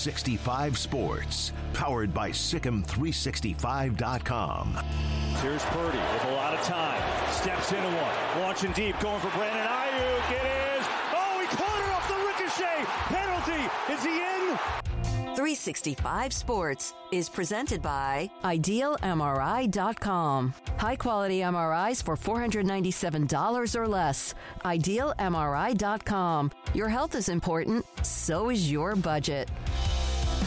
365 Sports, powered by Sicem365.com. Here's Purdy with a lot of time. Steps into one. Launching deep, going for Brandon Aiyuk. It is. Oh, he caught it off the ricochet. Penalty. Is he in? 365 Sports is presented by IdealMRI.com. High quality MRIs for $497 or less. IdealMRI.com. Your health is important, so is your budget.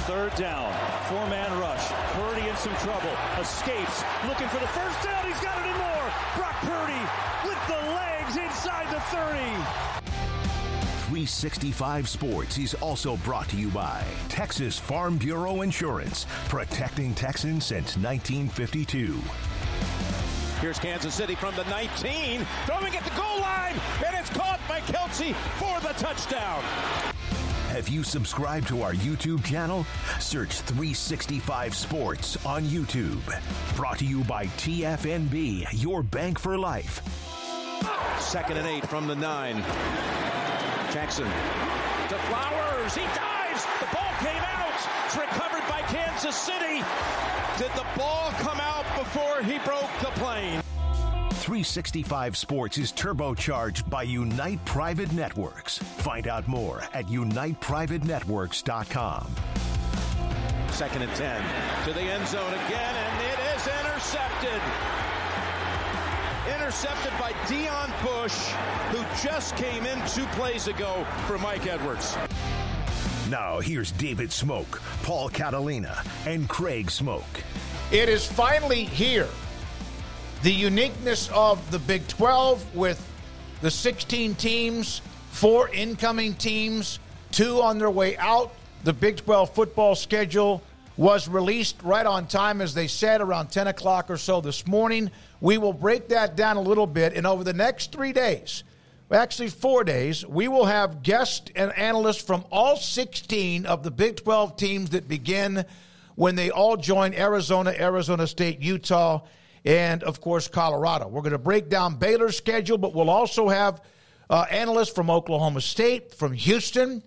Third down. Four man rush. Purdy in some trouble. Escapes. Looking for the first down. He's got it and more. Brock Purdy with the legs inside the 30. 365 Sports is also brought to you by Texas Farm Bureau Insurance, protecting Texans since 1952. Here's Kansas City from the 19, throwing at the goal line, and it's caught by Kelce for the touchdown. Have you subscribed to our YouTube channel? Search 365 Sports on YouTube. Brought to you by TFNB, your bank for life. Second and eight from the nine. Jackson to Flowers. He dives. The ball came out. It's recovered by Kansas City. Did the ball come out before he broke the plane? 365 Sports is turbocharged by Unite Private Networks. Find out more at uniteprivatenetworks.com. Second and 10 to the end zone again, and it is intercepted. Intercepted by Deon Bush, who just came in two plays ago for Mike Edwards. Now, here's David Smoak, Paul Catalina, and Craig Smoak. It is finally here. The uniqueness of the Big 12 with the 16 teams, four incoming teams, two on their way out. The Big 12 football schedule was released right on time, as they said, around 10 o'clock or so this morning. We will break that down a little bit, and over the next three days, actually four days, we will have guests and analysts from all 16 of the Big 12 teams that begin when they all join Arizona, Arizona State, Utah, and of course Colorado. We're going to break down Baylor's schedule, but we'll also have uh, analysts from Oklahoma State, from Houston,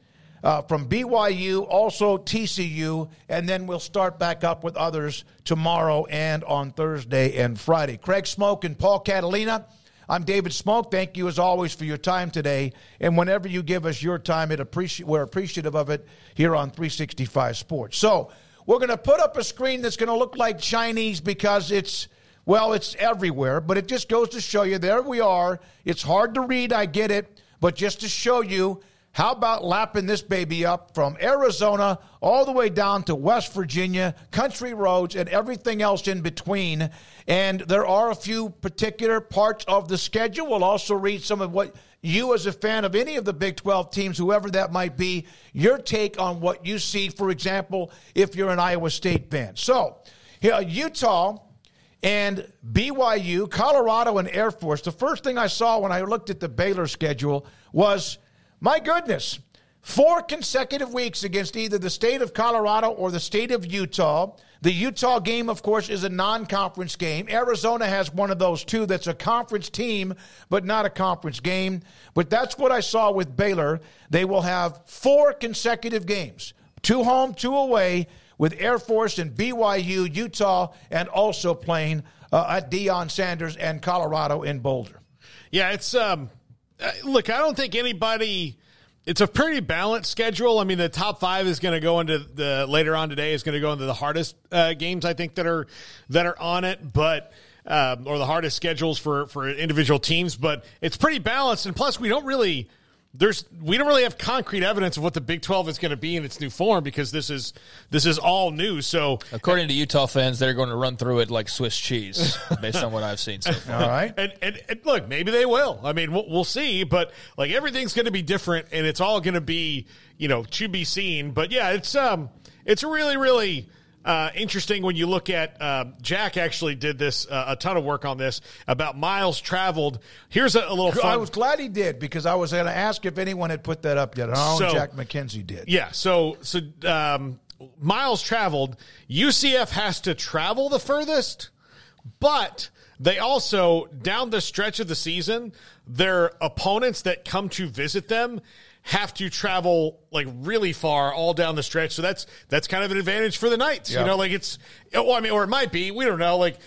uh, from BYU, also TCU, and then we'll start back up with others tomorrow and on Thursday and Friday. Craig Smoak and Paul Catalina. I'm David Smoak. Thank you as always for your time today. And whenever you give us your time, it appreci- we're appreciative of it here on 365 Sports. So we're going to put up a screen that's going to look like Chinese because it's well, it's everywhere, but it just goes to show you there we are. It's hard to read, I get it, but just to show you how about lapping this baby up from Arizona all the way down to West Virginia, country roads, and everything else in between? And there are a few particular parts of the schedule. We'll also read some of what you, as a fan of any of the Big 12 teams, whoever that might be, your take on what you see, for example, if you're an Iowa State fan. So, here, Utah and BYU, Colorado, and Air Force. The first thing I saw when I looked at the Baylor schedule was, my goodness, four consecutive weeks against either the state of Colorado or the state of Utah. The Utah game, of course, is a non conference game. Arizona has one of those too that's a conference team, but not a conference game. But that's what I saw with Baylor. They will have four consecutive games two home, two away with Air Force and BYU, Utah, and also playing uh, at Deion Sanders and Colorado in Boulder. Yeah, it's um, look. I don't think anybody. It's a pretty balanced schedule. I mean, the top five is going to go into the later on today is going to go into the hardest uh, games I think that are that are on it, but. Um, or the hardest schedules for for individual teams, but it's pretty balanced. And plus, we don't really there's we don't really have concrete evidence of what the Big 12 is going to be in its new form because this is this is all new. So according to Utah fans, they're going to run through it like Swiss cheese based on what I've seen so far. All right. And, and, and look, maybe they will. I mean, we'll, we'll see, but like everything's going to be different and it's all going to be, you know, to be seen. But yeah, it's um it's really really uh, interesting when you look at uh, Jack actually did this uh, a ton of work on this about miles traveled. Here's a, a little. Fun. I was glad he did because I was going to ask if anyone had put that up yet. Oh, so, Jack McKenzie did. Yeah. So so um, miles traveled. UCF has to travel the furthest, but they also down the stretch of the season, their opponents that come to visit them have to travel like really far all down the stretch. So that's that's kind of an advantage for the Knights. You know, like it's well, I mean, or it might be. We don't know. Like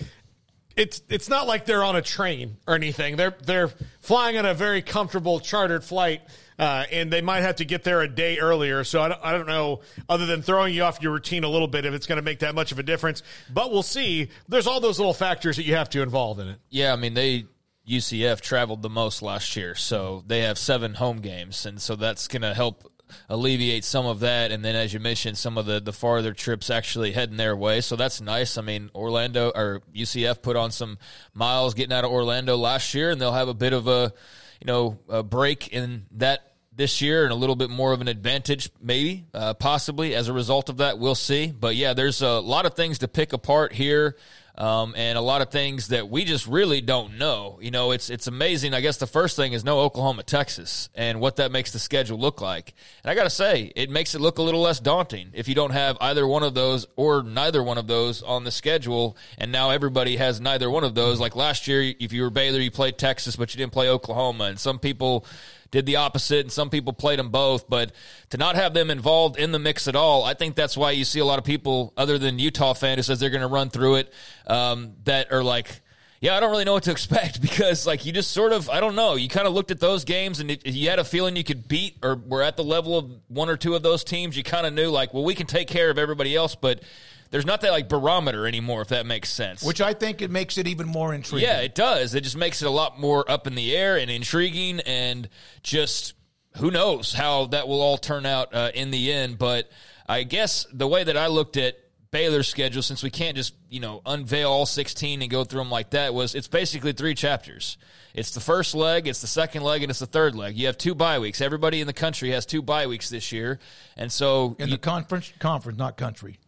it's it's not like they're on a train or anything. They're they're flying on a very comfortable chartered flight. Uh, and they might have to get there a day earlier. So I don't, I don't know, other than throwing you off your routine a little bit, if it's going to make that much of a difference. But we'll see. There's all those little factors that you have to involve in it. Yeah, I mean, they UCF traveled the most last year, so they have seven home games, and so that's going to help alleviate some of that. And then, as you mentioned, some of the the farther trips actually heading their way, so that's nice. I mean, Orlando or UCF put on some miles getting out of Orlando last year, and they'll have a bit of a you know a break in that this year and a little bit more of an advantage, maybe, uh, possibly as a result of that. We'll see. But yeah, there's a lot of things to pick apart here um, and a lot of things that we just really don't know. You know, it's it's amazing. I guess the first thing is no Oklahoma, Texas, and what that makes the schedule look like. And I got to say, it makes it look a little less daunting if you don't have either one of those or neither one of those on the schedule. And now everybody has neither one of those. Like last year, if you were Baylor, you played Texas, but you didn't play Oklahoma, and some people did the opposite, and some people played them both. But to not have them involved in the mix at all, I think that's why you see a lot of people, other than Utah fan, who says they're going to run through it, um, that are like. Yeah, I don't really know what to expect because, like, you just sort of, I don't know. You kind of looked at those games and it, you had a feeling you could beat or were at the level of one or two of those teams. You kind of knew, like, well, we can take care of everybody else, but there's not that like barometer anymore, if that makes sense. Which I think it makes it even more intriguing. Yeah, it does. It just makes it a lot more up in the air and intriguing, and just who knows how that will all turn out uh, in the end. But I guess the way that I looked at Baylor's schedule, since we can't just you know unveil all 16 and go through them like that, was it's basically three chapters. It's the first leg, it's the second leg, and it's the third leg. You have two bye weeks. Everybody in the country has two bye weeks this year, and so in you, the conference, conference, not country.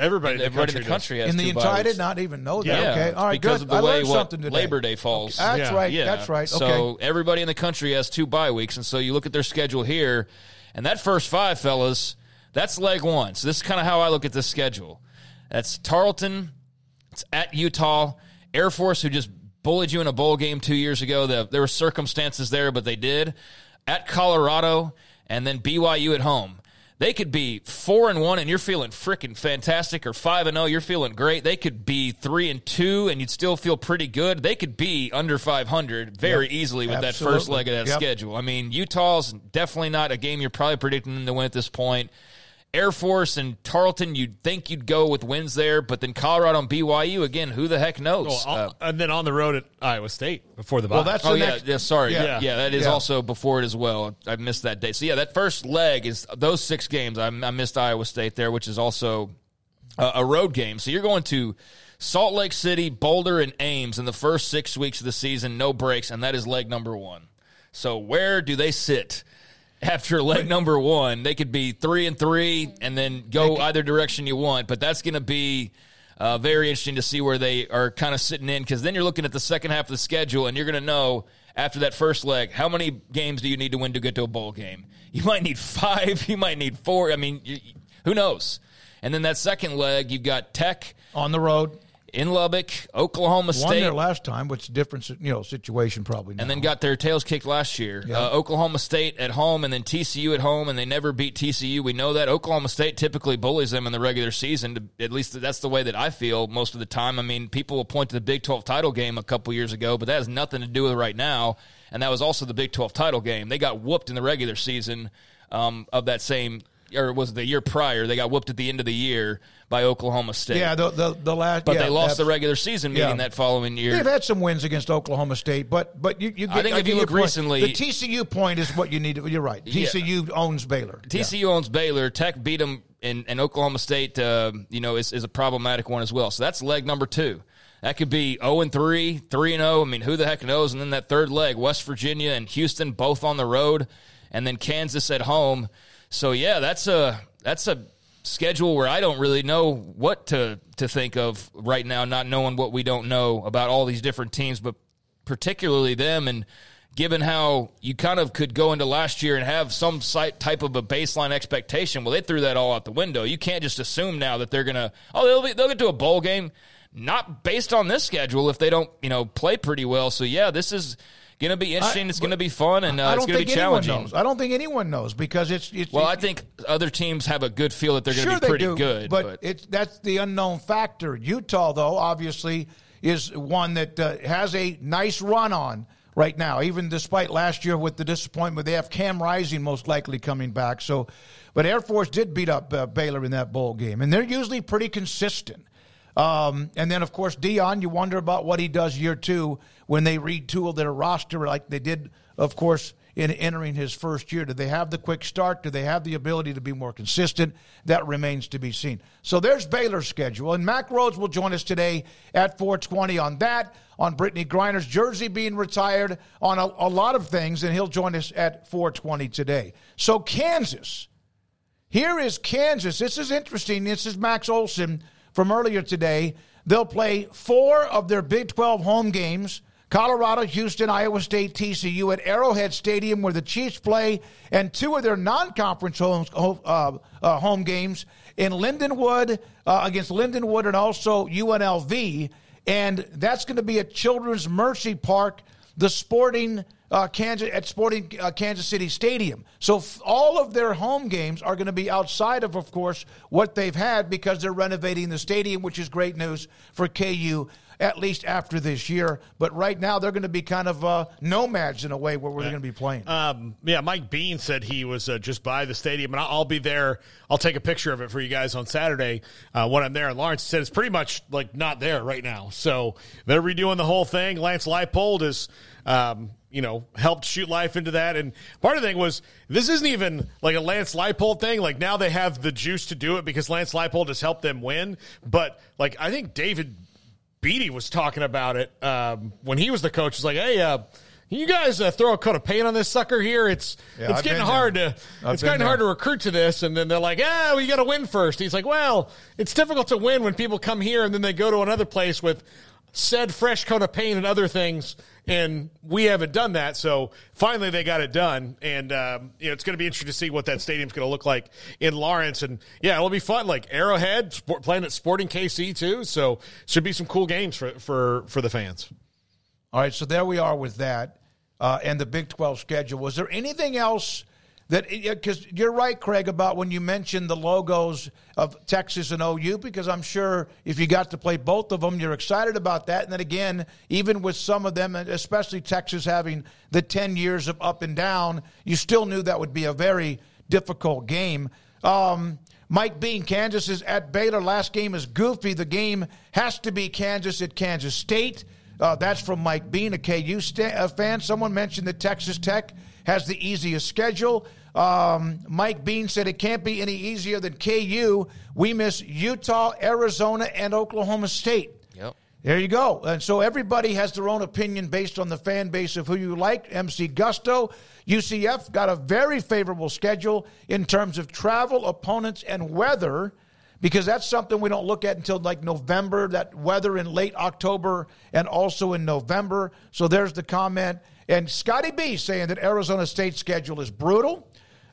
Everybody, in everybody the in the country has in the two entire. I bye did not even know that. Yeah, okay, all right, because good. of the I way learned what something today. Labor Day falls. Okay, that's Yeah. right. Yeah. That's right. Okay. So everybody in the country has two bye weeks, and so you look at their schedule here, and that first five, fellas, that's leg one. So this is kind of how I look at this schedule. That's Tarleton. It's at Utah. Air Force, who just bullied you in a bowl game two years ago. The, there were circumstances there, but they did. At Colorado, and then BYU at home. They could be four and one, and you're feeling freaking fantastic, or five and zero, you're feeling great. They could be three and two, and you'd still feel pretty good. They could be under 500 very Yep. easily with that first leg of that Yep. schedule. I mean, Utah's definitely not a game you're probably predicting them to win at this point. Air Force and Tarleton, you'd think you'd go with wins there, but then Colorado and BYU again. Who the heck knows? Well, Uh, and then on the road at Iowa State before the bye. Well, that's oh the yeah, next. yeah. Sorry, Yeah. yeah, yeah. That is Yeah. also before it as well. I missed that day. So yeah, that first leg is those six games. I, I missed Iowa State there, which is also a, a road game. So you're going to Salt Lake City, Boulder, and Ames in the first six weeks of the season, no breaks, and that is leg number one. So where do they sit? After leg number one, they could be three and three, and then go either direction you want. But that's going to be uh, very interesting to see where they are kind of sitting in because then you're looking at the second half of the schedule and you're going to know after that first leg how many games do you need to win to get to a bowl game. You might need five, you might need four. I mean, you, who knows? And then that second leg, you've got Tech on the road in Lubbock, Oklahoma State. Won there last time, which different you know situation probably. Now. and then got their tails kicked last year. Yeah. Uh, Oklahoma State at home, and then TCU at home, and they never beat TCU. We know that Oklahoma State typically bullies them in the regular season. To, at least that's the way that I feel most of the time. I mean, people will point to the Big Twelve title game a couple years ago, but that has nothing to do with right now. And that was also the Big Twelve title game. They got whooped in the regular season um, of that same, or was it the year prior? They got whooped at the end of the year by Oklahoma State. yeah, the the, the last. but yeah, they lost the regular season meeting Yeah. that following year. They've had some wins against Oklahoma State, but but you, you get, I think if you look point. recently- the TCU point is what you need. to- You're right. Yeah. TCU owns Baylor. Yeah. TCU owns Baylor. Tech beat them, and, and Oklahoma State, uh, you know, is, is a problematic one as well. So that's leg number two. That could be 0 and 3, 3 and 0. I mean, who the heck knows? And then that third leg, West Virginia and Houston both on the road, and then Kansas at home. So yeah, that's a that's a schedule where I don't really know what to to think of right now, not knowing what we don't know about all these different teams, but particularly them. And given how you kind of could go into last year and have some type of a baseline expectation well they threw that all out the window. You can't just assume now that they're gonna oh they'll be, they'll get to a bowl game. Not based on this schedule if they don't you know play pretty well. So yeah this is gonna be interesting I- it's gonna be fun and uh, it's don't gonna be challenging knows. I don't think anyone knows because it's. it's well i think other teams have a good feel that they're gonna sure be pretty do, good but, it's that's the unknown factor. Utah, though, obviously is one that uh, has a nice run on right now, even despite last year with the disappointment. They have Cam Rising most likely coming back. So, but Air Force did beat up uh, Baylor in that bowl game, and they're usually pretty consistent. Um, and then, of course, Deion, you wonder about what he does year two when they retool their roster like they did, of course, in entering his first year. Do they have the quick start? Do they have the ability to be more consistent? That remains to be seen. So there's Baylor's schedule. And Mack Rhoades will join us today at 420 on that, on Brittney Griner's jersey being retired, on a, a lot of things, and he'll join us at 420 today. So Kansas. Here is Kansas. This is interesting. This is Max Olson from earlier today. They'll play four of their Big 12 home games Colorado, Houston, Iowa State, TCU at Arrowhead Stadium, where the Chiefs play, and two of their non conference home, uh, uh, home games in Lindenwood uh, against Lindenwood and also UNLV. And that's going to be at Children's Mercy Park, the sporting uh, Kansas at Sporting uh, Kansas City Stadium. So f- all of their home games are going to be outside of, of course, what they've had because they're renovating the stadium, which is great news for KU. At least after this year, but right now they're going to be kind of uh, nomads in a way where we're going to be playing. Um, yeah, Mike Bean said he was uh, just by the stadium, and I'll, I'll be there. I'll take a picture of it for you guys on Saturday uh, when I'm there. And Lawrence said it's pretty much like not there right now, so they're redoing the whole thing. Lance Leipold is, um, you know, helped shoot life into that. And part of the thing was this isn't even like a Lance Leipold thing. Like now they have the juice to do it because Lance Leipold has helped them win. But like I think David Beaty was talking about it um, when he was the coach. He's like, hey, uh, you guys uh, throw a coat of paint on this sucker here. It's Yeah, it's I've getting hard there. to I've it's getting hard to recruit to this. And then they're like, ah, we got to win first. He's like, well, it's difficult to win when people come here and then they go to another place with said fresh coat of paint and other things, and we haven't done that. So finally, they got it done, and um, you know it's going to be interesting to see what that stadium's going to look like in Lawrence. And yeah, it'll be fun. Like Arrowhead sport, playing at Sporting KC too, so should be some cool games for for for the fans. All right, so there we are with that uh, and the Big Twelve schedule. Was there anything else? That because you're right, Craig, about when you mentioned the logos of Texas and OU, because I'm sure if you got to play both of them, you're excited about that. And then again, even with some of them, especially Texas having the 10 years of up and down, you still knew that would be a very difficult game. Um, Mike Bean, Kansas is at Baylor. Last game is goofy. The game has to be Kansas at Kansas State. Uh, that's from Mike Bean, a KU sta- fan. Someone mentioned that Texas Tech has the easiest schedule. Um, Mike Bean said it can't be any easier than KU. We miss Utah, Arizona, and Oklahoma State. Yep. There you go. And so everybody has their own opinion based on the fan base of who you like. MC Gusto, UCF got a very favorable schedule in terms of travel, opponents, and weather because that's something we don't look at until like November, that weather in late October and also in November. So there's the comment. And Scotty B saying that Arizona State's schedule is brutal.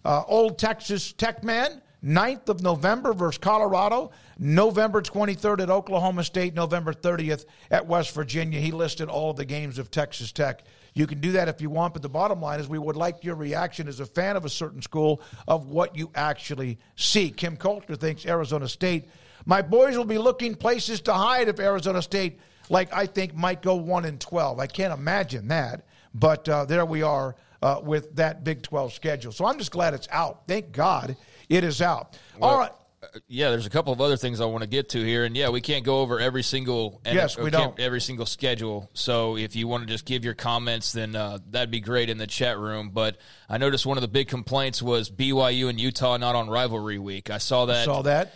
Uh, Old Texas Tech man, 9th of November versus Colorado, November 23rd at Oklahoma State, November 30th at West Virginia. He listed all the games of Texas Tech. You can do that if you want, but the bottom line is we would like your reaction as a fan of a certain school of what you actually see. Kim Coulter thinks Arizona State. My boys will be looking places to hide if Arizona State, like I think, might go 1 and 12. I can't imagine that, but uh, there we are uh, with that Big 12 schedule. So I'm just glad it's out. Thank God it is out. Well, All right. Uh, yeah, there's a couple of other things I want to get to here, and yeah, we can't go over every single yes, we don't every single schedule. So if you want to just give your comments, then uh, that'd be great in the chat room. But I noticed one of the big complaints was BYU and Utah not on rivalry week. I saw that. Saw that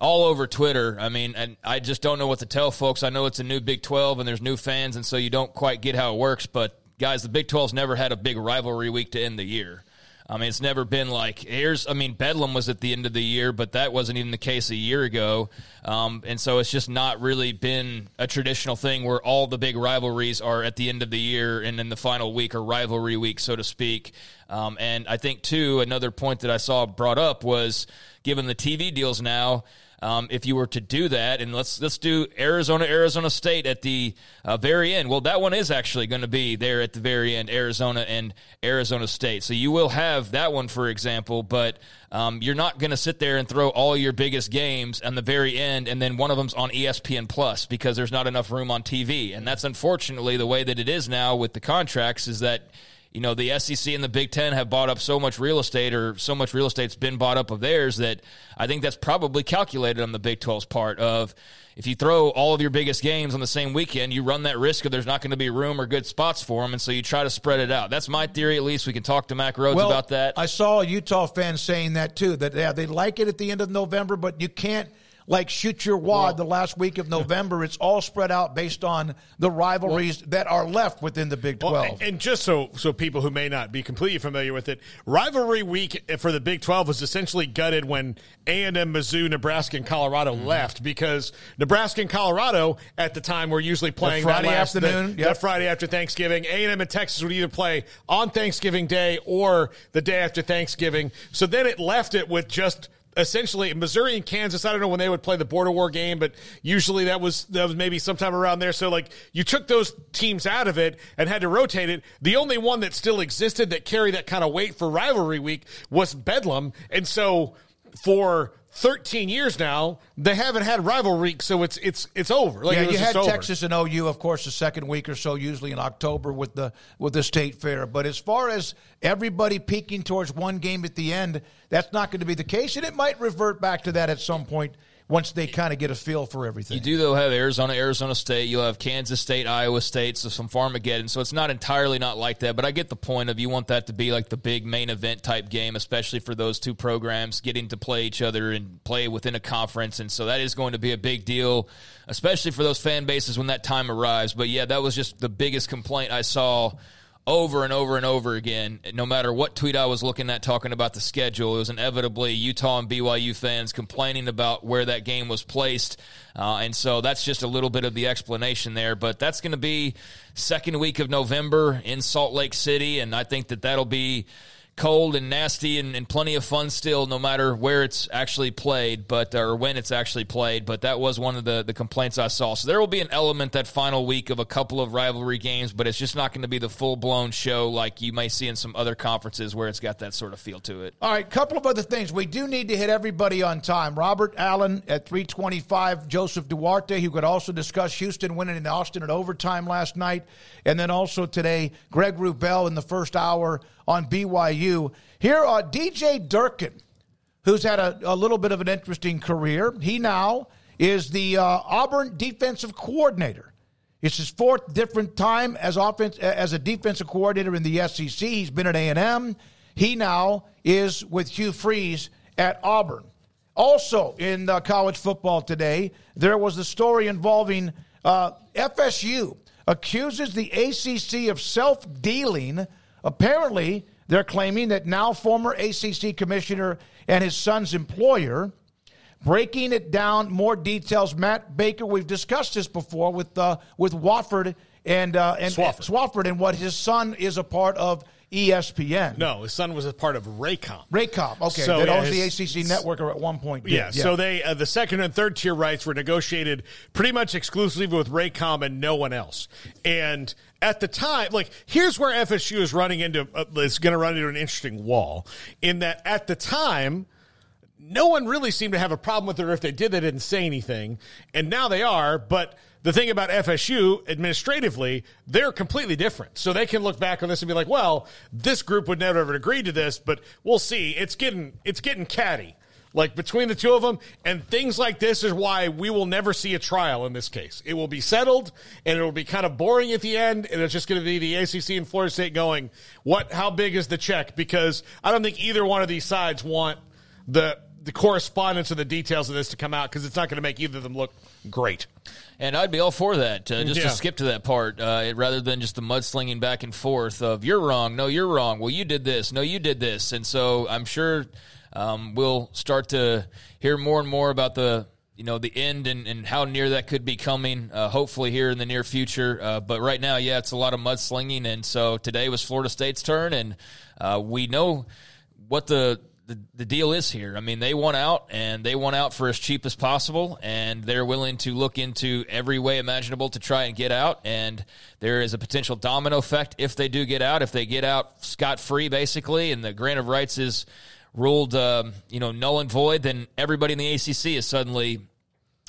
all over Twitter. I mean, and I just don't know what to tell folks. I know it's a new Big 12 and there's new fans, and so you don't quite get how it works. But guys, the Big 12's never had a big rivalry week to end the year. I mean, it's never been like here's. I mean, Bedlam was at the end of the year, but that wasn't even the case a year ago. Um, and so it's just not really been a traditional thing where all the big rivalries are at the end of the year and in the final week or rivalry week, so to speak. Um, and I think too, another point that I saw brought up was given the TV deals now um, if you were to do that, and let's let's do Arizona, Arizona State at the uh, very end. Well, that one is actually going to be there at the very end, Arizona and Arizona State. So you will have that one, for example, but um, you're not going to sit there and throw all your biggest games on the very end, and then one of them's on ESPN Plus because there's not enough room on TV, and that's unfortunately the way that it is now with the contracts. Is that you know, the SEC and the Big Ten have bought up so much real estate, or so much real estate's been bought up of theirs that I think that's probably calculated on the Big 12's part. Of if you throw all of your biggest games on the same weekend, you run that risk of there's not going to be room or good spots for them, and so you try to spread it out. That's my theory. At least we can talk to Mack Rhoades well, about that. I saw a Utah fan saying that too. That yeah, they like it at the end of November, but you can't like shoot your wad well, the last week of November. It's all spread out based on the rivalries well, that are left within the Big 12. Well, and just so so people who may not be completely familiar with it, rivalry week for the Big 12 was essentially gutted when A&M, Mizzou, Nebraska, and Colorado mm-hmm. left because Nebraska and Colorado at the time were usually playing the Friday last, afternoon, the, yep. that Friday after Thanksgiving. A&M and Texas would either play on Thanksgiving Day or the day after Thanksgiving. So then it left it with just essentially Missouri and Kansas. I don't know when they would play the border war game, but usually that was that was maybe sometime around there. So like you took those teams out of it and had to rotate it. The only one that still existed that carried that kind of weight for rivalry week was Bedlam, and so for 13 years now, they haven't had rivalry, so it's it's it's over. Like yeah, you had Texas and OU, of course, the second week or so, usually in October with the with the state fair. But as far as everybody peaking towards one game at the end, that's not going to be the case, and it might revert back to that at some point once they kind of get a feel for everything. You do though have Arizona, Arizona State. You'll have Kansas State, Iowa State, so some Farmageddon. So it's not entirely not like that, but I get the point of you want that to be like the big main event type game, especially for those two programs getting to play each other and play within a conference. And so that is going to be a big deal, especially for those fan bases when that time arrives. But yeah, that was just the biggest complaint I saw over and over and over again. No matter what tweet I was looking at talking about the schedule, it was inevitably Utah and BYU fans complaining about where that game was placed. Uh, and so that's just a little bit of the explanation there. But that's going to be second week of November in Salt Lake City, and I think that that'll be cold and nasty and, and, plenty of fun still, no matter where it's actually played, but or when it's actually played. But that was one of the, the complaints I saw. So there will be an element that final week of a couple of rivalry games, but it's just not going to be the full blown show like you may see in some other conferences where it's got that sort of feel to it. All right, couple of other things. We do need to hit everybody on time. Robert Allen at 325, Joseph Duarte, who could also discuss Houston winning in Austin at overtime last night. And then also today, Greg Wrubell in the first hour on BYU. Here, are DJ Durkin, who's had a, a, little bit of an interesting career. He now is the uh, Auburn defensive coordinator. It's his fourth different time as offense as a defensive coordinator in the SEC. He's been at A&M. He now is with Hugh Freeze at Auburn. Also in uh, college football today, there was the story involving uh, FSU accuses the ACC of self dealing Apparently, they're claiming that now former ACC commissioner and his son's employer, breaking it down, more details. Matt Baker, we've discussed this before with uh, with Wofford and uh, and Swofford. Swofford and what his son is a part of ESPN. No, his son was a part of Raycom. Raycom, okay, so, that yeah, owns his, the ACC network at one point. Yeah, yeah, so they uh, the second and third tier rights were negotiated pretty much exclusively with Raycom and no one else. And at the time, like here's where FSU is running into uh, is going to run into an interesting wall in that at the time no one really seemed to have a problem with it or if they did they didn't say anything and now they are but the thing about FSU administratively, they're completely different. So they can look back on this and be like, well, this group would never have agreed to this, but we'll see. It's getting it's getting catty. Like between the two of them, and things like this is why we will never see a trial in this case. It will be settled, and it will be kind of boring at the end, and it's just going to be the ACC and Florida State going, "What? How big is the check?" Because I don't think either one of these sides want the the correspondence of the details of this to come out because it's not going to make either of them look great. And I'd be all for that. Uh, just yeah. to skip to that part, uh, rather than just the mudslinging back and forth of "you're wrong," "no, you're wrong," "well, you did this," "no, you did this," and so I'm sure um, we'll start to hear more and more about the you know the end and, and how near that could be coming. Uh, hopefully here in the near future. Uh, but right now, yeah, it's a lot of mudslinging, and so today was Florida State's turn, and uh, we know what the the, the deal is here. I mean, they want out and they want out for as cheap as possible, and they're willing to look into every way imaginable to try and get out. And there is a potential domino effect if they do get out. If they get out scot free, basically, and the grant of rights is ruled, um, you know, null and void, then everybody in the ACC is suddenly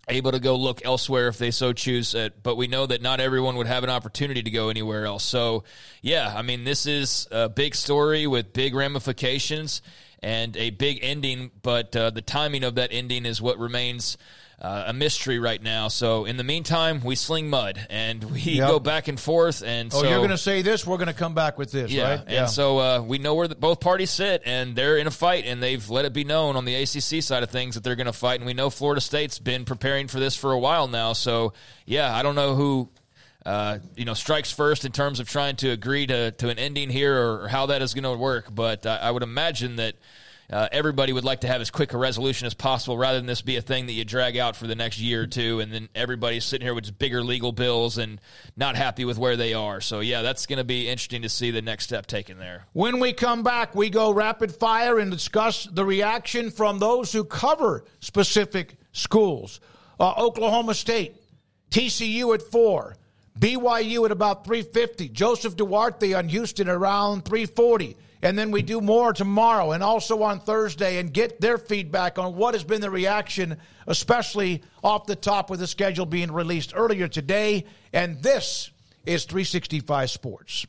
able to go look elsewhere if they so choose. Uh, but we know that not everyone would have an opportunity to go anywhere else. So, yeah, I mean, this is a big story with big ramifications and a big ending, but uh, the timing of that ending is what remains uh, a mystery right now. So in the meantime, we sling mud and we yep. go back and forth. And oh, so, you're going to say this, we're going to come back with this, yeah, right? And yeah. so uh, we know where the, both parties sit, and they're in a fight, and they've let it be known on the ACC side of things that they're going to fight. And we know Florida State's been preparing for this for a while now. So yeah, I don't know who uh, you know, strikes first in terms of trying to agree to, to an ending here or, or how that is going to work. But uh, I would imagine that uh, everybody would like to have as quick a resolution as possible rather than this be a thing that you drag out for the next year or two and then everybody's sitting here with bigger legal bills and not happy with where they are. So, yeah, that's going to be interesting to see the next step taken there. When we come back, we go rapid fire and discuss the reaction from those who cover specific schools. Uh, Oklahoma State, TCU at four. BYU at about 350. Joseph Duarte on Houston around 340 and then we do more tomorrow and also on Thursday and get their feedback on what has been the reaction, especially off the top with the schedule being released earlier today. And this is 365 Sports.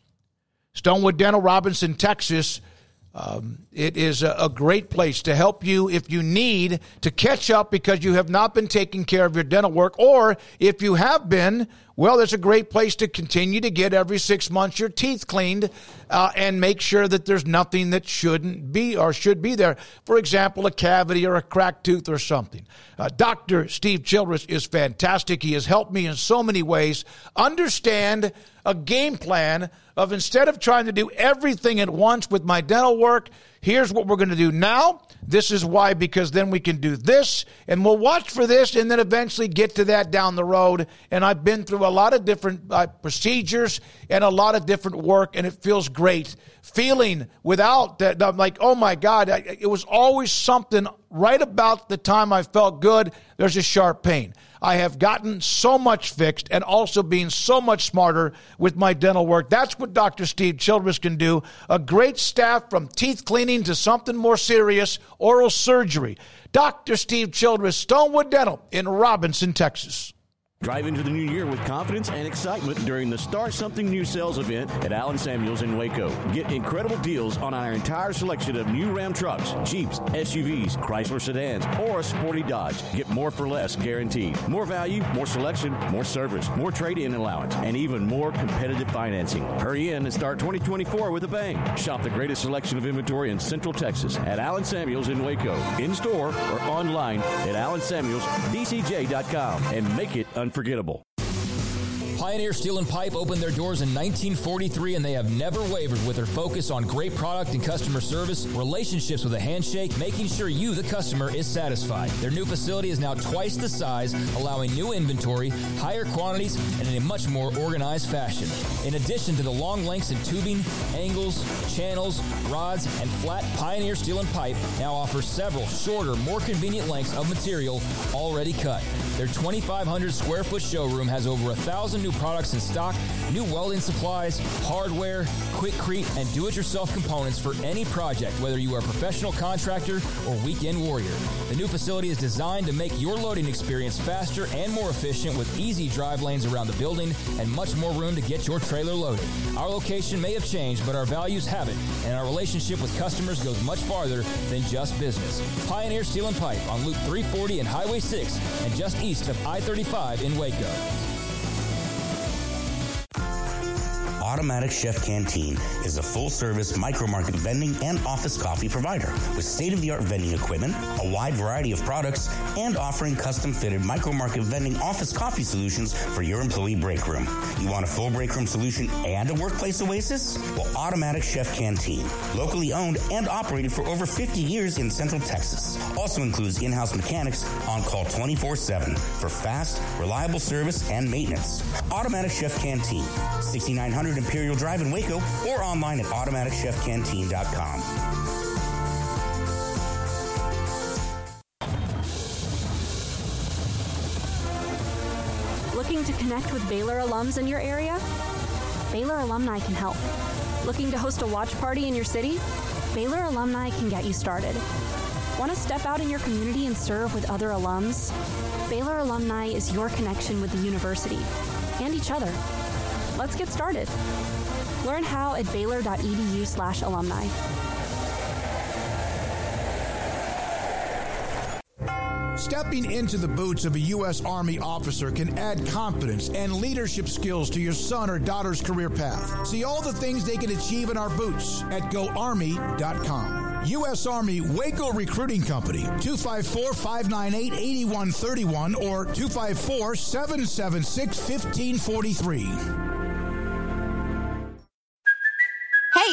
Stonewood Dental, Robinson, Texas. Um, it is a, a, great place to help you if you need to catch up because you have not been taking care of your dental work, or if you have been, well, there's a great place to continue to get every six months your teeth cleaned uh, and make sure that there's nothing that shouldn't be or should be there. For example, a cavity or a cracked tooth or something. Uh, Dr. Steve Childress is fantastic. He has helped me in so many ways understand a game plan of instead of trying to do everything at once with my dental work, here's what we're going to do now. This is why, because then we can do this, and we'll watch for this, and then eventually get to that down the road. And I've been through a lot of different uh, procedures and a lot of different work, and it feels great. Feeling without that, I'm like, oh my God, it was always something right about the time I felt good. There's a sharp pain. I have gotten so much fixed and also being so much smarter with my dental work. That's what Dr. Steve Childress can do. A great staff from teeth cleaning to something more serious, oral surgery. Dr. Steve Childress, Stonewood Dental in Robinson, Texas. Drive into the new year with confidence and excitement during the Start Something New sales event at Allen Samuels in Waco. Get incredible deals on our entire selection of new Ram trucks, Jeeps, SUVs, Chrysler sedans, or a sporty Dodge. Get more for less guaranteed. More value, more selection, more service, more trade in allowance, and even more competitive financing. Hurry in and start 2024 with a bang. Shop the greatest selection of inventory in Central Texas at Allen Samuels in Waco. In store or online at AllenSamuelsDCJ.com and make it unforgettable unforgettable. Pioneer Steel and Pipe opened their doors in 1943 and they have never wavered with their focus on great product and customer service, relationships with a handshake, making sure you, the customer, is satisfied. Their new facility is now twice the size, allowing new inventory, higher quantities, and in a much more organized fashion. In addition to the long lengths in tubing, angles, channels, rods, and flat, Pioneer Steel and Pipe now offers several shorter, more convenient lengths of material already cut. Their 2,500 square foot showroom has over a thousand new products in stock, new welding supplies, hardware, Quikrete, and do-it-yourself components for any project, whether you are a professional contractor or weekend warrior. The new facility is designed to make your loading experience faster and more efficient with easy drive lanes around the building and much more room to get your trailer loaded. Our location may have changed, but our values haven't, and our relationship with customers goes much farther than just business. Pioneer Steel and Pipe on Loop 340 and Highway 6 and just east of I-35 in Waco. Automatic Chef Canteen is a full service micro market vending and office coffee provider with state of the art vending equipment, a wide variety of products, and offering custom fitted micro market vending office coffee solutions for your employee break room. You want a full break room solution and a workplace oasis? Well, Automatic Chef Canteen, locally owned and operated for over 50 years in Central Texas, also includes in house mechanics on call 24 7 for fast, reliable service and maintenance. Automatic Chef Canteen, 6900 Imperial Drive in Waco or online at automaticchefcanteen.com. Looking to connect with Baylor alums in your area? Baylor alumni can help. Looking to host a watch party in your city? Baylor alumni can get you started. Want to step out in your community and serve with other alums? Baylor alumni is your connection with the university and each other. Let's get started. Learn how at baylor.edu slash alumni. Stepping into the boots of a U.S. Army officer can add confidence and leadership skills to your son or daughter's career path. See all the things they can achieve in our boots at goarmy.com. U.S. Army Waco Recruiting Company, 254 598 8131 or 254 776 1543.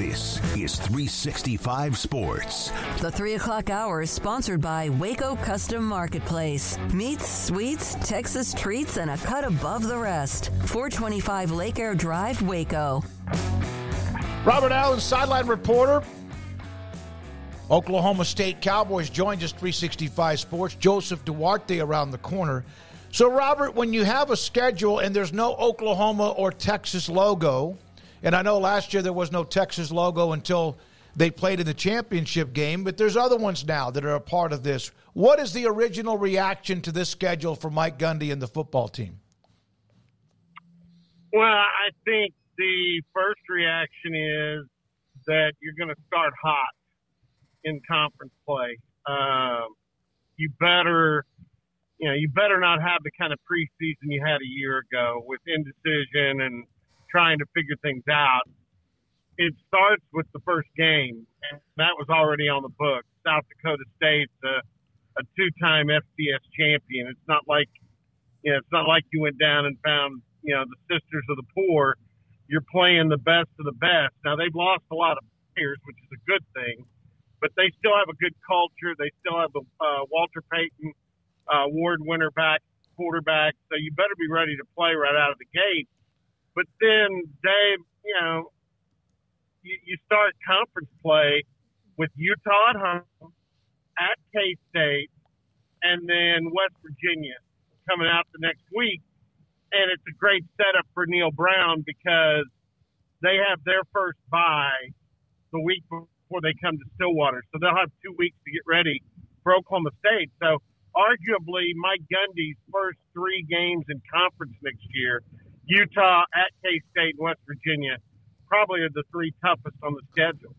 This is 365 Sports. The 3 o'clock hour is sponsored by Waco Custom Marketplace. Meats, sweets, Texas treats, and a cut above the rest. 425 Lake Air Drive, Waco. Robert Allen, sideline reporter. Oklahoma State Cowboys joined us 365 Sports. Joseph Duarte around the corner. So, Robert, when you have a schedule and there's no Oklahoma or Texas logo, and I know last year there was no Texas logo until they played in the championship game, but there's other ones now that are a part of this. What is the original reaction to this schedule for Mike Gundy and the football team? Well, I think the first reaction is that you're going to start hot in conference play. Um, you better, you know, you better not have the kind of preseason you had a year ago with indecision and trying to figure things out. It starts with the first game, and that was already on the book. South Dakota State's a, a two-time FCS champion. It's not like, you know, it's not like you went down and found, you know, the Sisters of the Poor. You're playing the best of the best. Now they've lost a lot of players, which is a good thing but they still have a good culture. They still have the uh, Walter Payton uh, award winner back quarterback, so you better be ready to play right out of the gate. But then, Dave, you know, you, you start conference play with Utah at home, at K State, and then West Virginia coming out the next week. And it's a great setup for Neal Brown because they have their first bye the week before they come to Stillwater. So they'll have two weeks to get ready for Oklahoma State. So arguably Mike Gundy's first three games in conference next year, Utah, at K State, and West Virginia, probably are the three toughest on the schedule.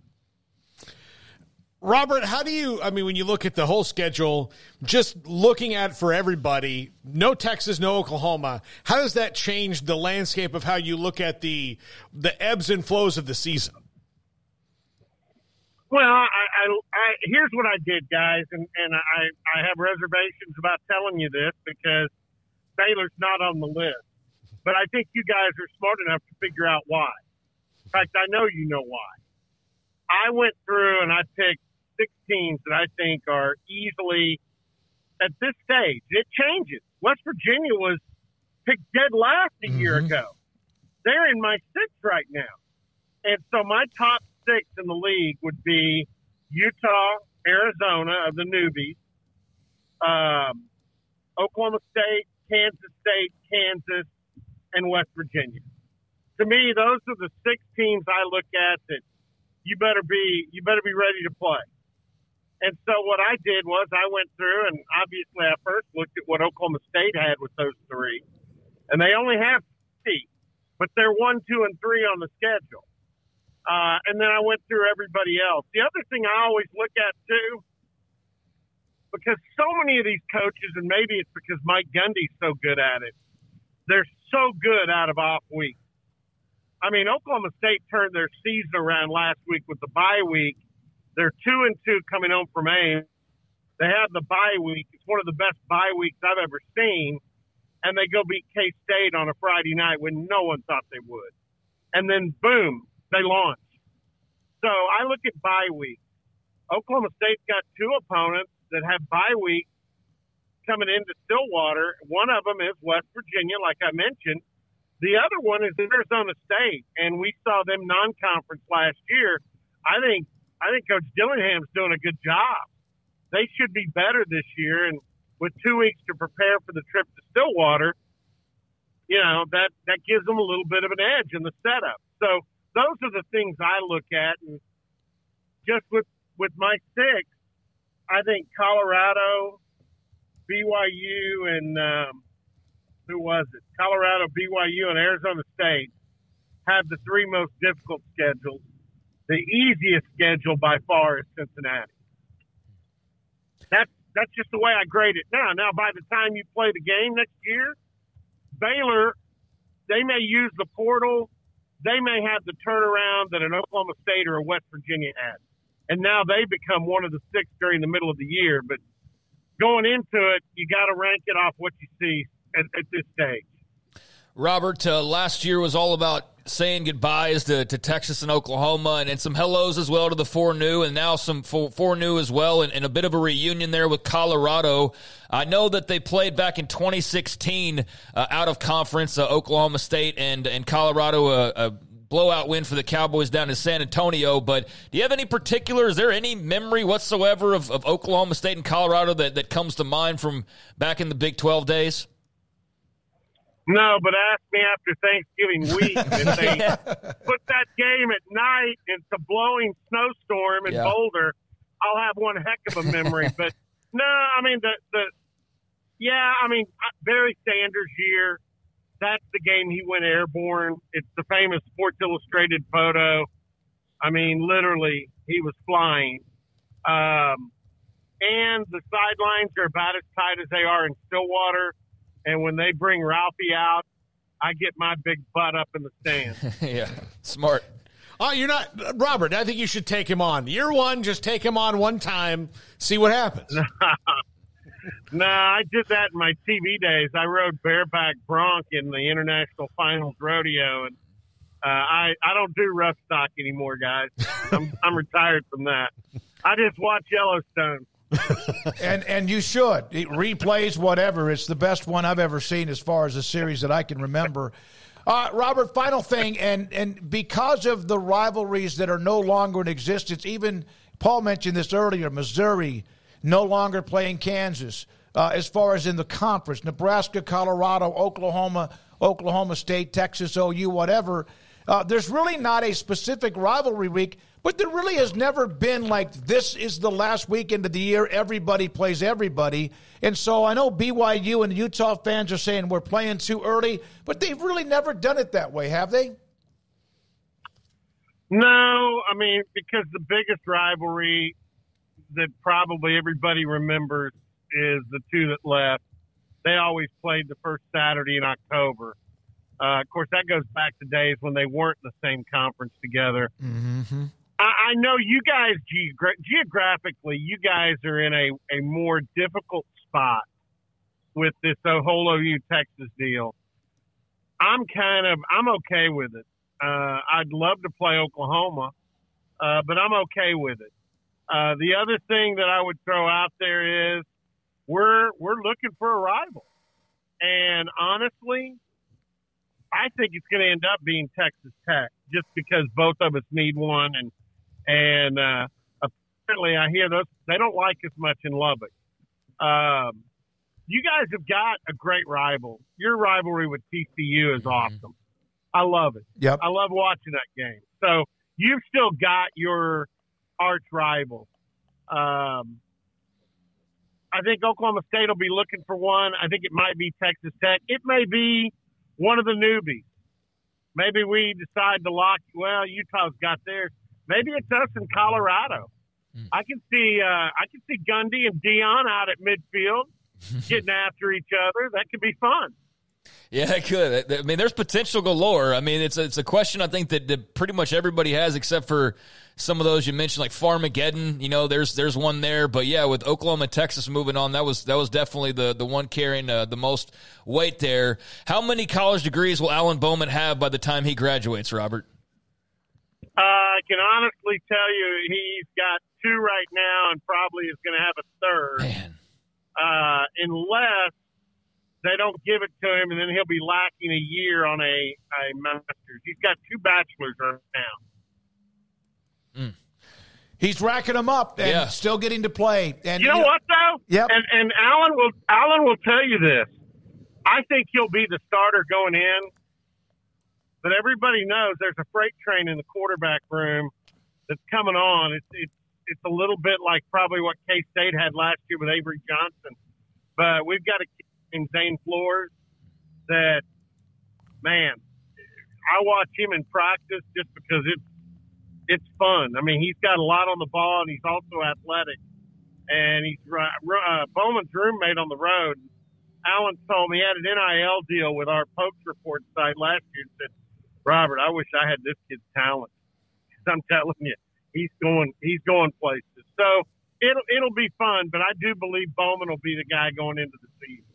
Robert, how do you? I mean, when you look at the whole schedule, just looking at for everybody, no Texas, no Oklahoma. How does that change the landscape of how you look at the the ebbs and flows of the season? Well, I, I, I here's what I did, guys, and and I I have reservations about telling you this because Baylor's not on the list, but I think you guys are smart enough to figure out why. In fact, I know you know why. I went through and I picked six teams that I think are easily at this stage. It changes. West Virginia was picked dead last a year Mm-hmm. ago. They're in my six right now, and so my top six in the league would be Utah, Arizona of the newbies, um, Oklahoma State, Kansas State, Kansas, and West Virginia. To me, those are the six teams I look at that you better be you better be ready to play. And so what I did was I went through and obviously I first looked at what Oklahoma State had with those three, and they only have three, but they're one, two, and three on the schedule. Uh, and then I went through everybody else. The other thing I always look at too, because so many of these coaches, and maybe it's because Mike Gundy's so good at it, they're so good out of off weeks. I mean, Oklahoma State turned their season around last week with the bye week. They're two and two coming home from Ames. They have the bye week. It's one of the best bye weeks I've ever seen. And they go beat K State on a Friday night when no one thought they would. And then boom, they launch. So I look at bye week. Oklahoma State's got two opponents that have bye week coming into Stillwater. One of them is West Virginia, like I mentioned. The other one is Arizona State, and we saw them non-conference last year. I think I think Coach Dillingham's doing a good job. They should be better this year, and with two weeks to prepare for the trip to Stillwater, you know that that gives them a little bit of an edge in the setup. So those are the things I look at, and just with with my six, I think Colorado, BYU, and um, who was it? Colorado, BYU, and Arizona State have the three most difficult schedules. The easiest schedule by far is Cincinnati. That's that's just the way I grade it now. Now, by the time you play the game next year, Baylor, they may use the portal. They may have the turnaround that an Oklahoma State or a West Virginia had. And now they become one of the six during the middle of the year. But going into it, you got to rank it off what you see at, at this stage. Robert, uh, last year was all about saying goodbyes to, to Texas and Oklahoma, and, and some hellos as well to the four new, and now some four, four new as well, and, and, a bit of a reunion there with Colorado. I know that they played back in 2016 uh, out of conference, uh, Oklahoma State and and Colorado. Uh, blowout win for the Cowboys down in San Antonio. But do you have any particular? Is there any memory whatsoever of, of Oklahoma State and Colorado that, that comes to mind from back in the Big 12 days? No, but ask me after Thanksgiving week if they yeah. put that game at night. It's a blowing snowstorm in yeah. Boulder. I'll have one heck of a memory. but no, I mean the the yeah, I mean Barry Sanders year. That's the game he went airborne. It's the famous Sports Illustrated photo. I mean, literally, he was flying. Um, and the sidelines are about as tight as they are in Stillwater and when they bring Ralphie out, I get my big butt up in the stand. yeah, smart. Oh, you're not Robert. I think you should take him on. Year one, just take him on one time, see what happens. no, I did that in my TV days. I rode bareback bronc in the International Finals Rodeo, and uh, I I don't do rough stock anymore, guys. I'm I'm retired from that. I just watch Yellowstone. and and you should it replays whatever. It's the best one I've ever seen as far as a series that I can remember. Uh, Robert, final thing, and and because of the rivalries that are no longer in existence, even Paul mentioned this earlier. Missouri no longer playing Kansas. Uh, as far as in the conference, Nebraska, Colorado, Oklahoma, Oklahoma State, Texas, OU, whatever. Uh, there's really not a specific rivalry week. But there really has never been like this is the last weekend of the year. Everybody plays everybody. And so I know BYU and Utah fans are saying we're playing too early, but they've really never done it that way, have they? No, I mean, because the biggest rivalry that probably everybody remembers is the two that left. They always played the first Saturday in October. Uh, of course, that goes back to days when they weren't in the same conference together. Mm-hmm. I, I know you guys geogra- geographically, you guys are in a, a more difficult spot with this whole OU Texas deal. I'm kind of I'm okay with it. Uh, I'd love to play Oklahoma, uh, but I'm okay with it. Uh, the other thing that I would throw out there is we're we're looking for a rival, and honestly, I think it's going to end up being Texas Tech just because both of us need one, and and uh, apparently I hear those they don't like as much in Lubbock. Um, you guys have got a great rival. Your rivalry with TCU is mm-hmm. awesome. I love it. Yep. I love watching that game. So you've still got your arch rival. Um, I think Oklahoma State will be looking for one. I think it might be Texas Tech. It may be one of the newbies. Maybe we decide to lock. Well, Utah's got theirs. Maybe it's us in Colorado. Mm. I can see uh, I can see Gundy and Deion out at midfield getting after each other. That could be fun. Yeah, it could. I mean, there's potential galore. I mean, it's a, it's a question I think that, that pretty much everybody has, except for some of those you mentioned, like Farmageddon. You know, there's there's one there. But yeah, with Oklahoma, Texas moving on, that was that was definitely the the one carrying uh, the most weight there. How many college degrees will Alan Bowman have by the time he graduates, Robert? Uh, I can honestly tell you he's got two right now and probably is going to have a third. Man. Uh, unless they don't give it to him, and then he'll be lacking a year on a, a master's. He's got two bachelors right now. Mm. He's racking them up and yeah. still getting to play. And you know, you know what though? Yep. And, and Alan will Alan will tell you this. I think he'll be the starter going in but everybody knows there's a freight train in the quarterback room that's coming on. It's it's it's a little bit like probably what K State had last year with Avery Johnson, but we've got a in Zane Flores that man, I watch him in practice just because it's it's fun. I mean, he's got a lot on the ball and he's also athletic. And he's uh, Bowman's roommate on the road. Alan told me he had an NIL deal with our Pokes Report site last year. And said Robert, I wish I had this kid's talent. I'm telling you, he's going he's going places. So it'll it'll be fun, but I do believe Bowman will be the guy going into the season.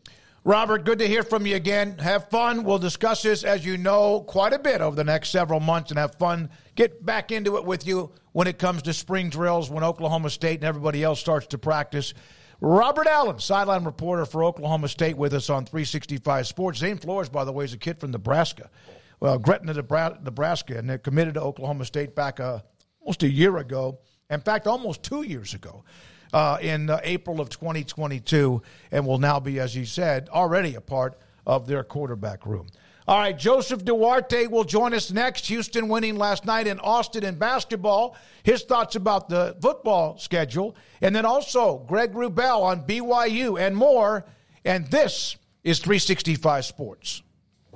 Robert, good to hear from you again. Have fun. We'll discuss this, as you know, quite a bit over the next several months and have fun. Get back into it with you when it comes to spring drills, when Oklahoma State and everybody else starts to practice. Robert Allen, sideline reporter for Oklahoma State, with us on 365 Sports. Zane Flores, by the way, is a kid from Nebraska. Well, Gretna, Nebraska, and they committed to Oklahoma State back uh, almost a year ago. In fact, almost two years ago uh, in uh, April of 2022 and will now be, as he said, already a part of their quarterback room. All right, Joseph Duarte will join us next. Houston winning last night in Austin in basketball. His thoughts about the football schedule. And then also Greg Wrubell on BYU and more. And this is 365 Sports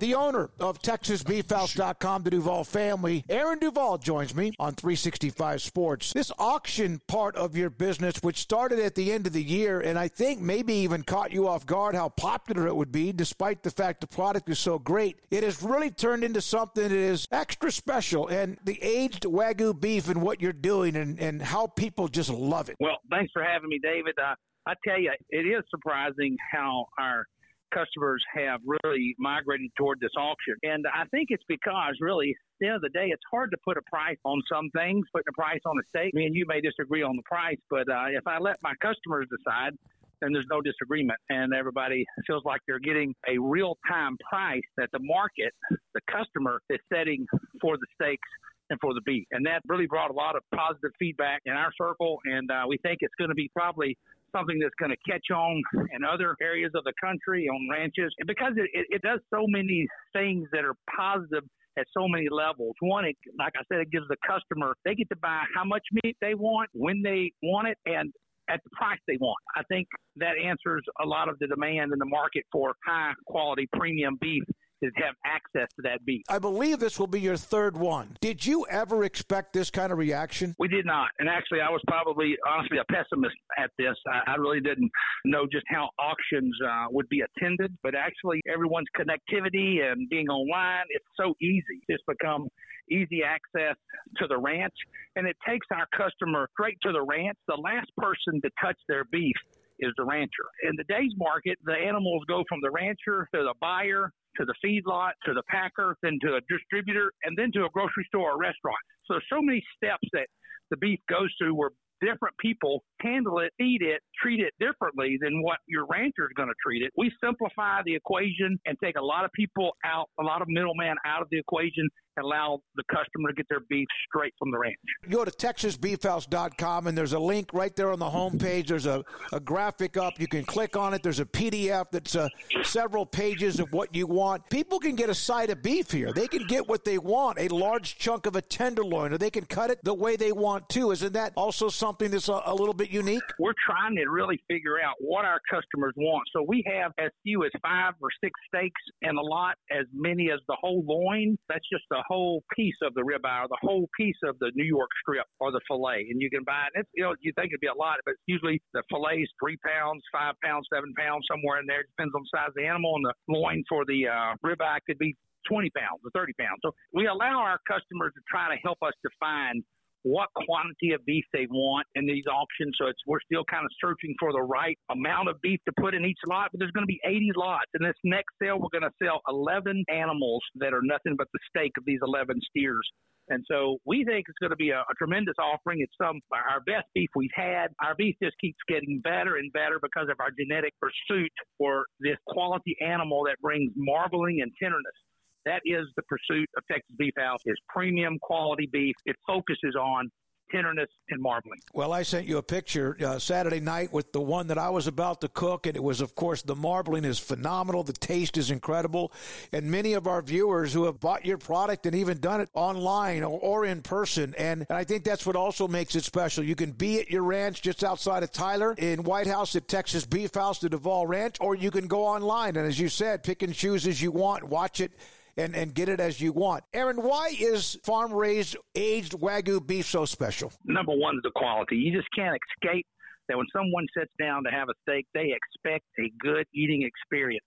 the owner of TexasBeefHouse.com, the Duvall family. Aaron Duvall joins me on 365 Sports. This auction part of your business, which started at the end of the year, and I think maybe even caught you off guard how popular it would be, despite the fact the product is so great, it has really turned into something that is extra special. And the aged Wagyu beef and what you're doing and, and how people just love it. Well, thanks for having me, David. Uh, I tell you, it is surprising how our customers have really migrated toward this auction. And I think it's because really, the end of the day, it's hard to put a price on some things. Putting a price on a steak, me and you may disagree on the price, but uh, if I let my customers decide, then there's no disagreement, and everybody feels like they're getting a real time price that the market, the customer, is setting for the steaks and for the beef. And that really brought a lot of positive feedback in our circle, and uh, we think it's going to be probably something that's going to catch on in other areas of the country on ranches because it, it, it does so many things that are positive at so many levels. One, it, like I said, it gives the customer, they get to buy how much meat they want, when they want it, and at the price they want. I think that answers a lot of the demand in the market for high quality premium beef is have access to that beef. I believe this will be your third one. Did you ever expect this kind of reaction? We did not. And actually, I was probably, honestly, a pessimist at this. I, I really didn't know just how auctions uh, would be attended. But actually, everyone's connectivity and being online, it's so easy. It's become easy access to the ranch, and it takes our customer straight to the ranch. The last person to touch their beef is the rancher. In the day's market, the animals go from the rancher to the buyer to the feedlot to the packer, then to a distributor, and then to a grocery store or restaurant. So so many steps that the beef goes through where different people handle it, eat it, treat it differently than what your rancher is going to treat it. We simplify the equation and take a lot of people out, a lot of middlemen out of the equation and allow the customer to get their beef straight from the ranch. You go to texasbeefhouse.com and there's a link right there on the homepage. There's a, a graphic up. You can click on it. There's a PDF that's uh, several pages of what you want. People can get a side of beef here. They can get what they want, a large chunk of a tenderloin, or they can cut it the way they want to. Isn't that also something that's a, a little bit unique? We're trying to really figure out what our customers want. So we have as few as five or six steaks and a lot, as many as the whole loin. That's just a whole piece of the ribeye or the whole piece of the New York strip or the fillet. And you can buy it. It's, you know, you think it'd be a lot, but it's usually the fillet is three pounds, five pounds, seven pounds, somewhere in there. It depends on the size of the animal. And the loin for the uh, ribeye could be 20 pounds or 30 pounds. So we allow our customers to try to help us define what quantity of beef they want in these auctions. So it's we're still kind of searching for the right amount of beef to put in each lot. But there's going to be 80 lots. In this next sale, we're going to sell 11 animals that are nothing but the steak of these 11 steers. And so we think it's going to be a, a, tremendous offering. It's some our best beef we've had. Our beef just keeps getting better and better because of our genetic pursuit for this quality animal that brings marbling and tenderness. That is the pursuit of Texas Beef House is premium quality beef. It focuses on tenderness and marbling. Well, I sent you a picture uh, Saturday night with the one that I was about to cook, and it was, of course, the marbling is phenomenal. The taste is incredible. And many of our viewers who have bought your product and even done it online or, or in person. And, and I think that's what also makes it special. You can be at your ranch just outside of Tyler in White House at Texas Beef House, the Duvall Ranch, or you can go online. And as you said, pick and choose as you want, watch it and, and get it as you want. Aaron, why is farm raised aged Wagyu beef so special? Number one is the quality. You just can't escape that when someone sits down to have a steak, they expect a good eating experience.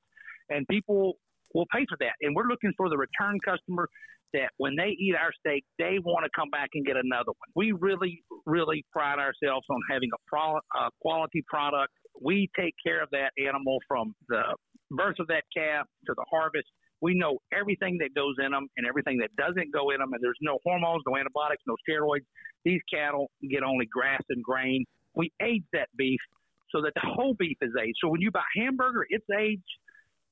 And people will pay for that. And we're looking for the return customer that when they eat our steak, they want to come back and get another one. We really, really pride ourselves on having a, pro- a quality product. We take care of that animal from the birth of that calf to the harvest. We know everything that goes in them and everything that doesn't go in them, and there's no hormones, no antibiotics, no steroids. These cattle get only grass and grain. We age that beef so that the whole beef is aged. So when you buy hamburger, it's aged.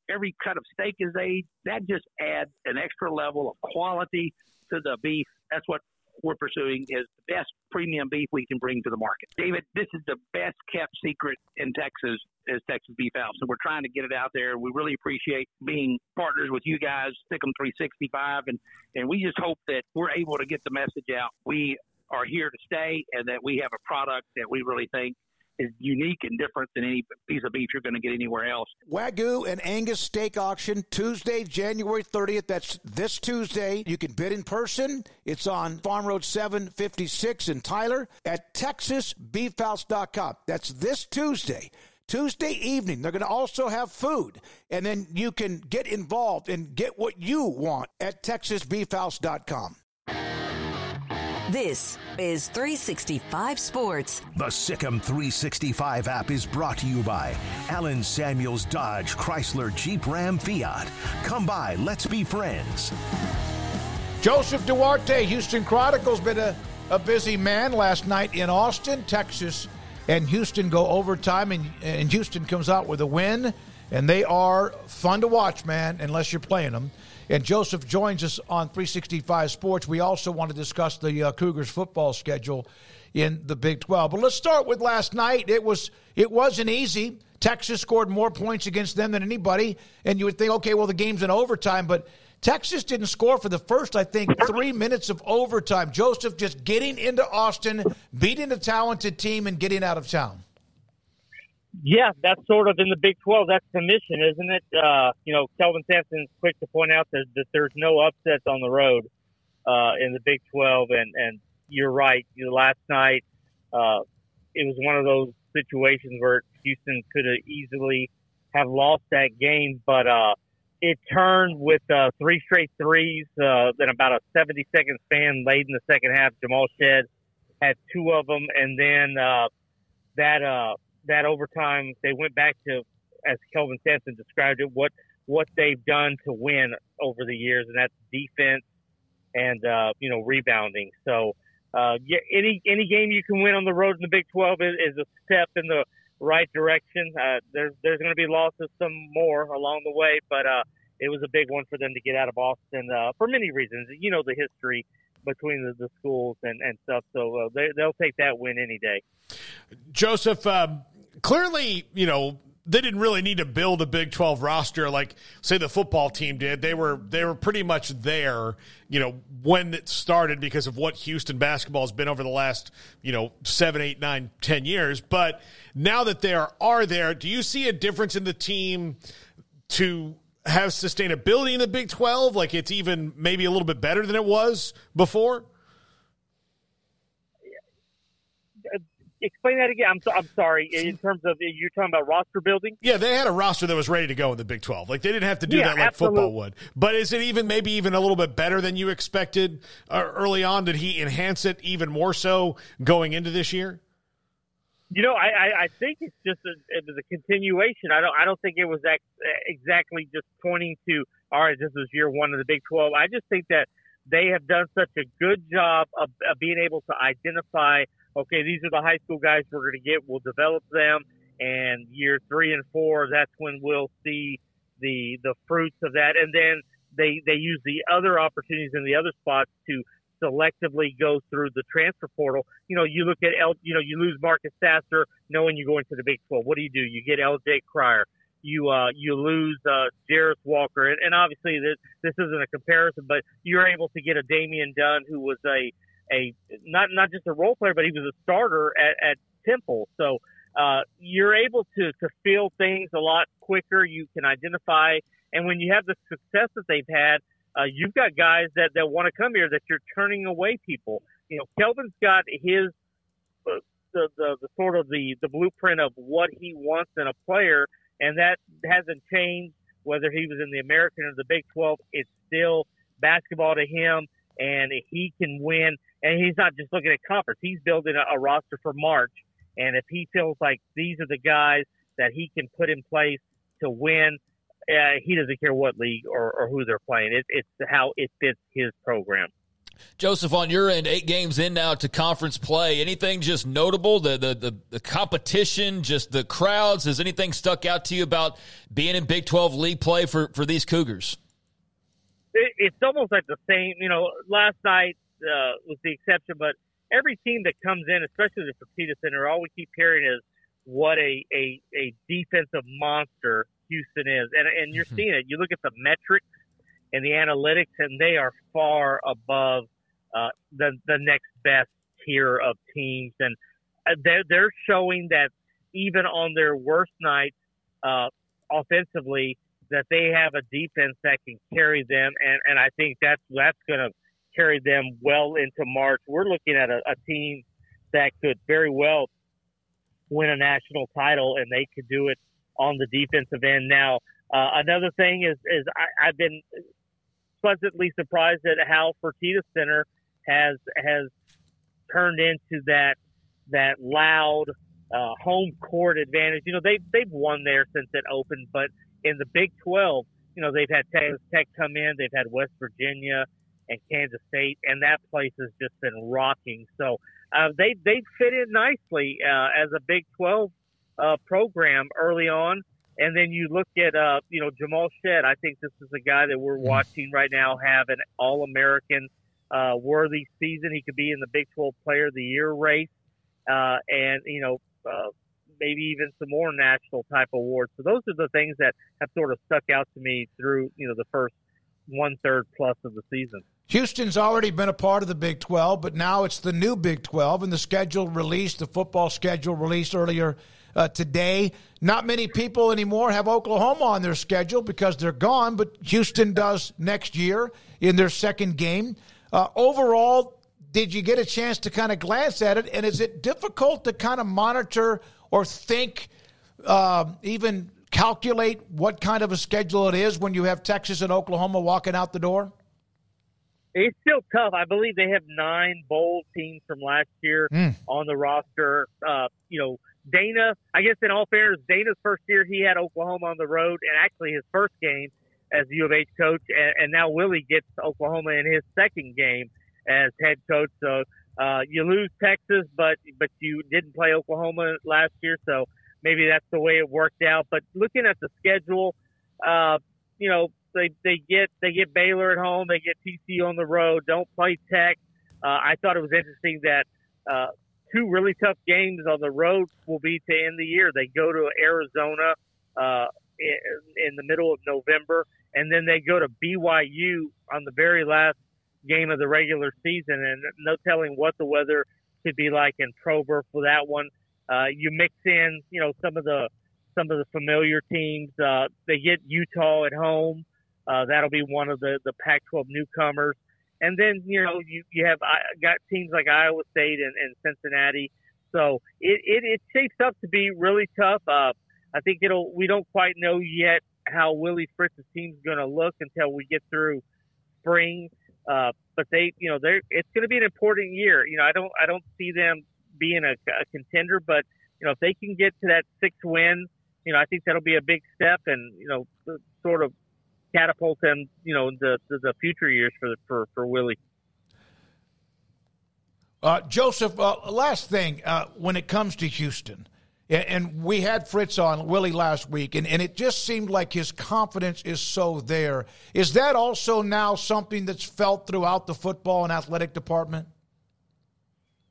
Every cut of steak is aged. That just adds an extra level of quality to the beef. That's what we're pursuing is the best premium beef we can bring to the market. David, this is the best kept secret in Texas is Texas Beef House. And we're trying to get it out there. We really appreciate being partners with you guys, Sicem 365. And, and we just hope that we're able to get the message out. We are here to stay and that we have a product that we really think is unique and different than any piece of beef you're going to get anywhere else. Wagyu and Angus steak auction Tuesday, January 30th. That's this Tuesday. You can bid in person. It's on Farm Road 756 in Tyler at TexasBeefHouse.com. That's this Tuesday. Tuesday evening, they're going to also have food. And then you can get involved and get what you want at TexasBeefHouse.com. This is 365 Sports. The Sicem 365 app is brought to you by Allen Samuels Dodge Chrysler Jeep Ram Fiat. Come by, let's be friends. Joseph Duarte, Houston Chronicles, been a, a busy man last night in Austin, Texas, and Houston go overtime, and, and Houston comes out with a win, and they are fun to watch, man, unless you're playing them. And Joseph joins us on 365 Sports. We also want to discuss the uh, Cougars football schedule in the Big 12. But let's start with last night. It was it wasn't easy. Texas scored more points against them than anybody, and you would think, okay, well the game's in overtime, but Texas didn't score for the first, I think, three minutes of overtime. Joseph just getting into Austin, beating a talented team, and getting out of town. Yeah, that's sort of in the Big 12. That's the mission, isn't it? Uh, you know, Kelvin Sampson's quick to point out that, that there's no upsets on the road uh, in the Big 12. And, and you're right. You know, last night, uh, it was one of those situations where Houston could have easily have lost that game, but uh, it turned with uh, three straight threes. Uh, then about a 70 second span late in the second half, Jamal Shead had two of them, and then uh, that uh, that overtime, they went back to, as Kelvin Sampson described it, what what they've done to win over the years, and that's defense and uh, you know rebounding. So uh, yeah, any any game you can win on the road in the Big 12 is, is a step in the right direction. Uh, there's there's going to be losses, some more along the way, but uh, it was a big one for them to get out of Austin uh, for many reasons. You know the history between the, the schools and, and stuff, so uh, they, they'll take that win any day. Joseph, um, clearly, you know, they didn't really need to build a Big 12 roster like say the football team did. They were they were pretty much there, you know, when it started because of what Houston basketball has been over the last, you know, seven, eight, nine, ten years. But now that they are, are there, do you see a difference in the team to have sustainability in the Big 12? Like it's even maybe a little bit better than it was before? Explain that again. I'm so, I'm sorry. In terms of you're talking about roster building. Yeah, they had a roster that was ready to go in the Big 12. Like they didn't have to do Yeah, that like absolutely. football would. But is it even maybe even a little bit better than you expected uh, early on? Did he enhance it even more so going into this year? You know, I, I, I think it's just a, it was a continuation. I don't I don't think it was ex, exactly just pointing to all right, this was year one of the Big Twelve. I just think that they have done such a good job of, of being able to identify. Okay, these are the high school guys we're going to get. We'll develop them, and year three and four, that's when we'll see the the fruits of that. And then they they use the other opportunities in the other spots to selectively go through the transfer portal. You know, you look at L, you know, you lose Marcus Sasser, knowing you're going to the Big 12. What do you do? You get L.J. Cryer. You uh, you lose uh, Jarace Walker, and, and obviously this this isn't a comparison, but you're able to get a Damian Dunn who was a a not not just a role player, but he was a starter at, at Temple. So uh, you're able to to feel things a lot quicker. You can identify, and when you have the success that they've had, uh, you've got guys that, that want to come here that you're turning away people. You know, Kelvin's got his uh, the, the the sort of the the blueprint of what he wants in a player, and that hasn't changed. Whether he was in the American or the Big 12, it's still basketball to him, and he can win. And he's not just looking at conference; he's building a, a roster for March. And if he feels like these are the guys that he can put in place to win uh, he doesn't care what league or, or who they're playing. It, it's how it fits his program. Joseph, on your end, eight games in now to conference play. Anything just notable? The, the the the, competition, just the crowds. Has anything stuck out to you about being in Big Twelve league play for for these Cougars? It, it's almost like the same. You know, last night uh, was the exception, but every team that comes in, especially the Fertitta Center, all we keep hearing is what a a, a defensive monster Houston is, and and you're mm-hmm. seeing it. You look at the metrics and the analytics, and they are far above uh, the the next best tier of teams, and uh, they're they're showing that even on their worst nights, uh, offensively, that they have a defense that can carry them, and and I think that's that's going to carry them well into March. We're looking at a, a team that could very well win a national title, and they could do it on the defensive end. Now, uh, another thing is is I, I've been pleasantly surprised at how Fertitta Center has has turned into that that loud uh, home court advantage. You know, they they've won there since it opened, but in the Big 12, you know, they've had Texas Tech come in, they've had West Virginia and Kansas State, and that place has just been rocking. So uh, they they fit in nicely uh, as a Big 12 uh, program early on. And then you look at, uh, you know, Jamal Shead. I think this is a guy that we're mm-hmm. watching right now have an All American uh, worthy season. He could be in the Big 12 Player of the Year race, uh, and you know, uh, maybe even some more national type awards. So those are the things that have sort of stuck out to me through you know the first one third plus of the season. Houston's already been a part of the Big 12, but now it's the new Big 12, and the schedule released, the football schedule released earlier uh, today. Not many people anymore have Oklahoma on their schedule because they're gone, but Houston does next year in their second game. Uh, overall, did you get a chance to kind of glance at it? And is it difficult to kind of monitor or think, uh, even calculate what kind of a schedule it is when you have Texas and Oklahoma walking out the door? It's still tough. I believe they have nine bowl teams from last year mm. on the roster. Uh, you know, Dana, I guess in all fairness, Dana's first year he had Oklahoma on the road, and actually his first game as U of H coach, and, and now Willie gets Oklahoma in his second game as head coach. So uh, you lose Texas, but but you didn't play Oklahoma last year, so maybe that's the way it worked out. But looking at the schedule, uh, you know, they they get they get Baylor at home, they get TCU on the road, don't play Tech. Uh, I thought it was interesting that uh, two really tough games on the road will be to end the year. They go to Arizona uh, in, in the middle of November, and then they go to BYU on the very last game of the regular season, and no telling what the weather could be like in Provo for that one. Uh, you mix in, you know, some of the some of the familiar teams. Uh, they get Utah at home. Uh, that'll be one of the the Pac-12 newcomers. And then you know you you have uh, got teams like Iowa State and, and Cincinnati. So it, it it shapes up to be really tough. Uh, I think it'll we don't quite know yet how Willie Fritz's team's going to look until we get through spring. Uh, but they, you know, they're it's going to be an important year. You know, I don't I don't see them being a, a contender, but you know, if they can get to that six win, you know, I think that'll be a big step, and you know, sort of catapult them, you know, the the, the future years for for for Willie. Uh, Joseph, uh, last thing uh, when it comes to Houston, and we had Fritz on Willie last week, and, and it just seemed like his confidence is so there. Is that also now something that's felt throughout the football and athletic department?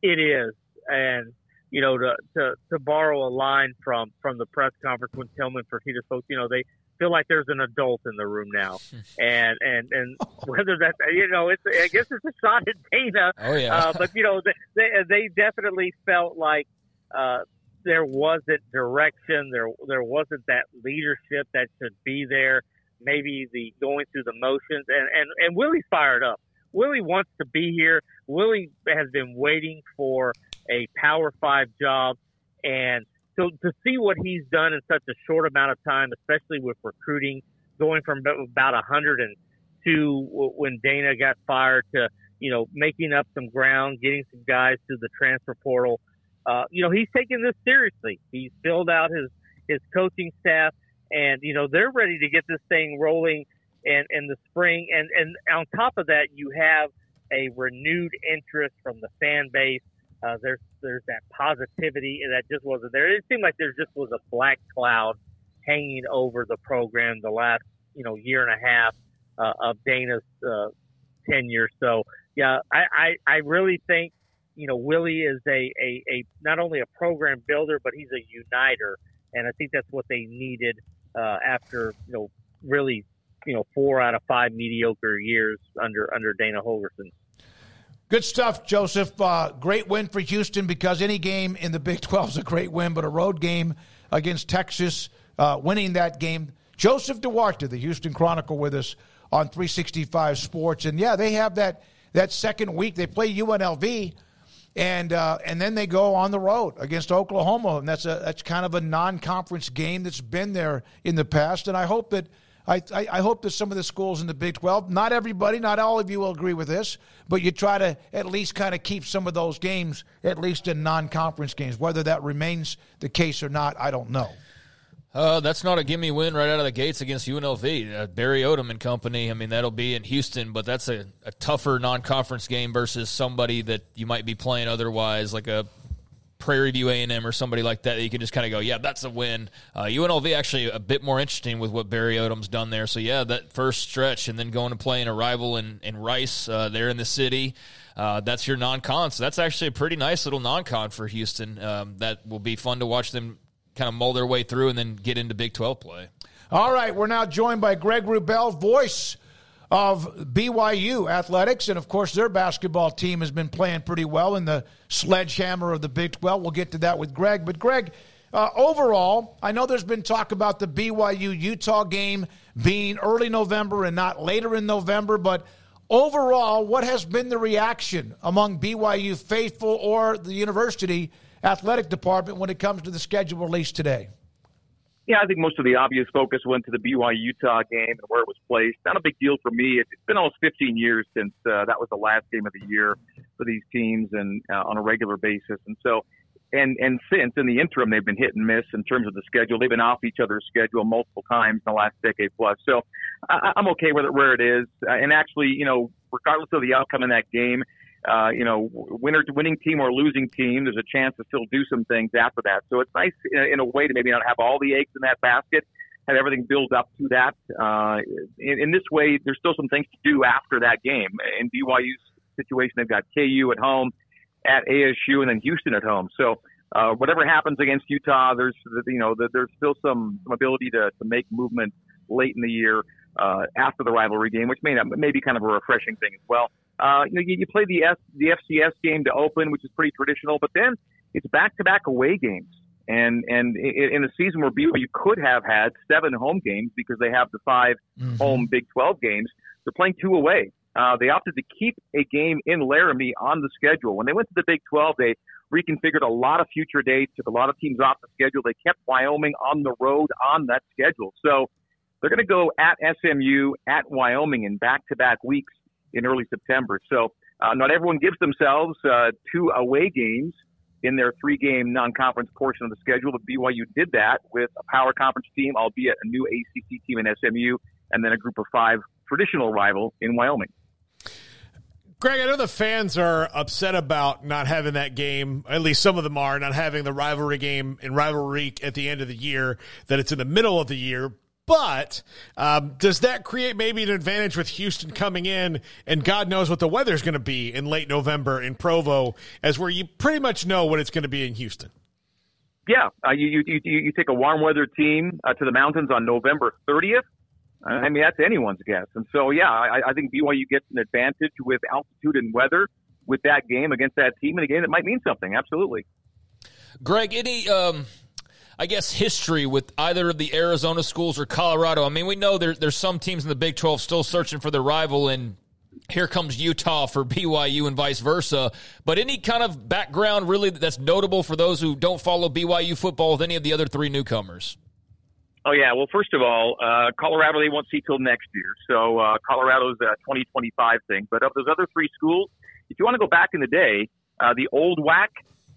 It is, and you know, to to, to borrow a line from from the press conference when Tillman Fertitta spoke, you know, they feel like there's an adult in the room now, and and and whether that's you know, it's I guess it's a shot at Dana. Oh yeah, uh, but you know, they they definitely felt like. Uh, there wasn't direction. There there wasn't that leadership that should be there. Maybe the going through the motions and and and Willie's fired up. Willie wants to be here. Willie has been waiting for a Power Five job, and so to see what he's done in such a short amount of time, especially with recruiting, going from about 102 when Dana got fired to you know making up some ground, getting some guys to the transfer portal uh, you know, he's taking this seriously. He's filled out his his coaching staff, and you know they're ready to get this thing rolling in in the spring. And and on top of that, you have a renewed interest from the fan base. Uh, there's there's that positivity that just wasn't there. It seemed like there just was a black cloud hanging over the program the last you know year and a half uh, of Dana's uh, tenure. So yeah, I, I I really think you know Willie is a, a a not only a program builder, but he's a uniter, and I think that's what they needed uh, after you know really you know four out of five mediocre years under under Dana Holgorsen. Good stuff, Joseph. Uh, great win for Houston because any game in the Big 12 is a great win, but a road game against Texas, uh, winning that game. Joseph Duarte, the Houston Chronicle, with us on 365 Sports, and yeah, they have that that second week. They play UNLV, and uh, and then they go on the road against Oklahoma, and that's a that's kind of a non-conference game that's been there in the past. And I hope that I, I, I, hope that some of the schools in the Big 12, not everybody, not all of you will agree with this, but you try to at least kind of keep some of those games, at least in non conference games. Whether that remains the case or not, I don't know. Uh, that's not a gimme win right out of the gates against UNLV. Uh, Barry Odom and company. I mean, that'll be in Houston, but that's a, a tougher non conference game versus somebody that you might be playing otherwise, like a Prairie View A&M or somebody like that, you can just kind of go, yeah, that's a win. Uh, UNLV actually a bit more interesting with what Barry Odom's done there. So yeah, that first stretch and then going to play in a rival in, in Rice uh, there in the city. Uh, that's your non-con. So that's actually a pretty nice little non-con for Houston. Um, that will be fun to watch them kind of mull their way through and then get into Big 12 play. All right, we're now joined by Greg Wrubell, voice of BYU athletics. And of course, their basketball team has been playing pretty well in the sledgehammer of the Big 12. We'll get to that with Greg. But, Greg, uh, overall, I know there's been talk about the BYU Utah game being early November and not later in November. But overall, what has been the reaction among BYU faithful or the university athletic department when it comes to the schedule released today? Yeah, I think most of the obvious focus went to the BYU Utah game and where it was placed. Not a big deal for me. It's been almost 15 years since uh, that was the last game of the year for these teams and uh, on a regular basis. And so, and and since in the interim they've been hit and miss in terms of the schedule. They've been off each other's schedule multiple times in the last decade plus. So I, I'm okay with it where it is. Uh, and actually, you know, regardless of the outcome in that game uh, you know, winner winning team or losing team, there's a chance to still do some things after that. So it's nice in a, in a way to maybe not have all the eggs in that basket, have everything build up to that. Uh, in, in this way, there's still some things to do after that game. In BYU's situation, they've got KU at home, at ASU, and then Houston at home. So uh, whatever happens against Utah, there's you know there's still some, some ability to, to make movement late in the year uh, after the rivalry game, which may not may be kind of a refreshing thing as well. Uh, you know, you, you play the S, the FCS game to open, which is pretty traditional, but then it's back-to-back away games. And and in a season where BYU could have had seven home games because they have the 5 mm-hmm. home Big 12 games, they're playing two away. Uh, they opted to keep a game in Laramie on the schedule. When they went to the Big 12, they reconfigured a lot of future dates, took a lot of teams off the schedule. They kept Wyoming on the road on that schedule. So they're going to go at SMU, at Wyoming in back to back weeks in early September. So uh, not everyone gives themselves uh, two away games in their three game non conference portion of the schedule. But BYU did that with a power conference team, albeit a new ACC team in SMU, and then a group of five traditional rival in Wyoming. Greg, I know the fans are upset about not having that game. At least some of them are not having the rivalry game in rivalry at the end of the year. That it's in the middle of the year. But um, does that create maybe an advantage with Houston coming in, and God knows what the weather's going to be in late November in Provo, as where you pretty much know what it's going to be in Houston? Yeah, uh, you, you you take a warm weather team uh, to the mountains on November 30th. I mean, that's anyone's guess. And so, yeah, I, I think BYU gets an advantage with altitude and weather with that game against that team in a game that might mean something. Absolutely. Greg, any um, I guess, history with either of the Arizona schools or Colorado? I mean, we know there, there's some teams in the Big 12 still searching for their rival, and here comes Utah for BYU and vice versa. But any kind of background really that's notable for those who don't follow BYU football with any of the other three newcomers? Oh yeah. Well, first of all, uh, Colorado they won't see till next year, so uh, Colorado's a 2025 thing. But of those other three schools, if you want to go back in the day, uh, the old WAC,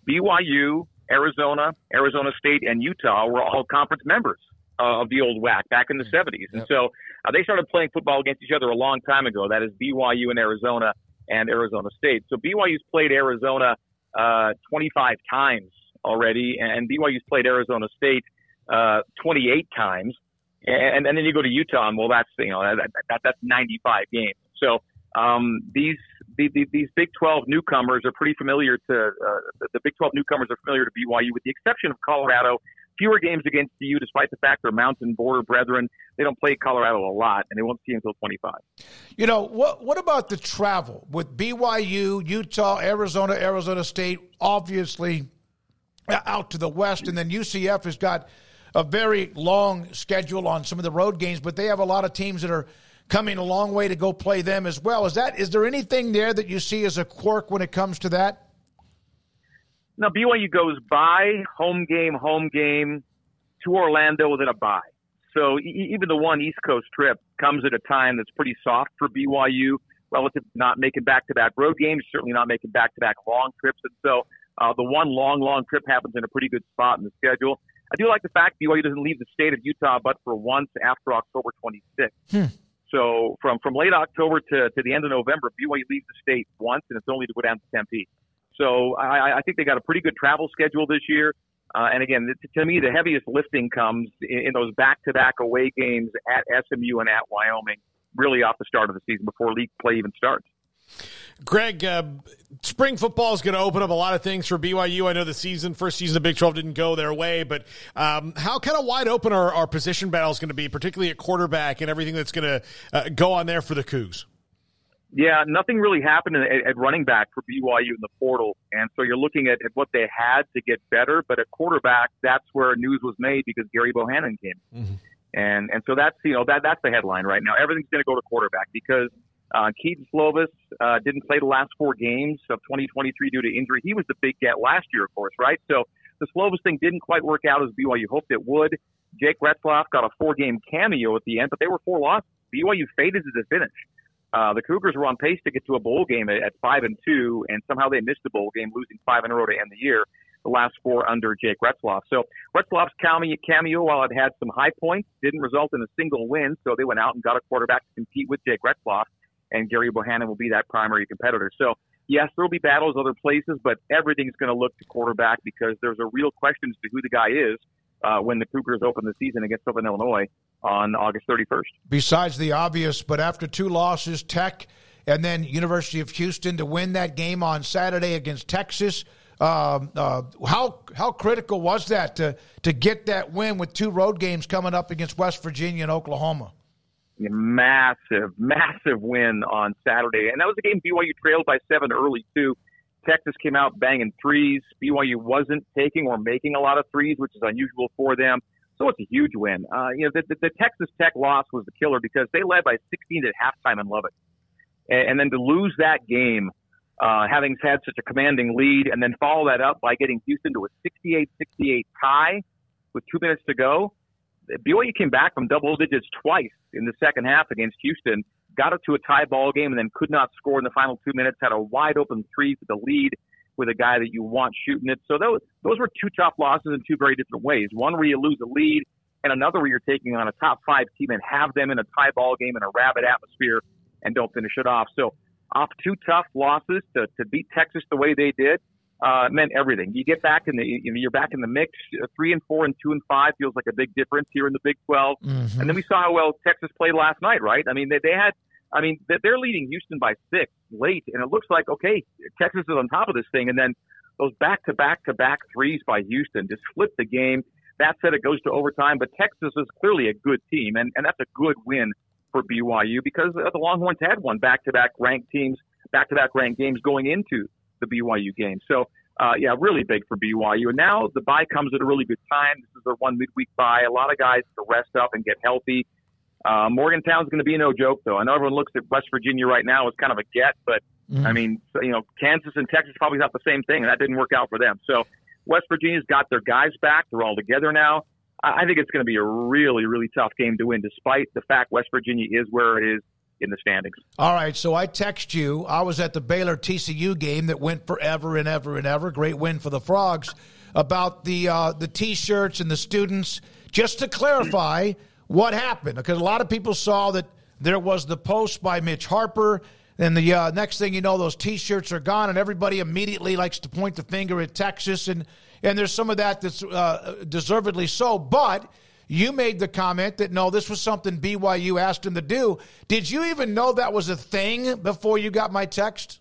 BYU, Arizona, Arizona State, and Utah were all conference members uh, of the old WAC back in the 70s. And so uh, they started playing football against each other a long time ago. That is BYU and Arizona and Arizona State. So BYU's played Arizona uh, 25 times already, and BYU's played Arizona State uh, 28 times. And, and then you go to Utah, and well, that's you know that, that that's 95 games. So um, these the, the, these Big 12 newcomers are pretty familiar to uh, the, the Big 12 newcomers are familiar to BYU, with the exception of Colorado. Fewer games against you, despite the fact they're mountain border brethren. They don't play Colorado a lot, and they won't see until 25. You know what? What about the travel with BYU, Utah, Arizona, Arizona State? Obviously, out to the west, and then UCF has got a very long schedule on some of the road games, but they have a lot of teams that are coming a long way to go play them as well. Is that is there anything there that you see as a quirk when it comes to that? Now BYU goes by home game, home game to Orlando within a bye. So e- even the one East Coast trip comes at a time that's pretty soft for BYU relative to not making back-to-back road games, certainly not making back-to-back long trips. And so uh, the one long, long trip happens in a pretty good spot in the schedule. I do like the fact BYU doesn't leave the state of Utah but for once after October 26th. Hmm. So from, from late October to, to the end of November, BYU leaves the state once, and it's only to go down to Tempe. So I, I think they got a pretty good travel schedule this year. Uh, and again, to me, the heaviest lifting comes in, in those back-to-back away games at SMU and at Wyoming, really off the start of the season before league play even starts. Greg, uh, spring football is going to open up a lot of things for BYU. I know the season, first season of Big 12 didn't go their way, but um, how kind of wide open are our position battles going to be, particularly at quarterback and everything that's going to uh, go on there for the Cougs? Yeah, nothing really happened at, at running back for BYU in the portal, and so you're looking at, at what they had to get better. But at quarterback, that's where news was made because Gerry Bohannon came, mm-hmm. and and so that's you know that that's the headline right now. Everything's going to go to quarterback because uh, Kedon Slovis uh, didn't play the last four games of 2023 due to injury. He was the big get last year, of course, right? So the Slovis thing didn't quite work out as BYU hoped it would. Jake Retzlaff got a four-game cameo at the end, but they were four losses. BYU faded to the finish. Uh, the Cougars were on pace to get to a bowl game at, at five and two, and somehow they missed a bowl game, losing five in a row to end the year. The last four under Jake Retzlaff. So Retzlaff's cameo, while it had some high points, didn't result in a single win. So they went out and got a quarterback to compete with Jake Retzlaff and Gerry Bohannon will be that primary competitor. So, yes, there will be battles other places, but everything's going to look to quarterback because there's a real question as to who the guy is uh, when the Cougars open the season against Southern Illinois on August 31st. Besides the obvious, but after two losses, Tech and then University of Houston to win that game on Saturday against Texas. Um, uh, how how critical was that to to get that win with two road games coming up against West Virginia and Oklahoma? Massive, massive win on Saturday. And that was a game BYU trailed by seven early, too. Texas came out banging threes. BYU wasn't taking or making a lot of threes, which is unusual for them. So it's a huge win. Uh, you know, the, the, the Texas Tech loss was the killer because they led by 16 at halftime in Lubbock. And, and then to lose that game, uh, having had such a commanding lead, and then follow that up by getting Houston to a 68-68 tie with two minutes to go, BYU came back from double digits twice in the second half against Houston, got it to a tie ball game, and then could not score in the final two minutes. Had a wide open three for the lead with a guy that you want shooting it. So those those were two tough losses in two very different ways. One where you lose a lead, and another where you're taking on a top five team and have them in a tie ball game in a rabid atmosphere and don't finish it off. So off two tough losses to, to beat Texas the way they did uh, meant everything. You get back in the, you know, you're back in the mix. Three and four and two and five feels like a big difference here in the Big 12. Mm-hmm. And then we saw how well Texas played last night, right? I mean, they, they had, I mean, they're leading Houston by six late, and it looks like okay, Texas is on top of this thing, and then those back to back to back threes by Houston just flipped the game. That said, it goes to overtime, but Texas is clearly a good team, and and that's a good win for BYU because the Longhorns had one back to back ranked teams, back to back ranked games going into the BYU game. So, uh, yeah, really big for BYU. And now the bye comes at a really good time. This is their one midweek bye. A lot of guys to rest up and get healthy. Uh, Morgantown's going to be no joke, though. I know everyone looks at West Virginia right now as kind of a get, but Mm-hmm. I mean, you know, Kansas and Texas probably thought the same thing, and that didn't work out for them. So West Virginia's got their guys back. They're all together now. I I think it's going to be a really, really tough game to win, despite the fact West Virginia is where it is in the standings. All right, so I text you. I was at the Baylor TCU game that went forever and ever and ever. Great win for the Frogs. About the uh, the T-shirts and the students just to clarify what happened, because a lot of people saw that there was the post by Mitch Harper. And the uh, next thing you know, those T-shirts are gone, and everybody immediately likes to point the finger at Texas, and and there's some of that that's uh, deservedly so. But you made the comment that no, this was something BYU asked him to do. Did you even know that was a thing before you got my text?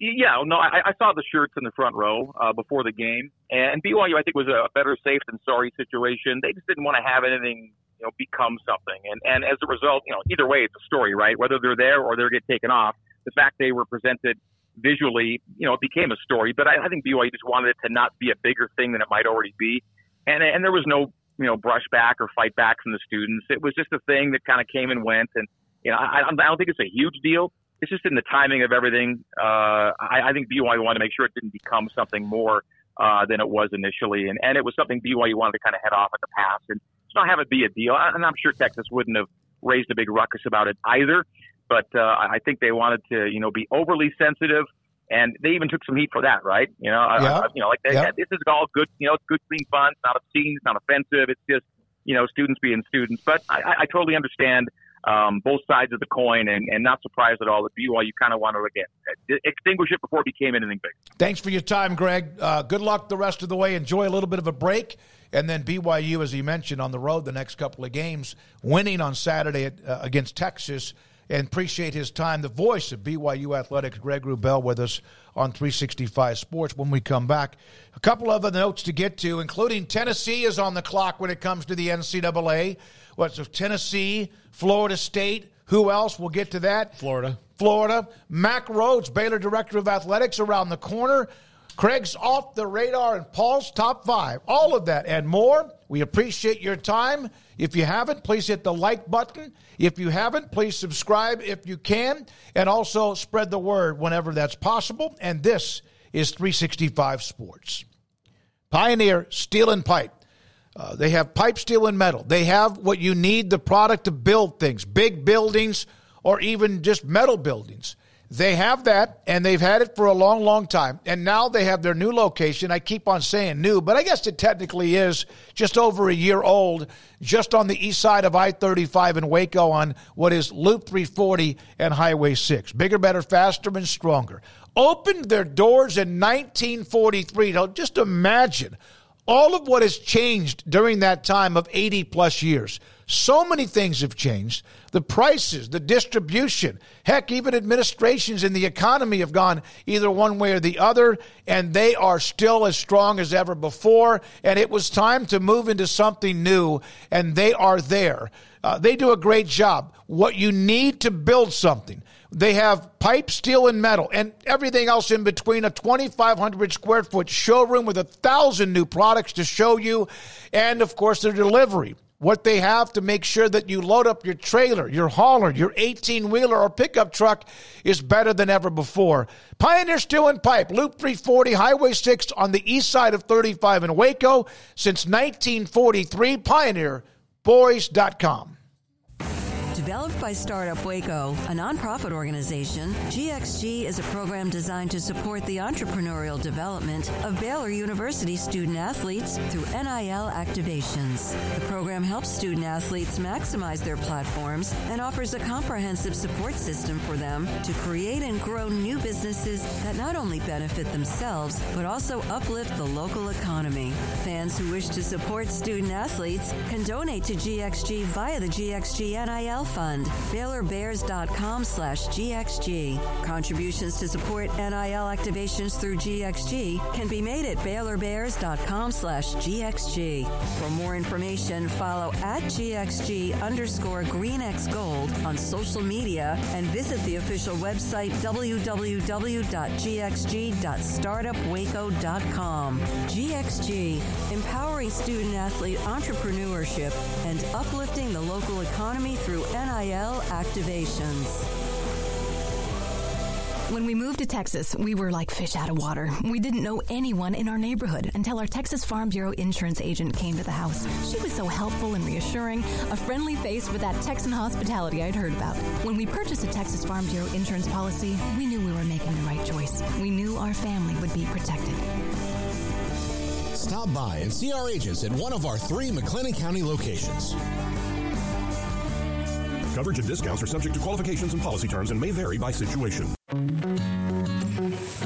Yeah, no, I, I saw the shirts in the front row uh, before the game, and BYU I think was a better safe than sorry situation. They just didn't want to have anything, you know, become something, and and as a result, you know, either way it's a story, right? Whether they're there or they're get taken off, the fact they were presented visually, you know, it became a story. But I, I think BYU just wanted it to not be a bigger thing than it might already be, and and there was no you know brush back or fight back from the students. It was just a thing that kind of came and went, and you know, I, I don't think it's a huge deal it's just in the timing of everything. Uh, I, I think BYU wanted to make sure it didn't become something more uh, than it was initially, and, and it was something BYU wanted to kind of head off at the pass and just not have it be a deal. And I'm sure Texas wouldn't have raised a big ruckus about it either, but uh, I think they wanted to, you know, be overly sensitive. And they even took some heat for that, right? You know, yeah. I, you know, like they, yeah. this is all good. You know, it's good, clean fun. It's not obscene. It's not offensive. It's just, you know, students being students. But I, I totally understand um, both sides of the coin, and, and not surprised at all that BYU kind of wanted to again extinguish it before it became anything big. Thanks for your time, Greg. Uh, good luck the rest of the way. Enjoy a little bit of a break, and then BYU, as he mentioned, on the road the next couple of games, winning on Saturday at, uh, against Texas. And appreciate his time. The voice of BYU Athletics, Greg Wrubell, with us on 365 Sports when we come back. A couple other notes to get to, including Tennessee is on the clock when it comes to the NCAA. What's so Tennessee, Florida State. Who else? We'll get to that. Florida. Florida. Mack Rhoades, Baylor Director of Athletics, around the corner. Craig's off the radar and Paul's top five. All of that and more. We appreciate your time. If you haven't, please hit the like button. If you haven't, please subscribe if you can. And also spread the word whenever that's possible. And this is 365 Sports. Pioneer Steel and Pipe. Uh, they have pipe, steel, and metal. They have what you need the product to build things, big buildings or even just metal buildings. They have that, and they've had it for a long, long time. And now they have their new location. I keep on saying new, but I guess it technically is just over a year old, just on the east side of I 35 in Waco on what is Loop 340 and Highway 6. Bigger, better, faster, and stronger. Opened their doors in 1943. Now, just imagine all of what has changed during that time of 80 plus years. So many things have changed. The prices, the distribution, heck, even administrations in the economy have gone either one way or the other, and they are still as strong as ever before. And it was time to move into something new, and they are there. Uh, they do a great job. What you need to build something, they have pipe, steel, and metal, and everything else in between. A 2,500 square foot showroom with a thousand new products to show you, and of course, their delivery. What they have to make sure that you load up your trailer, your hauler, your 18 wheeler or pickup truck is better than ever before. Pioneer Steel and Pipe, Loop 340, Highway 6 on the east side of 35 in Waco since 1943. PioneerBoys.com. Developed by Startup Waco, a nonprofit organization, GXG is a program designed to support the entrepreneurial development of Baylor University student athletes through NIL activations. The program helps student athletes maximize their platforms and offers a comprehensive support system for them to create and grow new businesses that not only benefit themselves, but also uplift the local economy. Fans who wish to support student athletes can donate to GXG via the GXG NIL Fund Fund, BaylorBears.com slash GXG. Contributions to support NIL activations through GXG can be made at BaylorBears.com slash GXG. For more information, follow at GXG underscore GreenX Gold on social media and visit the official website www.gxg.startupwaco.com. GXG, empowering student athlete entrepreneurship and uplifting the local economy through NIL NIL activations. When we moved to Texas, we were like fish out of water. We didn't know anyone in our neighborhood until our Texas Farm Bureau insurance agent came to the house. She was so helpful and reassuring, a friendly face with that Texan hospitality I'd heard about. When we purchased a Texas Farm Bureau insurance policy, we knew we were making the right choice. We knew our family would be protected. stop by and see our agents at one of our three McLennan County locations. Coverage and discounts are subject to qualifications and policy terms and may vary by situation.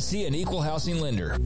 an equal housing lender.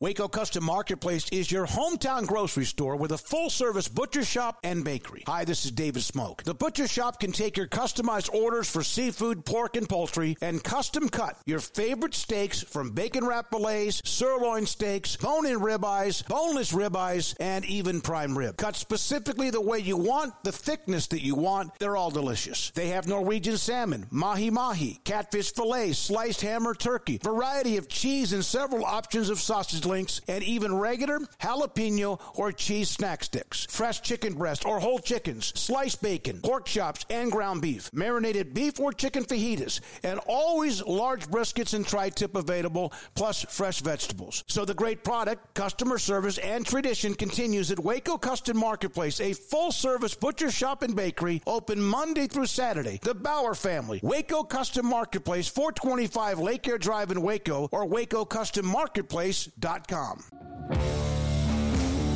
Waco Custom Marketplace is your hometown grocery store with a full service butcher shop and bakery. Hi, this is David Smoak. The butcher shop can take your customized orders for seafood, pork, and poultry and custom cut your favorite steaks from bacon wrap fillets, sirloin steaks, bone in ribeyes, boneless ribeyes, and even prime rib. Cut specifically the way you want, the thickness that you want. They're all delicious. They have Norwegian salmon, mahi mahi, catfish fillets, sliced ham or turkey, variety of cheese, and several options of sausage links, and even regular jalapeno or cheese snack sticks, fresh chicken breast or whole chickens, sliced bacon, pork chops, and ground beef, marinated beef or chicken fajitas, and always large briskets and tri-tip available, plus fresh vegetables. So the great product, customer service, and tradition continues at Waco Custom Marketplace, a full-service butcher shop and bakery, open Monday through Saturday. The Bauer family, Waco Custom Marketplace, 425 Lake Air Drive in Waco, or WacoCustomMarketplace.com.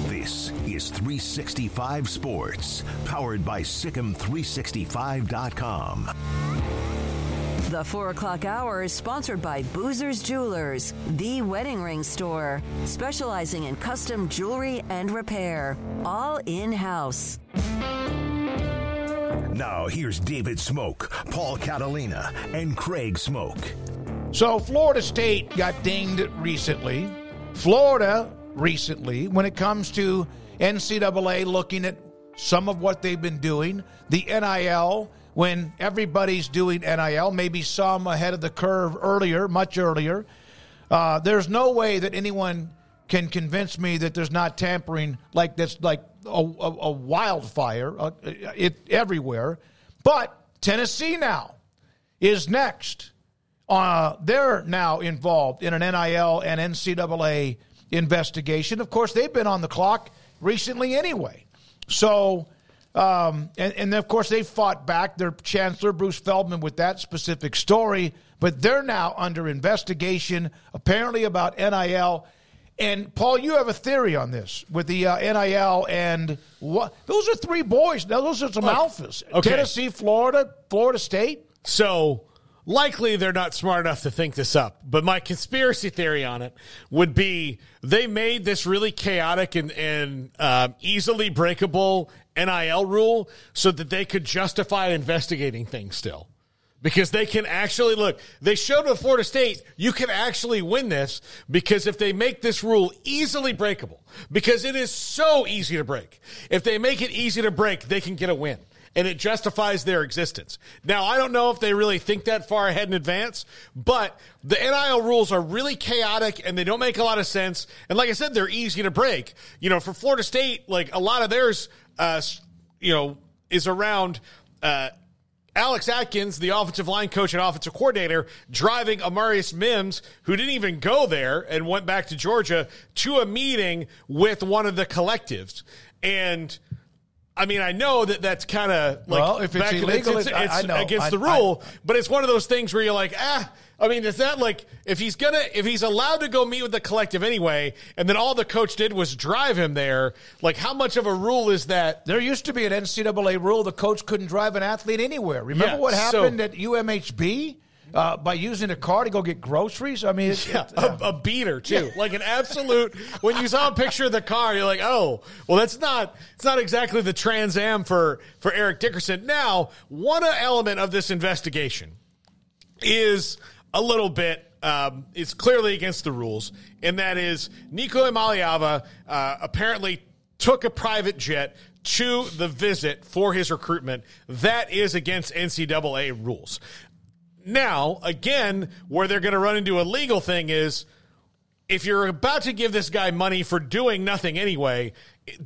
This is 365 Sports, powered by Sicem365.com. The 4 o'clock hour is sponsored by Boozer's Jewelers, the wedding ring store, specializing in custom jewelry and repair, all in house. Now, here's David Smoak, Paul Catalina, and Craig Smoak. So, Florida State got dinged recently. Florida recently, when it comes to NCAA looking at some of what they've been doing, the NIL, when everybody's doing NIL, maybe some ahead of the curve earlier, much earlier. Uh, there's no way that anyone can convince me that there's not tampering like that's like a, a, a wildfire uh, it everywhere. But Tennessee now is next. Uh, they're now involved in an NIL and NCAA investigation. Of course, they've been on the clock recently anyway. So, um, and, and of course, they fought back. Their chancellor, Bruce Feldman, with that specific story, but they're now under investigation, apparently about NIL. And Paul, you have a theory on this with the uh, NIL and what? Those are three boys. Now, those are some Look, alphas. okay. Tennessee, Florida, Florida State. So likely they're not smart enough to think this up. But my conspiracy theory on it would be they made this really chaotic and, and um, easily breakable NIL rule so that they could justify investigating things still. Because they can actually look, they showed with Florida State, you can actually win this because if they make this rule easily breakable, because it is so easy to break. If they make it easy to break, they can get a win and it justifies their existence. Now, I don't know if they really think that far ahead in advance, but the NIL rules are really chaotic and they don't make a lot of sense. And like I said, they're easy to break. You know, for Florida State, like a lot of theirs, uh, you know, is around, uh, Alex Atkins, the offensive line coach and offensive coordinator, driving Amarius Mims, who didn't even go there and went back to Georgia, to a meeting with one of the collectives. And I mean, I know that that's kind of like Well, if it's back- illegal, it's, it- I- it's I know. against I- the rule. but it's one of those things where you're like, ah. I mean, is that like if he's gonna if he's allowed to go meet with the collective anyway, and then all the coach did was drive him there? Like, how much of a rule is that? There used to be an NCAA rule the coach couldn't drive an athlete anywhere. Remember Yeah, what so- happened at UMHB uh, by using a car to go get groceries? I mean, Yeah, it- a, a beater too, like an absolute. when you saw a picture of the car, you're like, oh, well, that's not. It's not exactly the Trans Am for for Eric Dickerson. Now, one element of this investigation is a little bit. Um, it's clearly against the rules, and that is Nico Iamaleava uh, apparently took a private jet to the visit for his recruitment. That is against NCAA rules. Now, again, where they're going to run into a legal thing is if you're about to give this guy money for doing nothing anyway,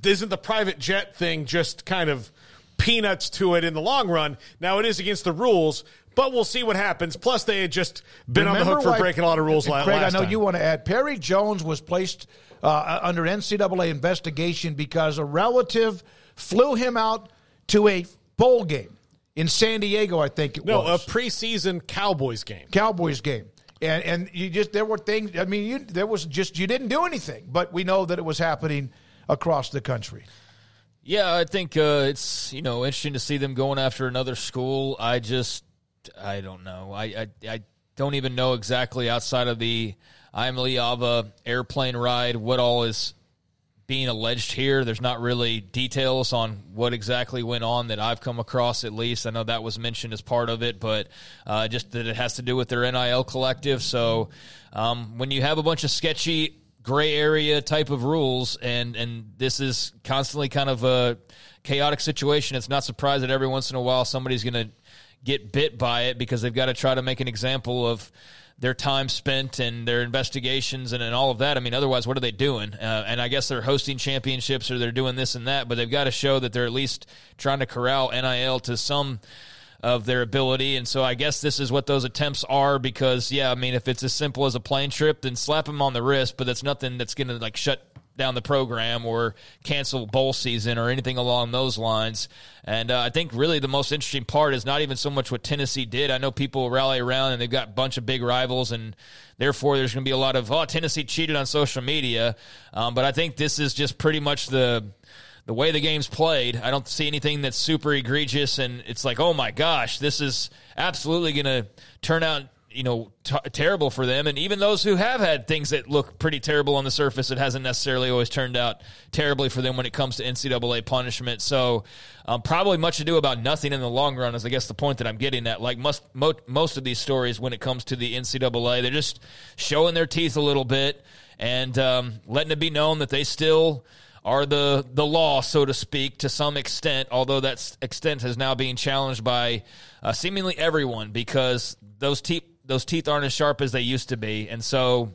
isn't the private jet thing just kind of peanuts to it in the long run? Now it is against the rules, but we'll see what happens. Plus, they had just been Remember on the hook for why- breaking a lot of rules and la- Craig, last I know time. you want to add. Perry Jones was placed uh, under NCAA investigation because a relative flew him out to a bowl game in San Diego. I think it no, was a preseason Cowboys game. Cowboys game. And and you just there were things. I mean, you, there was just you didn't do anything, but we know that it was happening across the country. Yeah, I think uh, it's you know interesting to see them going after another school. I just I don't know. I I, I don't even know exactly outside of the Ava airplane ride what all is being alleged here. There's not really details on what exactly went on that I've come across. At least I know that was mentioned as part of it, but uh, just that it has to do with their NIL collective. So um, when you have a bunch of sketchy gray area type of rules, and and this is constantly kind of a chaotic situation, it's not surprised that every once in a while somebody's going to get bit by it because they've got to try to make an example of their time spent and their investigations and, and all of that. I mean, otherwise, what are they doing? Uh, and I guess they're hosting championships or they're doing this and that, but they've got to show that they're at least trying to corral NIL to some of their ability. And so I guess this is what those attempts are because, yeah, I mean, if it's as simple as a plane trip, then slap them on the wrist, but that's nothing that's going to like shut down the program or cancel bowl season or anything along those lines. And uh, I think really the most interesting part is not even so much what Tennessee did. I know people rally around and they've got a bunch of big rivals, and therefore there's going to be a lot of, oh, Tennessee cheated on social media. Um, but I think this is just pretty much the the way the game's played, I don't see anything that's super egregious, and it's like, oh my gosh, this is absolutely going to turn out, you know, t- terrible for them. And even those who have had things that look pretty terrible on the surface, it hasn't necessarily always turned out terribly for them when it comes to NCAA punishment. So, um, probably much ado about nothing in the long run is, I guess, the point that I'm getting at. Like most mo- most of these stories, when it comes to the NCAA, they're just showing their teeth a little bit and um, letting it be known that they still are the the law, so to speak, to some extent. Although that extent is now being challenged by uh, seemingly everyone because those teeth those teeth aren't as sharp as they used to be, and so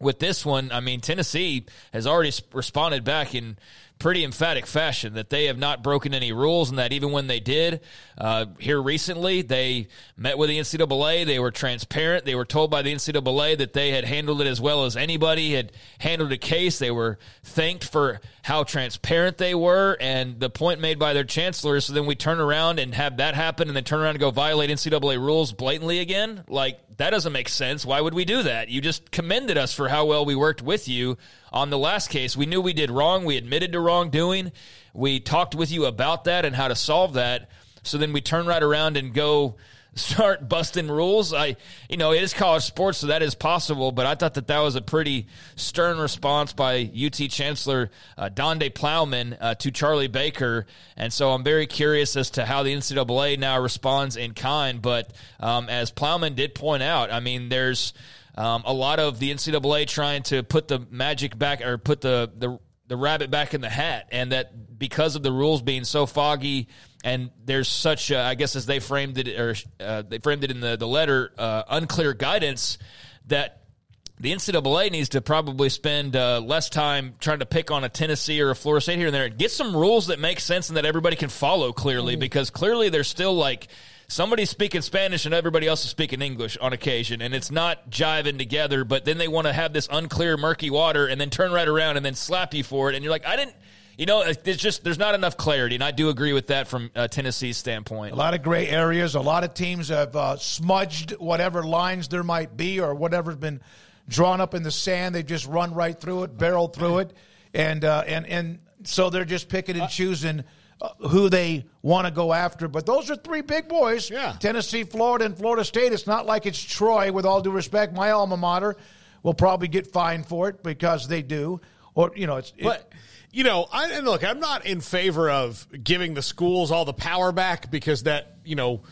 with this one, I mean Tennessee has already responded back in pretty emphatic fashion that they have not broken any rules, and that even when they did uh, here recently, they met with the NCAA. They were transparent. They were told by the NCAA that they had handled it as well as anybody had handled a case. They were thanked for how transparent they were, and the point made by their chancellor. So then we turn around and have that happen, and then turn around and go violate NCAA rules blatantly again. Like that doesn't make sense. Why would we do that? You just commended us for how well we worked with you on the last case. We knew we did wrong. We admitted to wrongdoing. We talked with you about that and how to solve that. So then we turn right around and go start busting rules. I, you know, it is college sports, so that is possible. But I thought that that was a pretty stern response by UT Chancellor uh, Donde Plowman uh, to Charlie Baker, and so I'm very curious as to how the NCAA now responds in kind. But um, as Plowman did point out, I mean, there's um, a lot of the NCAA trying to put the magic back or put the the the rabbit back in the hat, and that because of the rules being so foggy, and there's such, uh, I guess, as they framed it, or uh, they framed it in the the letter, uh, unclear guidance that the NCAA needs to probably spend uh, less time trying to pick on a Tennessee or a Florida State here and there. Get some rules that make sense and that everybody can follow clearly, because clearly they're still like somebody's speaking Spanish and everybody else is speaking English on occasion, and it's not jiving together. But then they want to have this unclear, murky water, and then turn right around and then slap you for it, and you're like, I didn't. You know, there's just there's not enough clarity, and I do agree with that from uh, Tennessee's standpoint. A lot of gray areas. A lot of teams have uh, smudged whatever lines there might be or whatever's been drawn up in the sand. They just run right through it, barrel through it, and uh, and and so they're just picking and choosing uh, who they want to go after. But those are three big boys. Yeah. Tennessee, Florida, and Florida State. It's not like it's Troy. With all due respect, my alma mater will probably get fined for it because they do. Or you know, it's it- But you know, I and look, I'm not in favor of giving the schools all the power back because that you know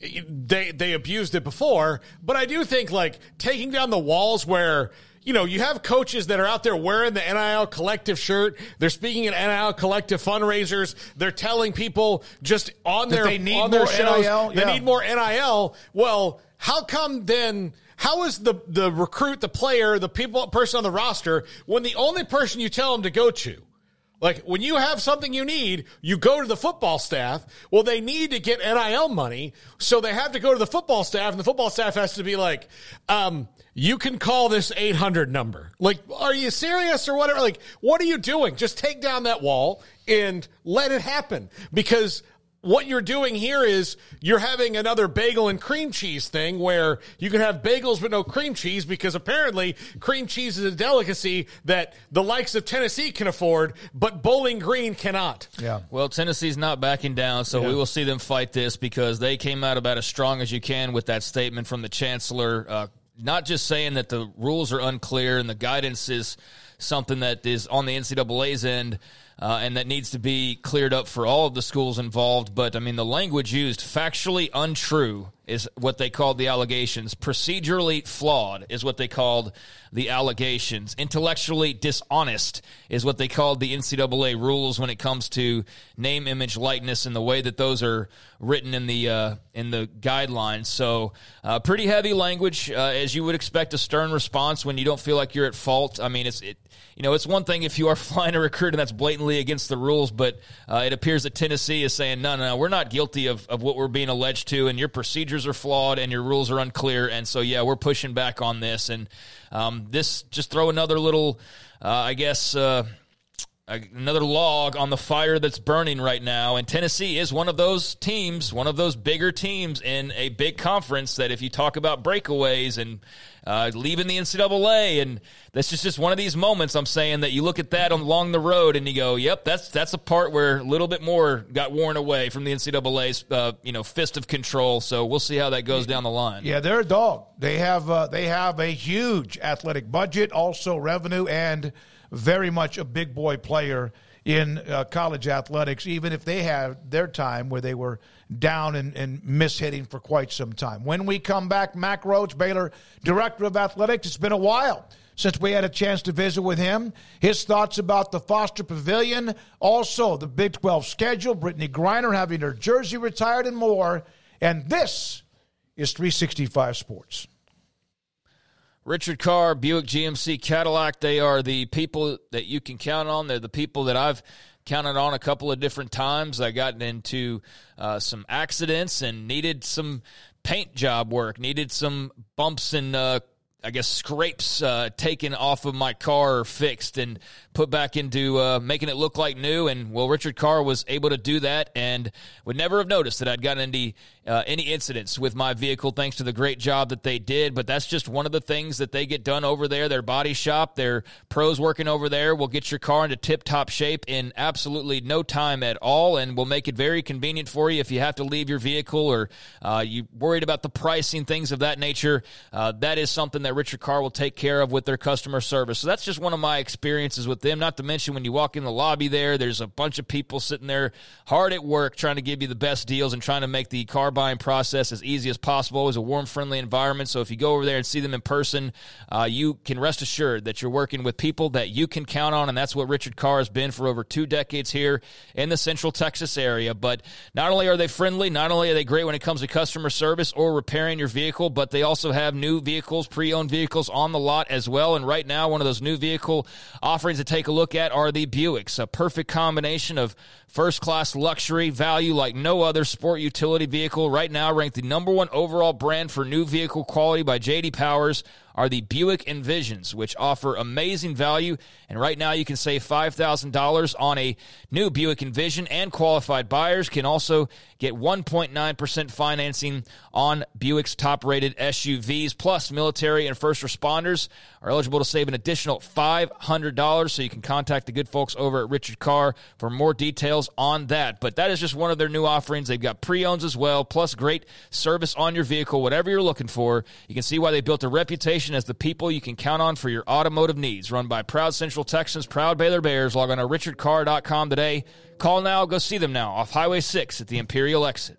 they they abused it before. But I do think like taking down the walls where. You know, you have coaches that are out there wearing the NIL collective shirt. They're speaking at NIL collective fundraisers. They're telling people just on That their they need on their more shows NIL? they Yeah. need more NIL. Well, how come then how is the the recruit, the player, the people person on the roster when the only person you tell them to go to like when you have something you need, you go to the football staff. Well, they need to get NIL money, so they have to go to the football staff, and the football staff has to be like, um, you can call this 800 number. Like, are you serious or whatever? Like, what are you doing? Just take down that wall and let it happen because what you're doing here is you're having another bagel and cream cheese thing where you can have bagels but no cream cheese because apparently cream cheese is a delicacy that the likes of Tennessee can afford, but Bowling Green cannot. Yeah. Well, Tennessee's not backing down, so Yeah. we will see them fight this because they came out about as strong as you can with that statement from the chancellor. Uh, not just saying that the rules are unclear and the guidance is something that is on the NCAA's end. Uh, and that needs to be cleared up for all of the schools involved. But I mean, the language used, factually untrue, is what they called the allegations. Procedurally flawed is what they called the allegations. Intellectually dishonest is what they called the NCAA rules when it comes to name, image, likeness, and the way that those are written in the uh, in the guidelines. So, uh, pretty heavy language, uh, as you would expect. A stern response when you don't feel like you're at fault. I mean, it's it. You know, it's one thing if you are flying a recruit and that's blatantly against the rules, but uh, it appears that Tennessee is saying, no, no, no, we're not guilty of, of what we're being alleged to, and your procedures are flawed and your rules are unclear. And so, yeah, we're pushing back on this. And um, this, just throw another little, uh, I guess, uh, another log on the fire that's burning right now. And Tennessee is one of those teams, one of those bigger teams in a big conference that if you talk about breakaways and uh, leaving the NCAA, and that's just, just one of these moments I'm saying that you look at that along the road and you go, yep, that's that's a part where a little bit more got worn away from the NCAA's uh, you know fist of control. So we'll see how that goes down the line. Yeah, they're a dog. They have uh, they have a huge athletic budget, also revenue, and very much a big boy player in uh, college athletics. Even if they had their time where they were down and, and mishitting for quite some time. When we come back, Mack Rhoades, Baylor director of athletics. It's been a while since we had a chance to visit with him. His thoughts about the Foster Pavilion, also the Big 12 schedule, Brittney Griner having her jersey retired, and more. And this is 365 Sports. Richard Carr, Buick GMC Cadillac, they are the people that you can count on. They're the people that I've counted on a couple of different times. I got into uh, some accidents and needed some paint job work, needed some bumps and uh, I guess scrapes uh, taken off of my car or fixed and put back into uh, making it look like new. And well, Richard Carr was able to do that and would never have noticed that I'd gotten into uh, any incidents with my vehicle thanks to the great job that they did. But that's just one of the things that they get done over there. Their body shop, their pros working over there will get your car into tip top shape in absolutely no time at all and will make it very convenient for you if you have to leave your vehicle or uh, you worried about the pricing, things of that nature. Uh, that is something that Richard Carr will take care of with their customer service. So that's just one of my experiences with them. Not to mention when you walk in the lobby there, there's a bunch of people sitting there hard at work trying to give you the best deals and trying to make the car buying process as easy as possible. It was a warm, friendly environment. So if you go over there and see them in person, uh, you can rest assured that you're working with people that you can count on. And that's what Richard Carr has been for over two decades here in the Central Texas area. But not only are they friendly, not only are they great when it comes to customer service or repairing your vehicle, but they also have new vehicles, pre owned vehicles on the lot as well. And right now, one of those new vehicle offerings to take a look at are the Buicks, a perfect combination of first class luxury value like no other sport utility vehicle. Right now, ranked the number one overall brand for new vehicle quality by JD Powers are the Buick Envisions, which offer amazing value. And right now, you can save $5,000 on a new Buick Envision, and qualified buyers can also get 1.9% financing on Buick's top rated SUVs. Plus, military and first responders are eligible to save an additional $500. So you can contact the good folks over at Richard Carr for more details on that. But that is just one of their new offerings. They've got pre owns as well, plus great service on your vehicle, whatever you're looking for. You can see why they built a reputation as the people you can count on for your automotive needs. Run by proud Central Texans, proud Baylor Bears. Log on to richardcarr.com today. Call now, go see them now off Highway 6 at the Imperial exit.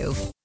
too.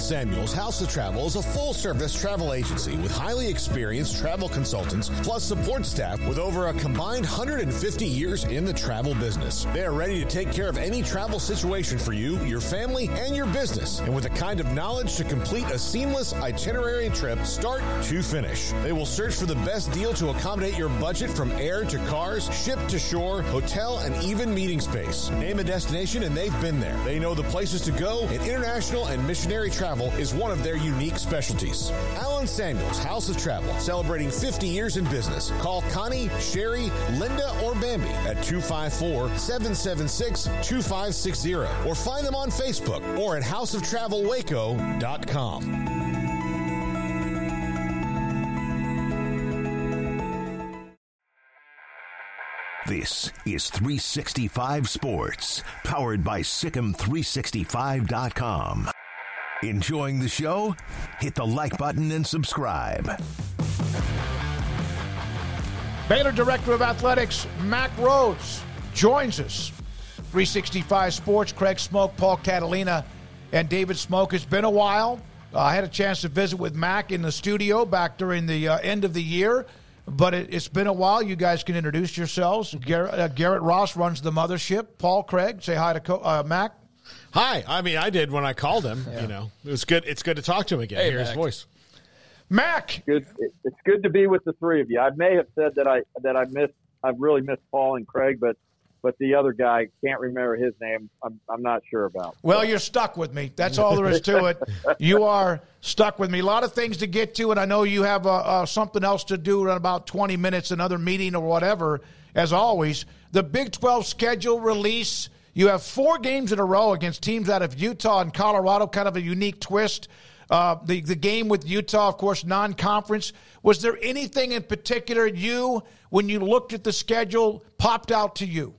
Samuels House of Travel is a full service travel agency with highly experienced travel consultants plus support staff with over a combined 150 years in the travel business. They are ready to take care of any travel situation for you, your family, and your business, and with the kind of knowledge to complete a seamless itinerary trip start to finish. They will search for the best deal to accommodate your budget from air to cars, ship to shore, hotel, and even meeting space. Name a destination and they've been there. They know the places to go, in international and missionary travel is one of their unique specialties. Allen Samuels, House of Travel, celebrating 50 years in business. Call Connie, Sherry, Linda, or Bambi at 254 776 2560 or find them on Facebook or at houseoftravelwaco.com. This is 365 Sports, powered by Sicem365.com. Enjoying the show? Hit the like button and subscribe. Baylor Director of Athletics, Mack Rhoades, joins us. 365 Sports, Craig Smoak, Paul Catalina, and David Smoak. It's been a while. Uh, I had a chance to visit with Mac in the studio back during the uh, end of the year, but it, has been a while. You guys can introduce yourselves. Garrett, uh, Garrett Ross runs the mothership. Paul Craig, say hi to Co- uh, Mack. Hi. I mean, I did when I called him. Yeah. You know, it was good. It's good to talk to him again. Hey, hear Mack. his voice. Mack. good. It's good to be with the three of you. I may have said that I that I missed. I've really missed Paul and Craig, but but the other guy can't remember his name. I'm I'm not sure about. Well, you're stuck with me. That's all there is to it. you are stuck with me. A lot of things to get to, and I know you have uh, uh, something else to do in about 20 minutes, another meeting or whatever. As always, the Big 12 schedule release you have four games in a row against teams out of Utah and Colorado, kind of a unique twist. Uh, the the game with Utah, of course, non-conference. Was there anything in particular you, when you looked at the schedule, popped out to you?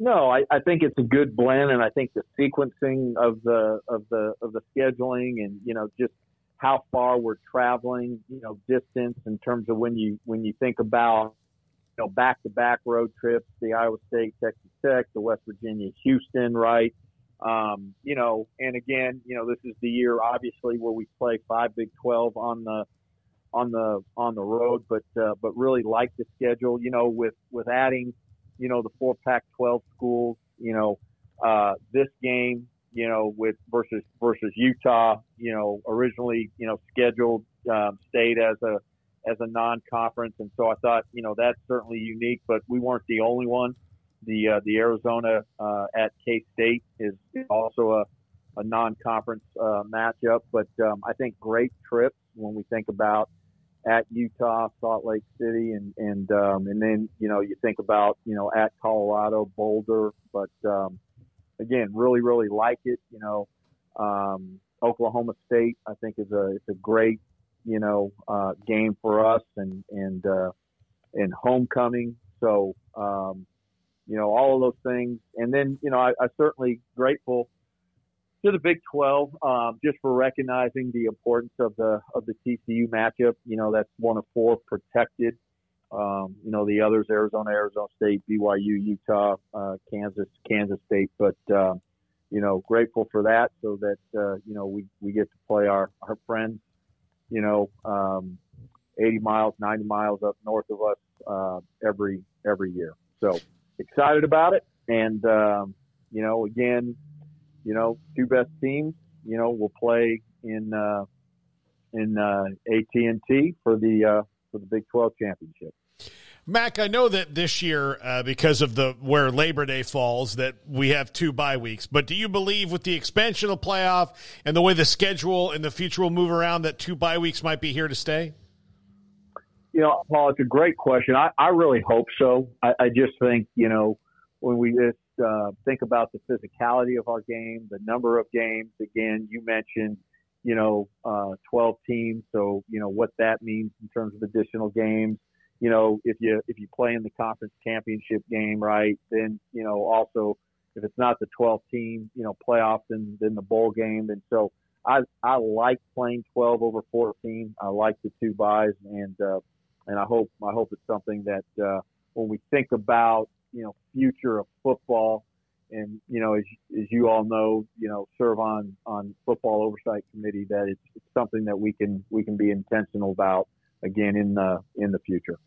No, I, I think it's a good blend, and I think the sequencing of the of the of the scheduling, and you know, just how far we're traveling, you know, distance in terms of when you when you think about you know, back to back road trips, the Iowa State, Texas Tech, the West Virginia, Houston, right? Um, you know, and again, you know, this is the year obviously where we play five Big 12 on the, on the, on the road, but, uh, but really like the schedule, you know, with, with adding, you know, the four Pac 12 schools, you know, uh, this game, you know, with versus, versus Utah, you know, originally, you know, scheduled, um, stayed as a, as a non-conference, and so I thought, you know, that's certainly unique. But we weren't the only one. The uh, the Arizona uh, at K State is also a, a non-conference uh, matchup, but um, I think great trips when we think about at Utah, Salt Lake City, and and um, and then you know you think about you know at Colorado, Boulder, but um, again, really really like it. You know, um, Oklahoma State I think is a it's a great you know, uh, game for us and, and, uh, and homecoming. So, um, you know, all of those things. And then, you know, I, I certainly grateful to the Big 12, um, just for recognizing the importance of the of the TCU matchup. You know, that's one of four protected. Um, you know, the others: Arizona, Arizona State, BYU, Utah, uh, Kansas, Kansas State. But uh, you know, grateful for that, so that uh, you know we we get to play our our friends. You know, um, 80 miles, 90 miles up north of us uh, every every year. So excited about it, and um, you know, again, you know, two best teams, you know, will play in uh, in uh, AT&T for the uh, for the Big 12 championship. Mack, I know that this year, uh, because of the where Labor Day falls, that we have two bye weeks. But do you believe, with the expansion of playoff and the way the schedule and the future will move around, that two bye weeks might be here to stay? You know, Paul, it's a great question. I, I really hope so. I, I just think, you know, when we just uh, think about the physicality of our game, the number of games. Again, you mentioned, you know, uh, 12 teams. So, you know, what that means in terms of additional games. You know, if you if you play in the conference championship game, right, then you know also if it's not the 12 team, you know, playoffs, then then the bowl game. And so I I like playing 12 over 14. I like the two byes, and uh, and I hope I hope it's something that uh, when we think about you know future of football. And you know, as as you all know, you know, serve on on football oversight committee. That it's, it's something that we can we can be intentional about again in the in the future.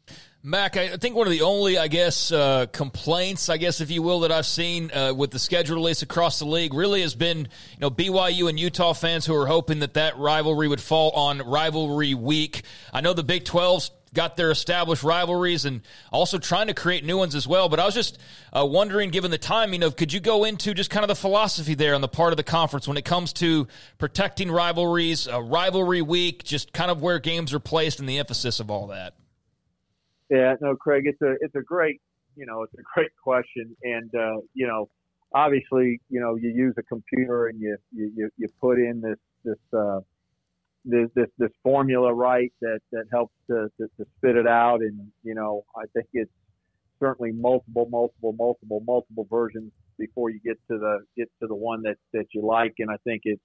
Mack, I think one of the only, I guess, uh, complaints, I guess, if you will, that I've seen uh, with the schedule release across the league really has been, you know, BYU and Utah fans who are hoping that that rivalry would fall on rivalry week. I know the Big 12's got their established rivalries and also trying to create new ones as well. But I was just uh, wondering, given the timing of, could you go into just kind of the philosophy there on the part of the conference when it comes to protecting rivalries, a rivalry week, just kind of where games are placed and the emphasis of all that? Yeah, no, Craig, it's a it's a great you know it's a great question, and uh, you know obviously you know you use a computer and you you you put in this this uh, this, this this formula right that that helps to, to, to spit it out. And you know I think it's certainly multiple multiple multiple multiple versions before you get to the get to the one that that you like. And I think it's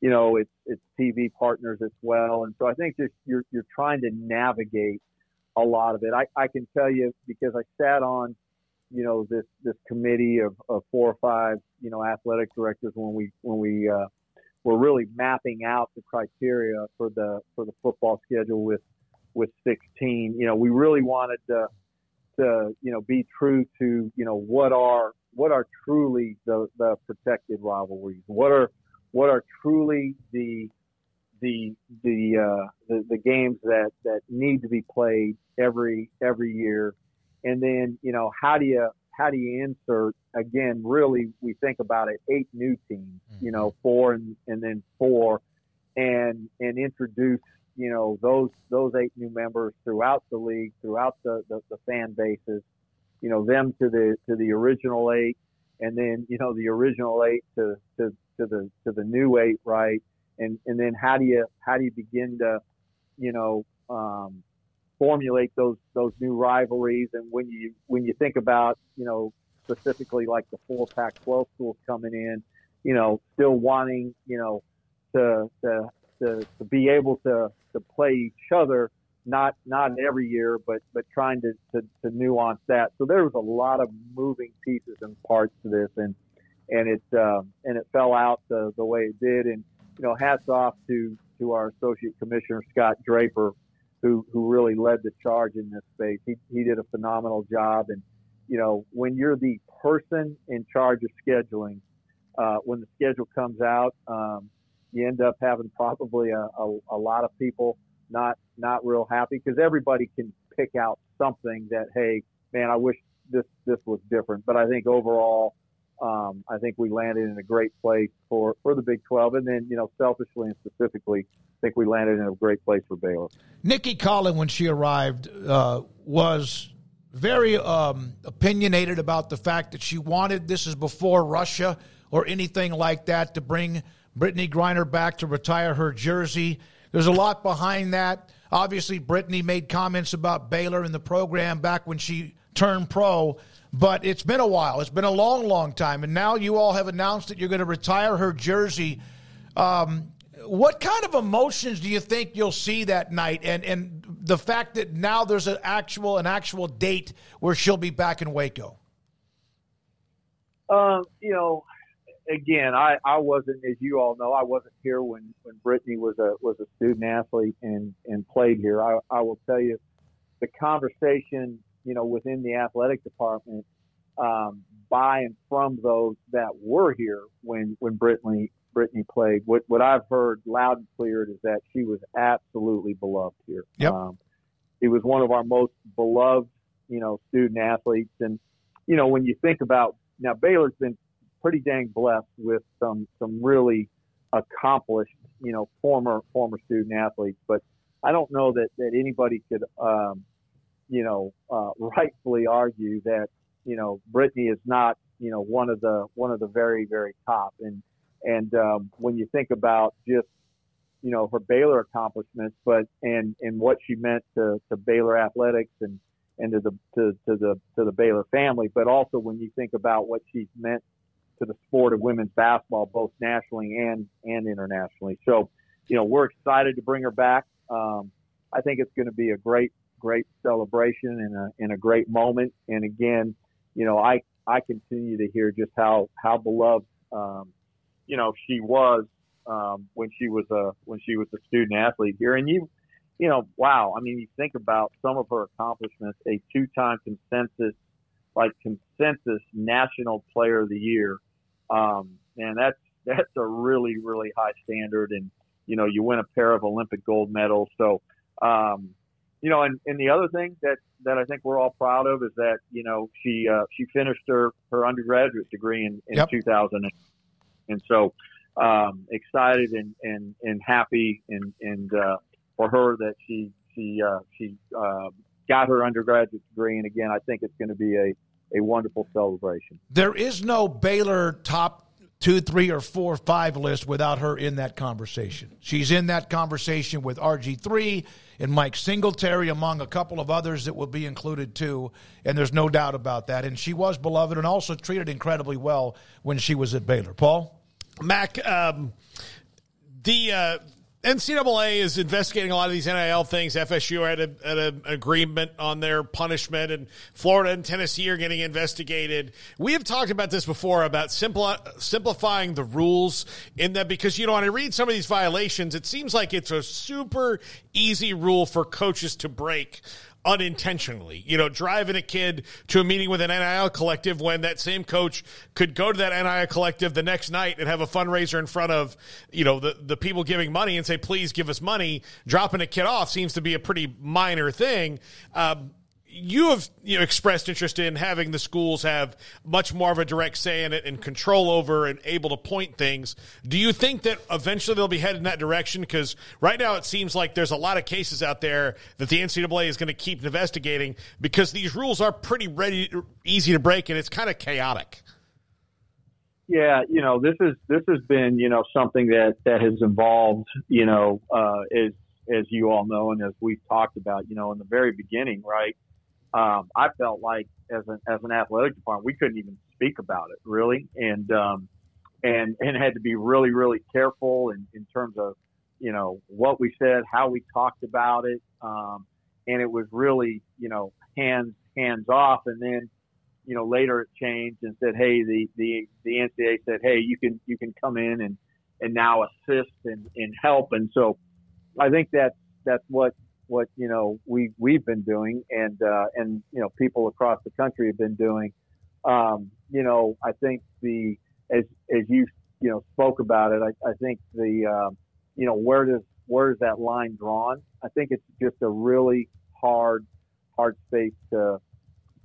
you know it's it's TV partners as well. And so I think just you're you're trying to navigate a lot of it. I, I can tell you because I sat on you know this this committee of, of four or five you know athletic directors when we when we uh, we're really mapping out the criteria for the for the football schedule with with 16. You know, we really wanted to to you know be true to you know what are what are truly the the protected rivalries. What are what are truly the the the uh, the, the games that that need to be played every every year, and then you know how do you how do you insert again really we think about it eight new teams mm-hmm. you know four and, and then four and and introduce you know those those eight new members throughout the league throughout the, the, the fan bases you know them to the to the original eight and then you know the original eight to to, to the to the new eight right and and then how do you how do you begin to you know um, formulate those those new rivalries. And when you when you think about you know specifically like the four Pac-12 schools coming in, you know, still wanting you know to to to, to be able to to play each other. Not not every year, but but trying to, to, to nuance that. So there was a lot of moving pieces and parts to this, and and it uh, and it fell out the, the way it did. And you know, hats off to to our associate commissioner Scott Draper who who really led the charge in this space. He he did a phenomenal job, and you know when you're the person in charge of scheduling, uh, when the schedule comes out, um, you end up having probably a, a, a lot of people not not real happy because everybody can pick out something that hey man I wish this this was different, but I think overall. Um, I think we landed in a great place for, for the Big 12. And then, you know, selfishly and specifically, think we landed in a great place for Baylor. Nicki Collen, when she arrived, uh, was very um, opinionated about the fact that she wanted this is before Russia or anything like that to bring Brittney Griner back to retire her jersey. There's a lot behind that. Obviously, Brittney made comments about Baylor in the program back when she turned pro. but it's been a while. It's been a long, long time, and now you all have announced that you're going to retire her jersey. Um, what kind of emotions do you think you'll see that night, and and the fact that now there's an actual an actual date where she'll be back in Waco? Um, you know, again, I, I wasn't, as you all know, I wasn't here when, when Brittney was a was a student athlete and and played here. I, I will tell you, the conversation, you know, within the athletic department, um, by and from those that were here when when Brittney Brittney played, what what I've heard loud and clear is that she was absolutely beloved here. Yep. Um, he was one of our most beloved, you know, student athletes, and you know, when you think about now, Baylor's been pretty dang blessed with some some really accomplished, you know, former former student athletes. But I don't know that that anybody could, um, you know, uh, rightfully argue that you know Brittney is not, you know, one of the one of the very very top. And and um, when you think about just you know her Baylor accomplishments, but and and what she meant to to Baylor athletics and and to the to, to the to the Baylor family, but also when you think about what she's meant to the sport of women's basketball, both nationally and and internationally. So, you know, we're excited to bring her back. Um, I think it's going to be a great great celebration and a and a great moment. And again, you know, I I continue to hear just how how beloved um, you know she was um, when she was a when she was a student athlete here. And you you know, wow. I mean, you think about some of her accomplishments, a two-time consensus, like consensus national player of the year. Um, and that's, that's a really, really high standard. And, you know, you win a pair of Olympic gold medals. So, um, you know, and, and the other thing that, that I think we're all proud of is that, you know, she, uh, she finished her, her undergraduate degree in, in Yep. 2000. And so, um, excited and, and, and happy and, and, uh, for her that she, she, uh, she, uh, got her undergraduate degree. And again, I think it's going to be a, a wonderful celebration. There is no Baylor top two, three, or four, five list without her in that conversation. She's in that conversation with RG3 and Mike Singletary, among a couple of others that will be included too. And there's no doubt about that. And she was beloved and also treated incredibly well when she was at Baylor. Paul? Mack, um, the uh, NCAA is investigating a lot of these NIL things. FSU had, an agreement on their punishment, and Florida and Tennessee are getting investigated. We have talked about this before about simpli- simplifying the rules in that because, you know, when I read some of these violations, it seems like it's a super easy rule for coaches to break unintentionally. You know, driving a kid to a meeting with an NIL collective when that same coach could go to that NIL collective the next night and have a fundraiser in front of, you know, the, the people giving money and say, please give us money. Dropping a kid off seems to be a pretty minor thing. Um, you have you know, expressed interest in having the schools have much more of a direct say in it and control over and able to point things. Do you think that eventually they'll be headed in that direction? Because right now it seems like there's a lot of cases out there that the NCAA is going to keep investigating because these rules are pretty ready, easy to break, and it's kind of chaotic. Yeah, you know, this is this has been you know something that that has evolved. You know, uh, as as you all know, and as we've talked about, you know, in the very beginning, right? Um, I felt like as an as an athletic department, we couldn't even speak about it really, and um, and and had to be really really careful in in terms of you know what we said, how we talked about it, um, and it was really you know hands hands off, and then you know, later it changed and said, hey, the, the, the NCAA said, hey, you can, you can come in and, and now assist and, and help. And so I think that's, that's what, what, you know, we, we've been doing and, uh, and, you know, people across the country have been doing. Um, you know, I think the, as, as you, you know, spoke about it, I, I think the, um, you know, where does, where is that line drawn? I think it's just a really hard, hard space to,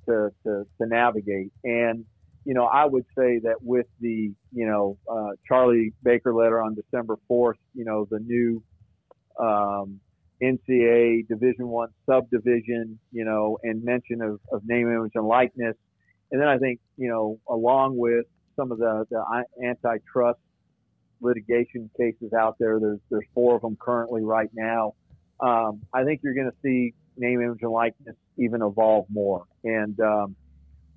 to, to, to navigate. And, you know, I would say that with the, you know, uh, Charlie Baker letter on December 4th, you know, the new, um, NCAA Division One subdivision, you know, and mention of, of name, image, and likeness. And then I think, you know, along with some of the, the antitrust litigation cases out there, there's, there's four of them currently right now. Um, I think you're going to see name, image, and likeness even evolve more. And um,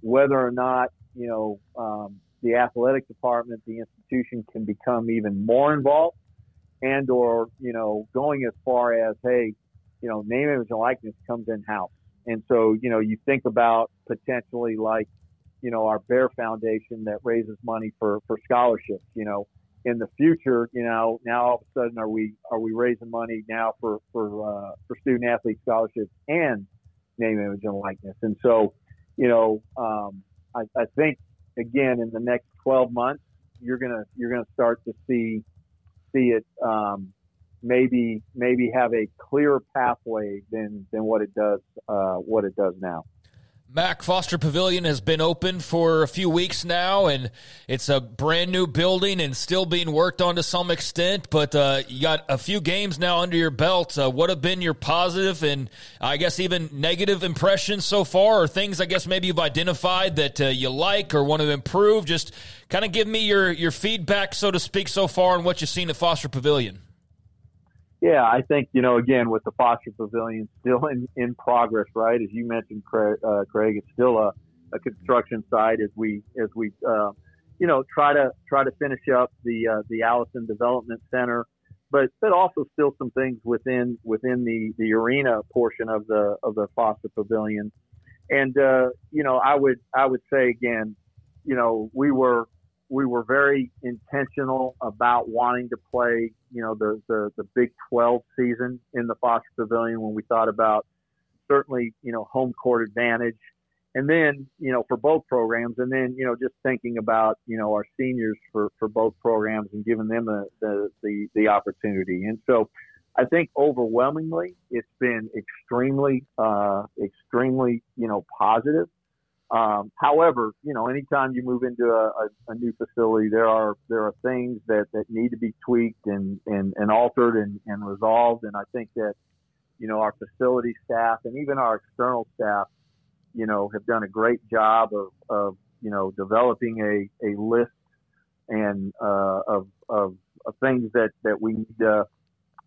whether or not you know um, the athletic department, the institution can become even more involved, and or you know going as far as hey, you know name, image, and likeness comes in house, and so you know you think about potentially like you know our Bear Foundation that raises money for for scholarships, you know. In the future, you know, now all of a sudden are we are we raising money now for for uh, for student athlete scholarships and name, image, and likeness? And so, you know, um, I, I think again in the next 12 months you're gonna you're gonna start to see see it um, maybe maybe have a clearer pathway than than what it does uh, what it does now. Mack Foster Pavilion has been open for a few weeks now, and it's a brand new building and still being worked on to some extent. But uh, you got a few games now under your belt. Uh, what have been your positive and I guess even negative impressions so far, or things I guess maybe you've identified that uh, you like or want to improve? Just kind of give me your your feedback, so to speak, so far on what you've seen at Foster Pavilion. Yeah, I think you know again with the Foster Pavilion still in in progress, right? As you mentioned, Craig, uh, Craig it's still a, a construction site as we as we uh, you know try to try to finish up the uh, the Allison Development Center, but but also still some things within within the the arena portion of the of the Foster Pavilion, and uh, you know I would I would say again, you know we were we were very intentional about wanting to play, you know, the, the, the Big 12 season in the Foster Pavilion when we thought about certainly, you know, home court advantage. And then, you know, for both programs, and then, you know, just thinking about, you know, our seniors for, for both programs and giving them the, the, the, the opportunity. And so I think overwhelmingly it's been extremely, uh, extremely, you know, positive. Um, however, you know, anytime you move into a, a, a, new facility, there are there are things that, that need to be tweaked and, and, and altered and, and resolved. And I think that, you know, our facility staff and even our external staff, you know, have done a great job of, of you know, developing a, a list and uh, of, of, of things that, that we need to,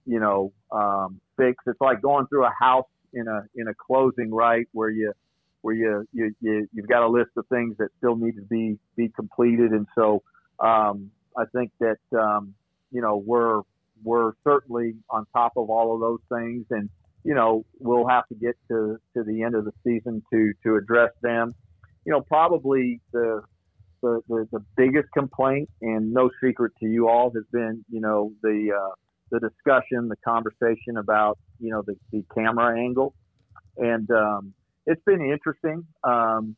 you know, um, fix. It's like going through a house in a in a closing, right, where you where you, you, you you've got a list of things that still need to be be completed, and so um, I think that um, you know we're we're certainly on top of all of those things, and you know we'll have to get to to the end of the season to to address them. You know, probably the the, the, the biggest complaint, and no secret to you all, has been you know the uh, the discussion, the conversation about you know the, the camera angle, and um, it's been interesting. Um,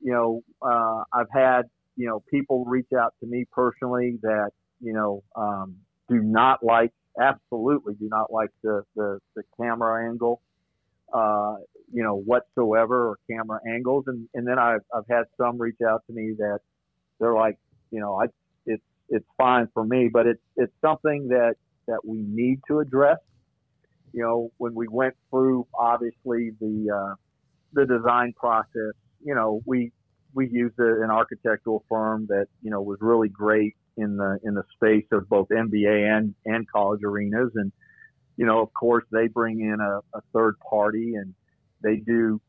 you know, uh, I've had you know people reach out to me personally that you know um, do not like, absolutely do not like the the, the camera angle, uh, you know whatsoever or camera angles, and and then I've I've had some reach out to me that they're like, you know, I it's it's fine for me, but it's it's something that that we need to address. You know, when we went through obviously the uh, the design process, you know, we we used a, an architectural firm that you know was really great in the in the space of both NBA and and college arenas, and you know, of course, they bring in a, a third party and they do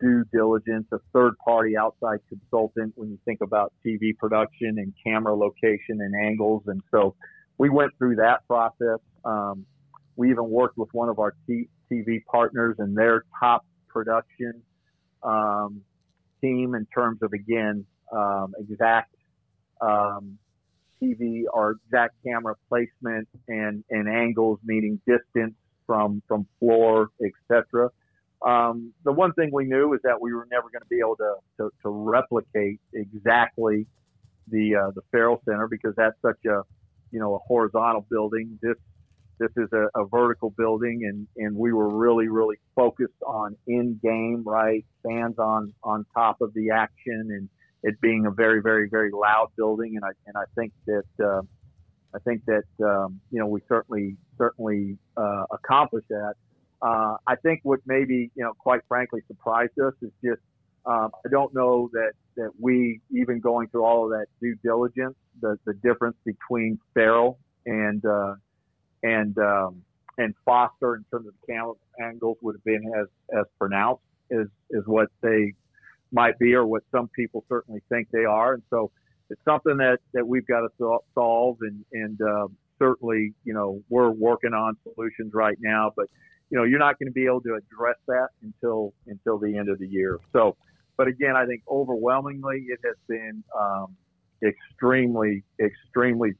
due diligence, a third party outside consultant when you think about TV production and camera location and angles, and so we went through that process. Um, we even worked with one of our t- TV partners and their top production um, team in terms of again um, exact um, TV or exact camera placement and, and angles, meaning distance from from floor, etc. Um, the one thing we knew is that we were never going to be able to, to, to replicate exactly the uh, the Ferrell Center because that's such a you know a horizontal building. This this is a, a vertical building and, and we were really, really focused on in game, right? Fans on, on top of the action and it being a very, very, very loud building. And I, and I think that, uh, I think that, um, you know, we certainly, certainly, uh, accomplished that. Uh, I think what maybe, you know, quite frankly surprised us is just, um, I don't know that, that we, even going through all of that due diligence, the, the difference between Ferrell and, uh, and um, and Foster in terms of the camera angles would have been as as pronounced as as what they might be or what some people certainly think they are. And so it's something that, that we've got to solve and, and, uh, certainly, you know, we're working on solutions right now, but you know, you're not going to be able to address that until, until the end of the year. So, but again, I think overwhelmingly it has been, um, extremely, extremely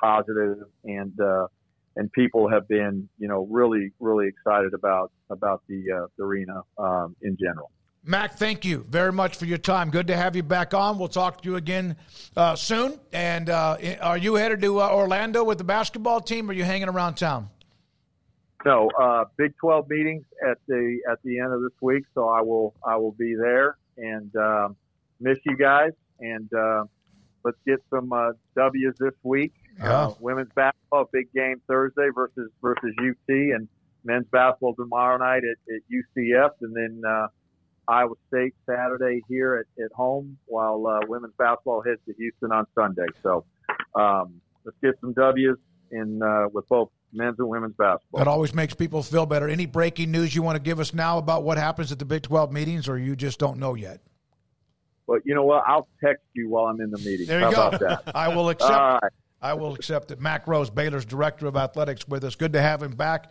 positive and, uh, and people have been, you know, really, really excited about about the, uh, the arena um, in general. Mack, thank you very much for your time. Good to have you back on. We'll talk to you again uh, soon. And uh, are you headed to uh, Orlando with the basketball team, or are you hanging around town? No, uh, Big Twelve meetings at the at the end of this week, so I will I will be there and um, miss you guys. And uh, let's get some uh, W's this week. Yeah. women's basketball, big game Thursday versus versus UT, and men's basketball tomorrow night at, at UCF, and then Iowa State Saturday here at, at home, while uh, women's basketball heads to Houston on Sunday. So um, let's get some W's in uh, with both men's and women's basketball. That always makes people feel better. Any breaking news you want to give us now about what happens at the Big 12 meetings, or you just don't know yet? Well, you know what? I'll text you while I'm in the meeting. There you How go. About that? I will accept. All right. I will accept it. Mack Rhoades, Baylor's director of athletics, with us. Good to have him back.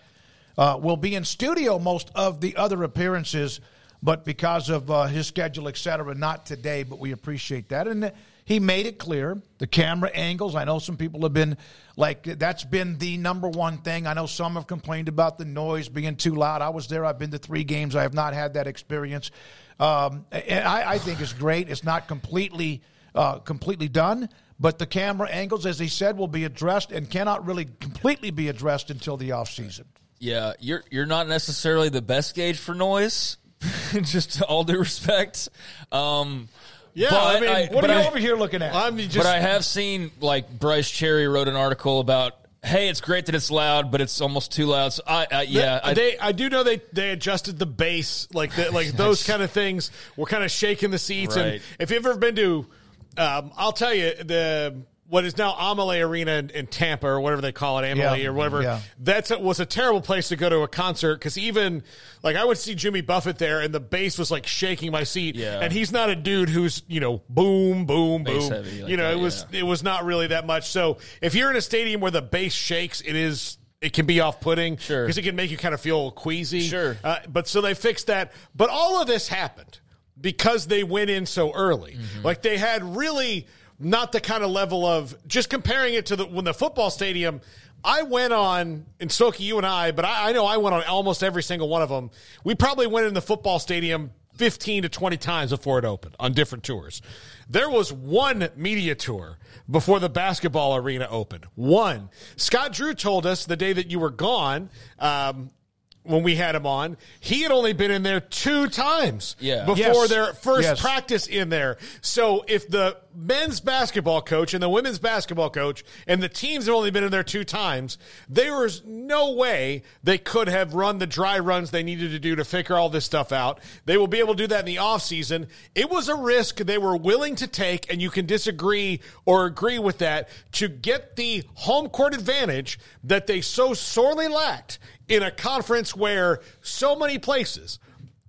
Uh, will be in studio most of the other appearances but because of uh, his schedule, et cetera, not today, but we appreciate that. And he made it clear the camera angles. I know some people have been like, that's been the number one thing. I know some have complained about the noise being too loud. I was there, I've been to three games, I have not had that experience. Um, and I, I, think it's great. It's not completely. Uh, completely done, but the camera angles, as he said, will be addressed and cannot really completely be addressed until the off season. Yeah, you're you're not necessarily the best gauge for noise, just all due respect. Um, yeah, but I mean, I, what are you I- over here looking at? I'm just, but I have seen like Brice Cherry wrote an article about, hey, it's great that it's loud, but it's almost too loud. So I, I yeah, they, I, they I do know they they adjusted the bass like the, like those kind of things were kind of shaking the seats. And if you've ever been to, um, I'll tell you the what is now Amalie Arena in, in Tampa or whatever they call it, Amalie Yeah, or whatever. yeah. That's a, was a terrible place to go to a concert because even like I would see Jimmy Buffett there and the bass was like shaking my seat. Yeah. And he's not a dude who's you know boom boom Bass boom. heavy like you know that, it was it was not really that much. So if you're in a stadium where the bass shakes, it is. It can be off-putting Sure. because it can make you kind of feel queasy. Sure. Uh, but so they fixed that. But all of this happened because they went in so early. Mm-hmm. Like they had really not the kind of level of just comparing it to the when the football stadium. I went on in Soki, you and I, but I, I know I went on almost every single one of them. We probably went in the football stadium 15 to 20 times before it opened on different tours. There was one media tour before the basketball arena opened. One. Scott Drew told us the day that you were gone, um, when we had him on, he had only been in there two times Yeah. before Yes. their first Yes. practice in there. So if the men's basketball coach and the women's basketball coach and the teams have only been in there two times, there was no way they could have run the dry runs they needed to do to figure all this stuff out. They will be able to do that in the offseason. It was a risk they were willing to take, and you can disagree or agree with that to get the home court advantage that they so sorely lacked in a conference where so many places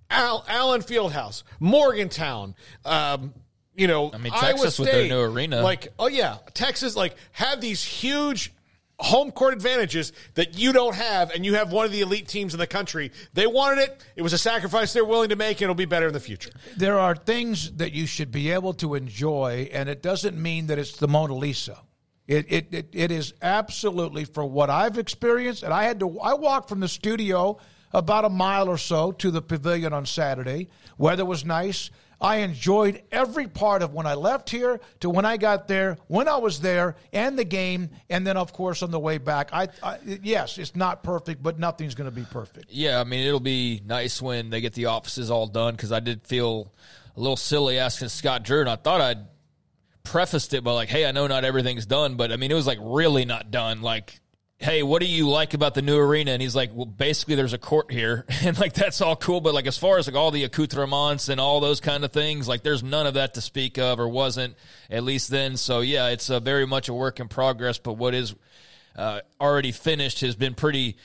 Al, Allen Fieldhouse, Morgantown, um, you know, I mean, Iowa Texas with their new arena. like oh yeah, Texas like have these huge home court advantages that you don't have, and you have one of the elite teams in the country. They wanted it; it was a sacrifice they're willing to make, and it'll be better in the future. there are things that you should be able to enjoy, and it doesn't mean that it's the Mona Lisa. It, it, it, it is absolutely for what I've experienced, and I had to. I walked from the studio about a mile or so to the pavilion on Saturday. Weather was nice. I enjoyed every part of when I left here to when I got there, when I was there, and the game, and then of course on the way back. I, I yes, it's not perfect, but nothing's going to be perfect. Yeah, I mean, it'll be nice when they get the offices all done because I did feel a little silly asking Scott Drew, and I thought I'd prefaced it by like, "Hey, I know not everything's done, but I mean, it was like really not done." Like, "Hey, what do you like about the new arena?" And he's like, "Well, basically, there's a court here, and like that's all cool, but like as far as like all the accoutrements and all those kind of things, like there's none of that to speak of, or wasn't at least then. So yeah, it's uh, very much a work in progress, but what is uh, already finished has been pretty."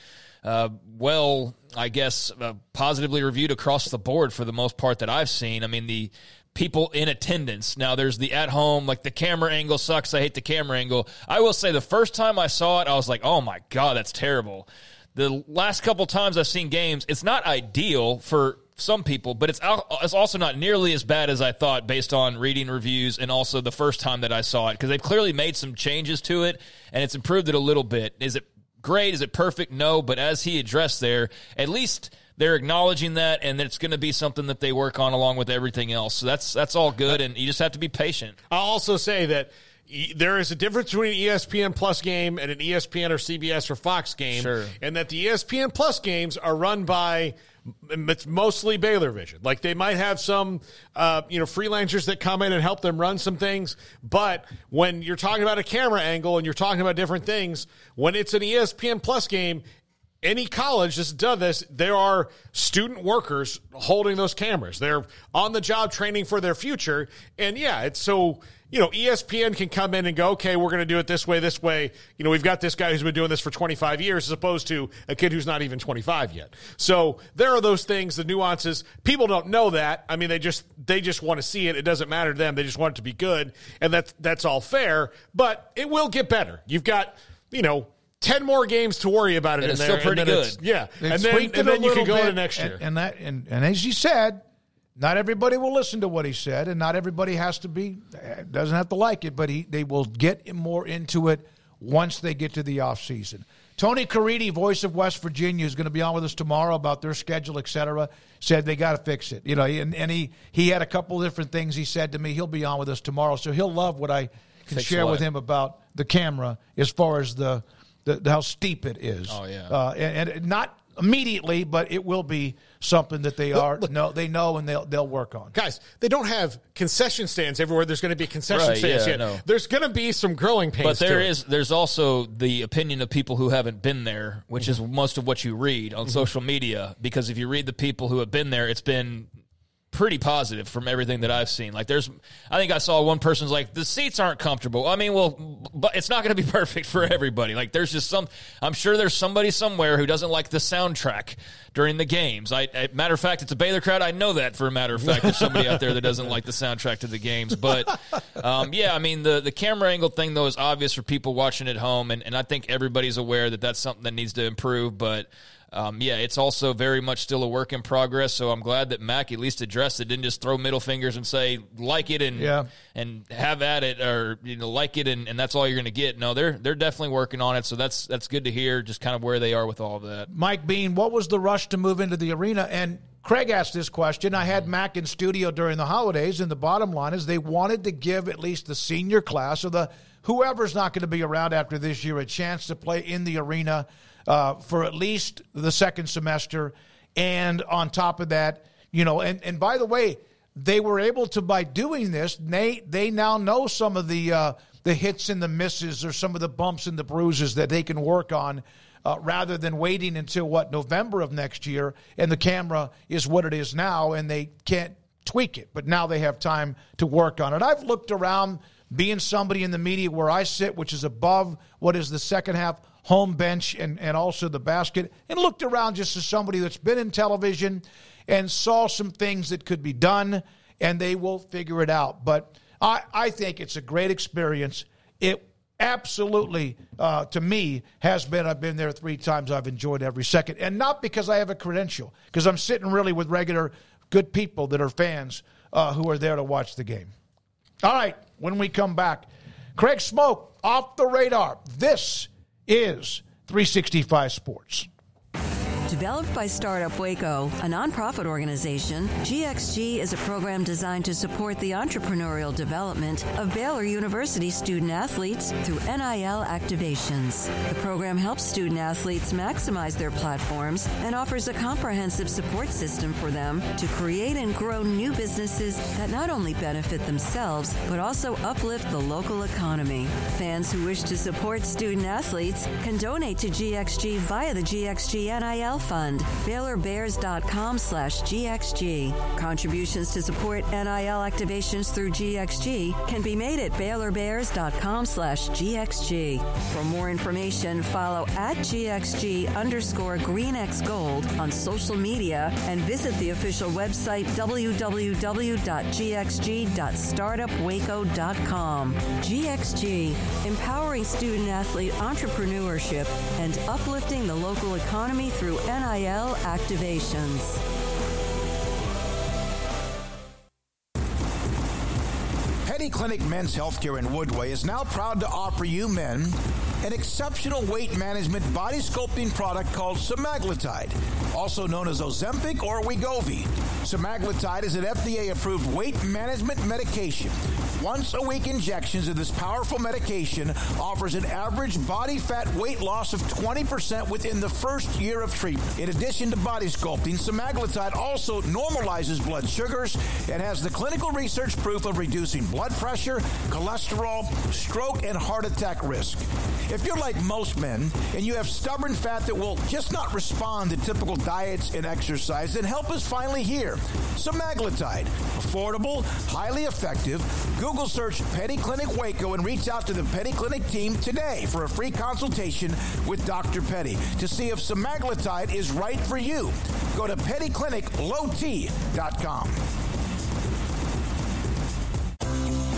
uh, well, I guess, uh, positively reviewed across the board for the most part that I've seen. I mean, the people in attendance. Now, there's the at home, like the camera angle sucks. I hate the camera angle. I will say the first time I saw it, I was like, oh my God, that's terrible. The last couple times I've seen games, it's not ideal for some people, but it's it's also not nearly as bad as I thought based on reading reviews and also the first time that I saw it because they've clearly made some changes to it and it's improved it a little bit. Is it great? Is it perfect? No, but as he addressed there, at least they're acknowledging that and it's going to be something that they work on along with everything else. So that's that's all good and you just have to be patient. I'll also say that there is a difference between an ESPN Plus game and an ESPN or CBS or Fox game, sure. and that the ESPN Plus games are run by it's mostly Baylor Vision. Like they might have some, uh, you know, freelancers that come in and help them run some things. But when you're talking about a camera angle and you're talking about different things, when it's an ESPN Plus game, any college that's done this, there are student workers holding those cameras. They're on the job training for their future. And yeah, it's so you know, ESPN can come in and go, okay, we're going to do it this way, this way. You know, we've got this guy who's been doing this for 25 years as opposed to a kid who's not even 25 yet. So there are those things, the nuances. People don't know that. I mean, they just, they just want to see it. It doesn't matter to them. They just want it to be good. And that's, that's all fair, but it will get better. You've got, you know, 10 more games to worry about it and in it's there. still pretty good. Yeah. They and then, and it a then you can go bit, to next year. And, and that, and, and as you said, not everybody will listen to what he said, and not everybody has to be doesn't have to like it, but he they will get more into it once they get to the off season. Tony Caridi, voice of West Virginia, is going to be on with us tomorrow about their schedule, etc. Said they got to fix it, you know, and, and he he had a couple different things he said to me. He'll be on with us tomorrow, so he'll love what I can Fix share what? with him about the camera as far as the, the, the how steep it is. Oh, yeah. uh, and, and not immediately, but it will be something that they are know they know and they'll they'll work on. Guys, they don't have concession stands everywhere. There's going to be concession Right, stands yeah, yet. no. There's going to be some growing pains. But there to it. is there's also the opinion of people who haven't been there, which is Mm-hmm. most of what you read on social media. Because if you read the people who have been there, it's been pretty positive from everything that I've seen. Like there's, I think I saw one person's like the seats aren't comfortable. I mean, well, but it's not going to be perfect for everybody. Like there's just some. I'm sure there's somebody somewhere who doesn't like the soundtrack during the games. I, I matter of fact, it's a Baylor crowd. I know that for a matter of fact. There's somebody out there that doesn't like the soundtrack to the games. But um, yeah, I mean the the camera angle thing though is obvious for people watching at home, and, and I think everybody's aware that that's something that needs to improve. But um, yeah, it's also very much still a work in progress. So I'm glad that Mack at least addressed it, didn't just throw middle fingers and say like it and Yeah. and have at it or you know like it and, and that's all you're going to get. No, they're they're definitely working on it. So that's that's good to hear. Just kind of where they are with all of that. Mike Bean, what was the rush to move into the arena? And Craig asked this question. I had Mack in studio during the holidays, and the bottom line is they wanted to give at least the senior class or the whoever's not going to be around after this year a chance to play in the arena uh, for at least the second semester. And on top of that, you know, and, and by the way, they were able to by doing this, they they now know some of the uh, the hits and the misses or some of the bumps and the bruises that they can work on uh, rather than waiting until what November of next year, and the camera is what it is now, and they can't tweak it. But now they have time to work on it. I've looked around, being somebody in the media where I sit, which is above what is the second half home bench and, and also the basket, and looked around just as somebody that's been in television and saw some things that could be done, and they will figure it out. But I, I think it's a great experience. It absolutely, uh, to me, has been. I've been there three times. I've enjoyed every second. And not because I have a credential, because I'm sitting really with regular good people that are fans uh, who are there to watch the game. All right, when we come back, Craig Smoak off the radar. This is 365 Sports. Developed by Startup Waco, a nonprofit organization, GXG is a program designed to support the entrepreneurial development of Baylor University student athletes through NIL activations. The program helps student athletes maximize their platforms and offers a comprehensive support system for them to create and grow new businesses that not only benefit themselves, but also uplift the local economy. Fans who wish to support student athletes can donate to GXG via the GXG NIL Fund, BaylorBears.com slash GXG. Contributions to support NIL activations through GXG can be made at BaylorBears.com slash GXG. For more information, follow at GXG underscore GreenX Gold on social media and visit the official website www.gxg.startupwaco.com. GXG, empowering student athlete entrepreneurship and uplifting the local economy through NIL activations. Petty Clinic Men's Healthcare in Woodway is now proud to offer you men an exceptional weight management body sculpting product called semaglutide, also known as Ozempic or Wegovy. Semaglutide is an FDA approved weight management medication. Once a week injections of this powerful medication offers an average body fat weight loss of 20% within the first year of treatment. In addition to body sculpting, semaglutide also normalizes blood sugars and has the clinical research proof of reducing blood pressure, cholesterol, stroke, and heart attack risk. If you're like most men and you have stubborn fat that will just not respond to typical diets and exercise, then help is finally here. Semaglutide, affordable, highly effective. Google search Petty Clinic Waco and reach out to the Petty Clinic team today for a free consultation with Dr. Petty to see if semaglutide is right for you. Go to pettycliniclowt.com.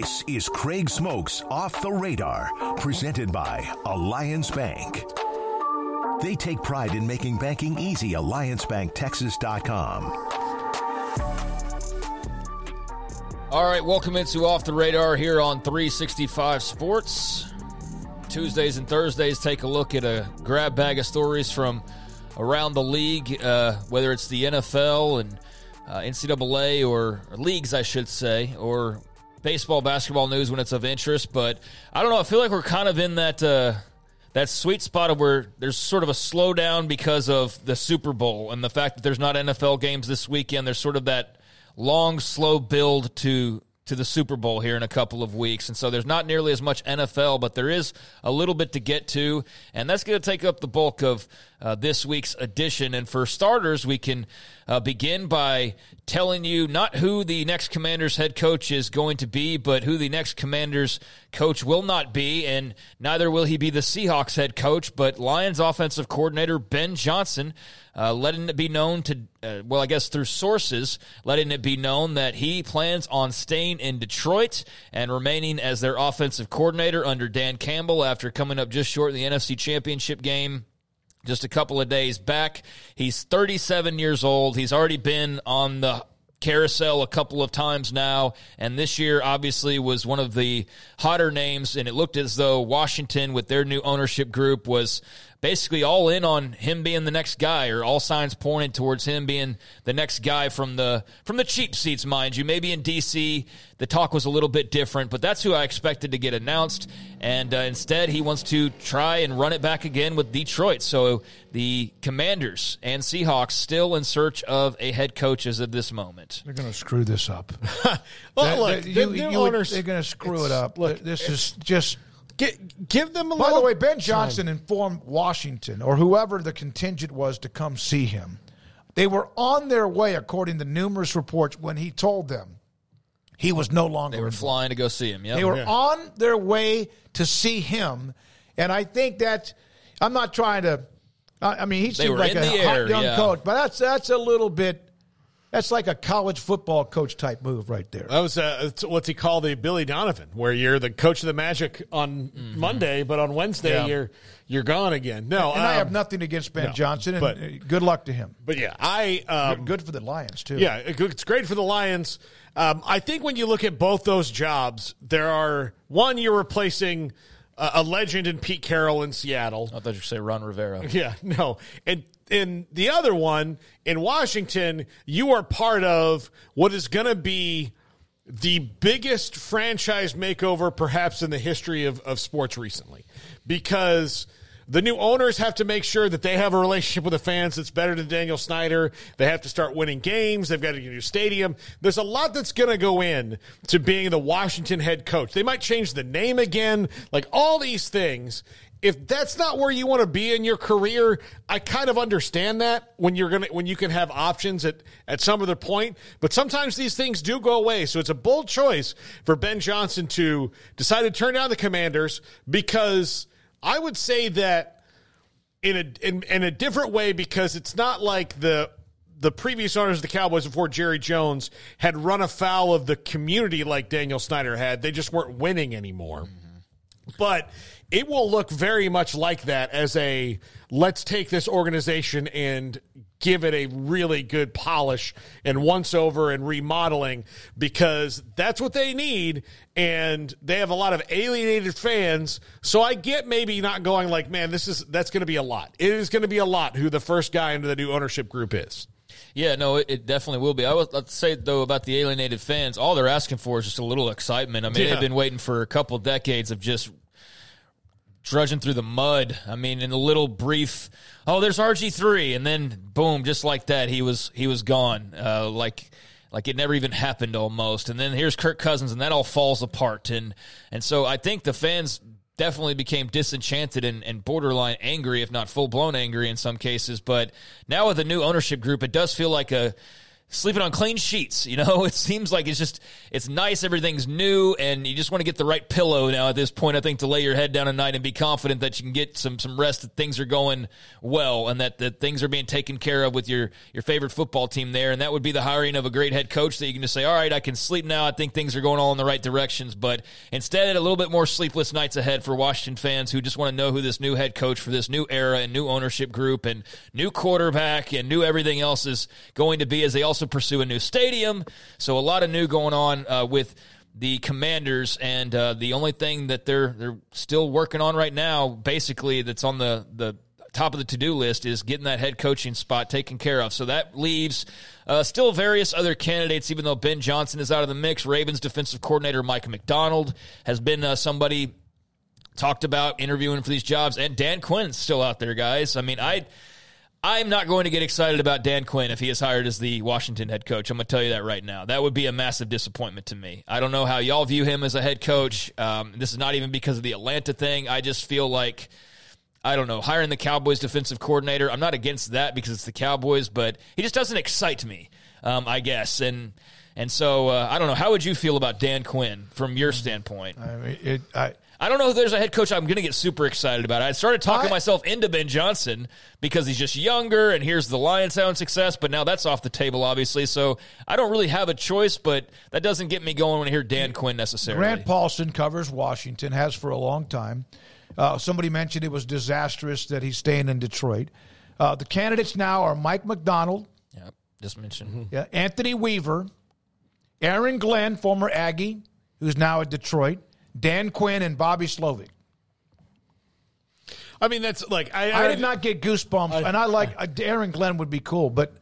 This is Craig Smoak's Off the Radar, presented by Alliance Bank. They take pride in making banking easy. AllianceBankTexas.com. All right, welcome into Off the Radar here on 365 Sports. Tuesdays and Thursdays, take a look at a grab bag of stories from around the league, uh, whether it's the NFL and uh, NCAA or, or leagues, I should say, or baseball, basketball news when it's of interest. But I don't know. I feel like we're kind of in that uh, that sweet spot of where there's sort of a slowdown because of the Super Bowl and the fact that there's not NFL games this weekend. There's sort of that long, slow build to to the Super Bowl here in a couple of weeks. And so there's not nearly as much NFL, but there is a little bit to get to. And that's going to take up the bulk of uh, this week's edition. And for starters, we can uh, begin by telling you not who the next Commanders head coach is going to be, but who the next Commanders coach will not be. And neither will he be the Seahawks head coach, but Lions offensive coordinator Ben Johnson. Uh, letting it be known to, uh, well, I guess through sources, letting it be known that he plans on staying in Detroit and remaining as their offensive coordinator under Dan Campbell after coming up just short in the NFC Championship game just a couple of days back. He's 37 years old. He's already been on the carousel a couple of times now, and this year obviously was one of the hotter names, and it looked as though Washington, with their new ownership group, was basically all in on him being the next guy, or all signs pointed towards him being the next guy from the from the cheap seats, mind you. Maybe in DC the talk was a little bit different, but that's who I expected to get announced. And uh, instead, he wants to try and run it back again with Detroit. So the Commanders and Seahawks still in search of a head coach as of this moment. They're going to screw this up. well, look, you, their- you they're going to screw it up. look, this is just. Give, give them a By little By the way, Ben time. Johnson informed Washington or whoever the contingent was to come see him. They were on their way, according to numerous reports, when he told them he was no longer. They were involved. flying to go see him. Yep. They were on their way to see him, and I think that I'm not trying to. I I mean, he They seemed like a the hot young yeah. coach, but that's that's a little bit. That's like a college football coach type move right there. That was uh, what's he called the Billy Donovan, where you're the coach of the Magic on Monday, but on Wednesday Yeah. you're you're gone again. No, and I um, have nothing against Ben no, Johnson, and but- good luck to him. But yeah, I um, good, good for the Lions too. Yeah, it's great for the Lions. Um, I think when you look at both those jobs, there are one you're replacing a, a legend in Pete Carroll in Seattle. I thought you say Ron Rivera. Yeah, no. And in the other one in Washington, you are part of what is going to be the biggest franchise makeover perhaps in the history of, of sports recently because the new owners have to make sure that they have a relationship with the fans that's better than Daniel Snyder. They have to start winning games. They've got a new stadium. There's a lot that's going to go in to being the Washington head coach. They might change the name again, like all these things. If that's not where you want to be in your career, I kind of understand that when you're gonna when you can have options at at some other point. But sometimes these things do go away. So it's a bold choice for Ben Johnson to decide to turn down the Commanders because I would say that in a in, in a different way because it's not like the the previous owners of the Cowboys before Jerry Jones had run afoul of the community like Daniel Snyder had. They just weren't winning anymore. Mm-hmm. But it will look very much like that as a let's take this organization and give it a really good polish and once over and remodeling because that's what they need and they have a lot of alienated fans. So i get maybe not going like man this is that's going to be a lot. It is going to be a lot who the first guy into the new ownership group is Yeah, no, it, it definitely will be. I would let's say though about the alienated fans, all they're asking for is just a little excitement. I mean, Yeah. they've been waiting for a couple decades of just drudging through the mud. I mean, in a little brief, oh, there's RG three, and then boom, just like that, he was he was gone. Uh, like like it never even happened almost. And then here's Kirk Cousins, and that all falls apart. And and so I think the fans definitely became disenchanted and, and borderline angry, if not full blown angry in some cases. But now with the new ownership group, it does feel like a sleeping on clean sheets. You know, it seems like it's just it's nice, everything's new, and you just want to get the right pillow now at this point. I think to lay your head down at night and be confident that you can get some some rest, that things are going well, and that that things are being taken care of with your your favorite football team there. And that would be the hiring of a great head coach that you can just say, all right, I can sleep now. I think things are going all in the right directions. But instead, a little bit more sleepless nights ahead for Washington fans who just want to know who this new head coach for this new era and new ownership group and new quarterback and new everything else is going to be as they also pursue a new stadium. So a lot of new going on uh, with the Commanders, and uh, the only thing that they're they're still working on right now, basically, that's on the the top of the to do list is getting that head coaching spot taken care of. So that leaves uh, still various other candidates, even though Ben Johnson is out of the mix. Ravens defensive coordinator Mike Macdonald has been uh, somebody talked about interviewing for these jobs, and Dan Quinn's still out there, guys. I mean, I. I'm not going to get excited about Dan Quinn if he is hired as the Washington head coach. I'm going to tell you that right now. That would be a massive disappointment to me. I don't know how y'all view him as a head coach. Um, this is not even because of the Atlanta thing. I just feel like, I don't know, hiring the Cowboys defensive coordinator, I'm not against that because it's the Cowboys, but he just doesn't excite me, um, I guess. And and so uh, I don't know. How would you feel about Dan Quinn from your standpoint? I mean, it, I don't know if there's a head coach I'm going to get super excited about. I started talking myself into Ben Johnson because he's just younger and here's the Lions having success, but now that's off the table, obviously. So I don't really have a choice, but that doesn't get me going when I hear Dan Quinn necessarily. Grant Paulson covers Washington, has for a long time. Uh, somebody mentioned it was disastrous that he's staying in Detroit. Uh, the candidates now are Mike Macdonald, Yep, just mentioned. yeah, Anthony Weaver, Aaron Glenn, former Aggie, who's now at Detroit, Dan Quinn, and Bobby Slowik. I mean, that's like I, I, did not get goosebumps, and I like uh, Aaron Glenn would be cool, but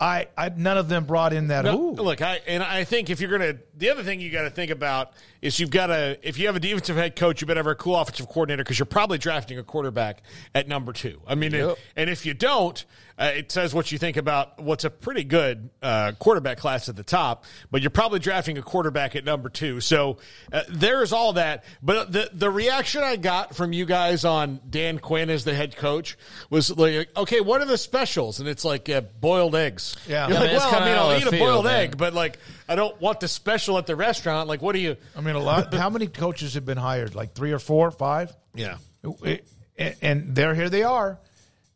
I, I none of them brought in that. No, look, I and I think if you're gonna, the other thing you got to think about is you've got to, if you have a defensive head coach, you better have a cool offensive coordinator because you're probably drafting a quarterback at number two. I mean, and, and if you don't, uh, it says what you think about what's a pretty good uh, quarterback class at the top, but you're probably drafting a quarterback at number two. So uh, there's all that. But the the reaction I got from you guys on Dan Quinn as the head coach was like, okay, what are the specials? And it's like uh, boiled eggs. Yeah. You're I like, mean, that's well, I mean, I'll I eat a boiled man. egg, but like, I don't want the special at the restaurant. Like, what do you? I mean, a lot. how many coaches have been hired? Like three or four, five? Yeah. And- they're here. They are.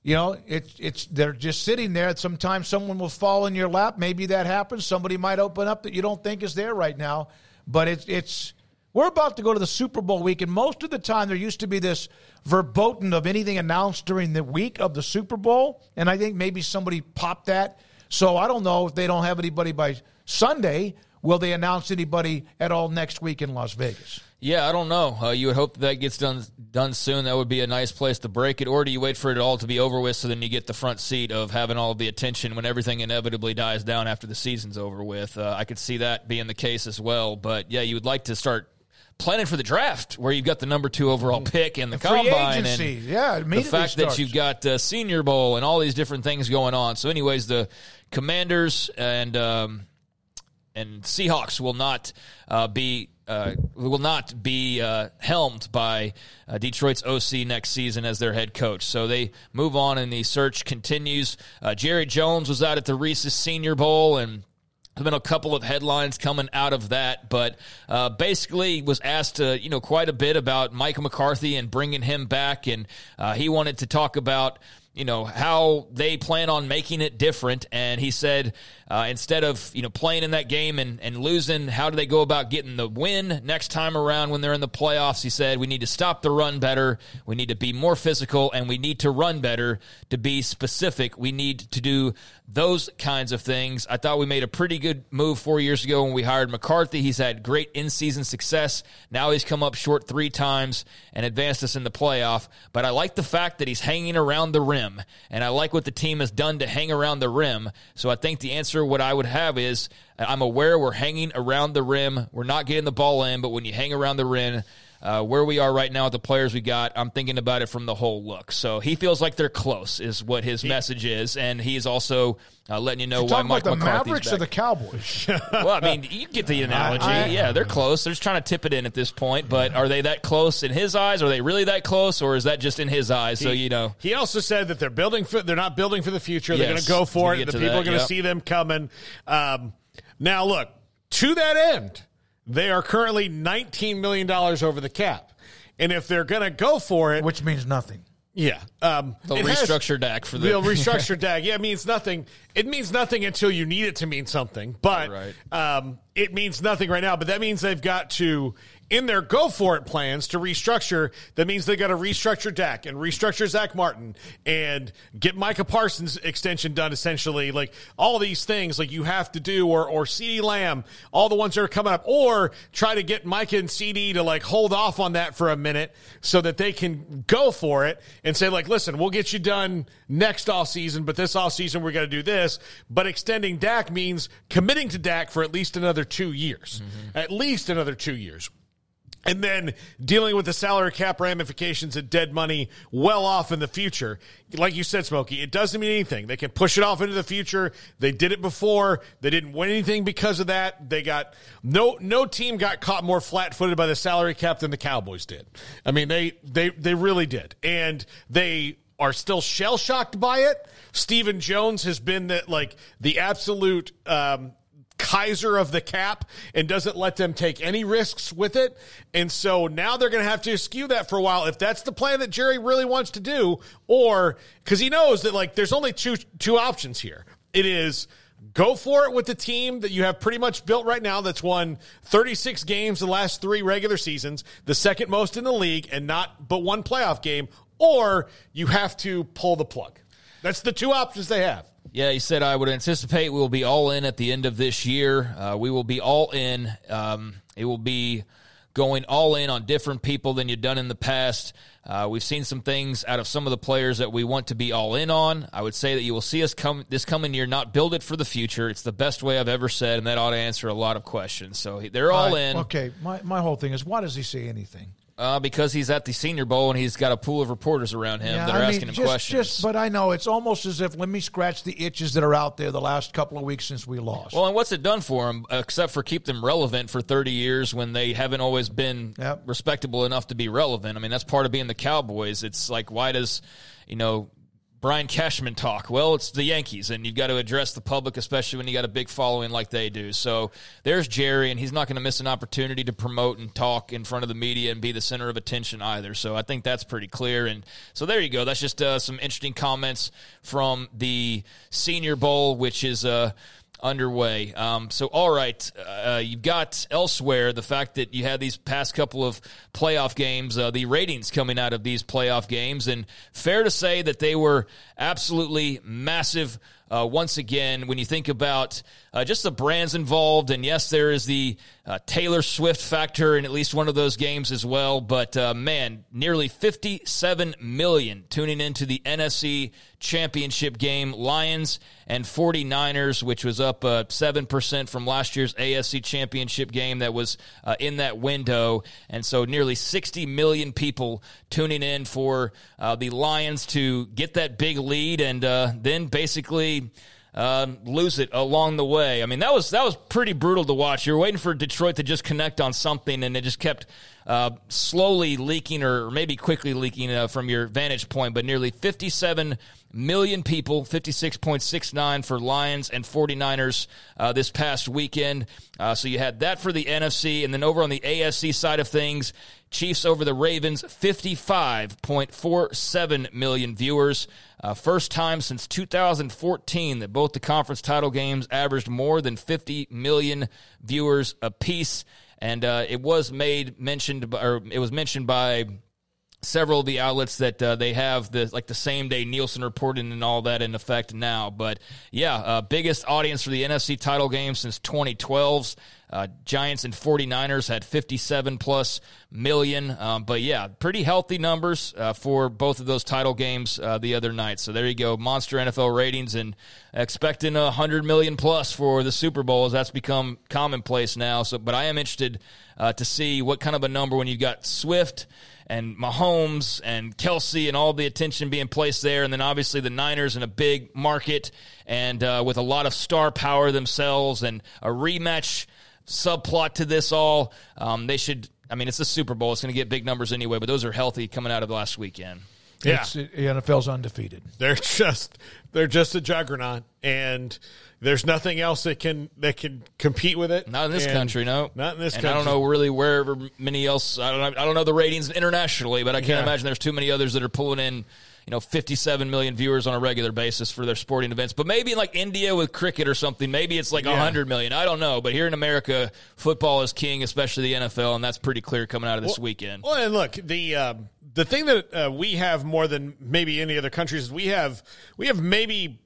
You know, it's it's they're just sitting there. Sometimes someone will fall in your lap. Maybe that happens. Somebody might open up that you don't think is there right now. But it's it's we're about to go to the Super Bowl week, and most of the time there used to be this verboten of anything announced during the week of the Super Bowl, and I think maybe somebody popped that. So I don't know if they don't have anybody by Sunday. Will they announce anybody at all next week in Las Vegas? Yeah, I don't know. Uh, you would hope that, that gets done done soon. That would be a nice place to break it. Or do you wait for it all to be over with so then you get the front seat of having all the attention when everything inevitably dies down after the season's over with? Uh, I could see that being the case as well. But yeah, you would like to start planning for the draft where you've got the number two overall pick and the Free combine agency. and Yeah, the fact that you've got uh, Senior Bowl and all these different things going on. So, anyways, the Commanders and um, and Seahawks will not uh, be uh, will not be uh, helmed by uh, Detroit's OC next season as their head coach. So they move on, and the search continues. Uh, Jerry Jones was out at the Reese's Senior Bowl and. There's been a couple of headlines coming out of that, but uh, basically was asked, uh, you know, quite a bit about Michael McCarthy and bringing him back, and uh, he wanted to talk about, you know, how they plan on making it different. And he said, uh, instead of you know playing in that game and, and losing, how do they go about getting the win next time around when they're in the playoffs? He said, we need to stop the run better, we need to be more physical, and we need to run better. To be specific, we need to do those kinds of things. I thought we made a pretty good move four years ago when we hired McCarthy. He's had great in season success. Now he's come up short three times and advanced us in the playoff. But I like the fact that he's hanging around the rim, and I like what the team has done to hang around the rim. So I think the answer, what I would have is I'm aware we're hanging around the rim. We're not getting the ball in, but when you hang around the rim, uh, where we are right now with the players we got, I'm thinking about it from the whole look. So he feels like they're close, is what his message is, and he's also uh, letting you know why Mike about the McCarthy's Mavericks back. or the Cowboys? well, I mean, you get the analogy. I- yeah, they're close. They're just trying to tip it in at this point. But are they that close in his eyes? Are they really that close, or is that just in his eyes? so you know. He also said that they're building for they're not building for the future. They're going to go for it. The people that, are going to yep. see them coming. Um, now, look to that end, they are currently nineteen million dollars over the cap, and if they're going to go for it, which means nothing. Yeah, um, They'll it has- restructure Dak for the- They'll restructure Dak. Yeah, it means nothing. It means nothing until you need it to mean something. But um, it means nothing right now. But that means they've got to, in their go for it plans to restructure. That means they got to restructure Dak and restructure Zach Martin and get Micah Parsons extension done. Essentially, like all these things, like you have to do, or or CeeDee Lamb, all the ones that are coming up, or try to get Micah and CeeDee to like hold off on that for a minute so that they can go for it and say like, listen, we'll get you done next off season, but this off season we're going to do this. But extending Dak means committing to Dak for at least another two years, mm-hmm. at least another two years. And then dealing with the salary cap ramifications and dead money well off in the future. Like you said, Smokey, it doesn't mean anything. They can push it off into the future. They did it before. They didn't win anything because of that. They got no no team got caught more flat footed by the salary cap than the Cowboys did. I mean, they they they really did. And they are still shell shocked by it. Stephen Jones has been the like the absolute um Kaiser of the cap and doesn't let them take any risks with it. And so now they're going to have to skew that for a while if that's the plan that Jerry really wants to do or cuz he knows that like there's only two two options here. It is go for it with the team that you have pretty much built right now that's won 36 games the last 3 regular seasons, the second most in the league and not but one playoff game or you have to pull the plug. That's the two options they have. Yeah, he said, I would anticipate we will be all in at the end of this year. Uh, we will be all in. Um, it will be going all in on different people than you've done in the past. Uh, we've seen some things out of some of the players that we want to be all in on. I would say that you will see us come this coming year not build it for the future. It's the best way I've ever said, and that ought to answer a lot of questions. So they're all in. Okay, my, my whole thing is why does he say anything? Uh, because he's at the Senior Bowl and he's got a pool of reporters around him that are I mean, asking him just, questions. Just, but I know it's almost as if let me scratch the itches that are out there the last couple of weeks since we lost. Well, and what's it done for them except for keep them relevant for 30 years when they haven't always been respectable enough to be relevant? I mean, that's part of being the Cowboys. It's like, why does, you know, Brian Cashman talk? Well, it's the Yankees, and you've got to address the public, especially when you got a big following like they do. So there's Jerry, and he's not going to miss an opportunity to promote and talk in front of the media and be the center of attention either. So I think that's pretty clear. And so there you go. That's just uh, some interesting comments from the Senior Bowl, which is. Uh, underway. Um, so, all right, uh, you've got elsewhere the fact that you had these past couple of playoff games, uh, the ratings coming out of these playoff games, and fair to say that they were absolutely massive uh, once again, when you think about uh, just the brands involved, and yes, there is the uh, Taylor Swift factor in at least one of those games as well. But uh, man, nearly 57 million tuning into the NFC Championship game. Lions and 49ers, which was up uh, 7% from last year's AFC Championship game that was uh, in that window. And so nearly 60 million people tuning in for the Lions to get that big lead and then basically um, lose it along the way. I mean, that was that was pretty brutal to watch. You were waiting for Detroit to just connect on something, and it just kept uh, slowly leaking, or maybe quickly leaking uh, from your vantage point. But nearly 57 million people, 56.69 for Lions and 49ers uh, this past weekend. Uh, so you had that for the NFC, and then over on the AFC side of things. Chiefs over the Ravens, 55.47 million viewers. Uh, first time since 2014 that both the conference title games averaged more than 50 million viewers apiece. And uh, it was made mentioned, or it was mentioned by several of the outlets that uh, they have the like the same day Nielsen reporting and all that in effect now. But yeah, uh, biggest audience for the NFC title game since 2012's. Uh, Giants and 49ers had 57 plus million. Um, but yeah, pretty healthy numbers uh, for both of those title games uh, the other night. So there you go, monster NFL ratings and expecting a 100 million plus for the Super Bowl as that's become commonplace now. So, but I am interested uh, to see what kind of a number when you've got Swift and Mahomes and Kelce and all the attention being placed there. And then obviously the Niners in a big market and uh, with a lot of star power themselves and a rematch subplot to this all. Um, they should, I mean, it's the Super Bowl. It's going to get big numbers anyway, but those are healthy coming out of the last weekend. Yeah, it's, the NFL's undefeated. They're just they're just a juggernaut, and there's nothing else that can that can compete with it. Not in this and country, no. Not in this and country. I don't know really wherever many else. I don't. Know, I don't know the ratings internationally, but I can't Yeah. imagine there's too many others that are pulling in. You know, 57 million viewers on a regular basis for their sporting events. But maybe in like India with cricket or something, maybe it's like a Yeah. 100 million. I don't know. But here in America, football is king, especially the NFL, and that's pretty clear coming out of this weekend. Well, and look, the um, the thing that uh, we have more than maybe any other countries is we have we have maybe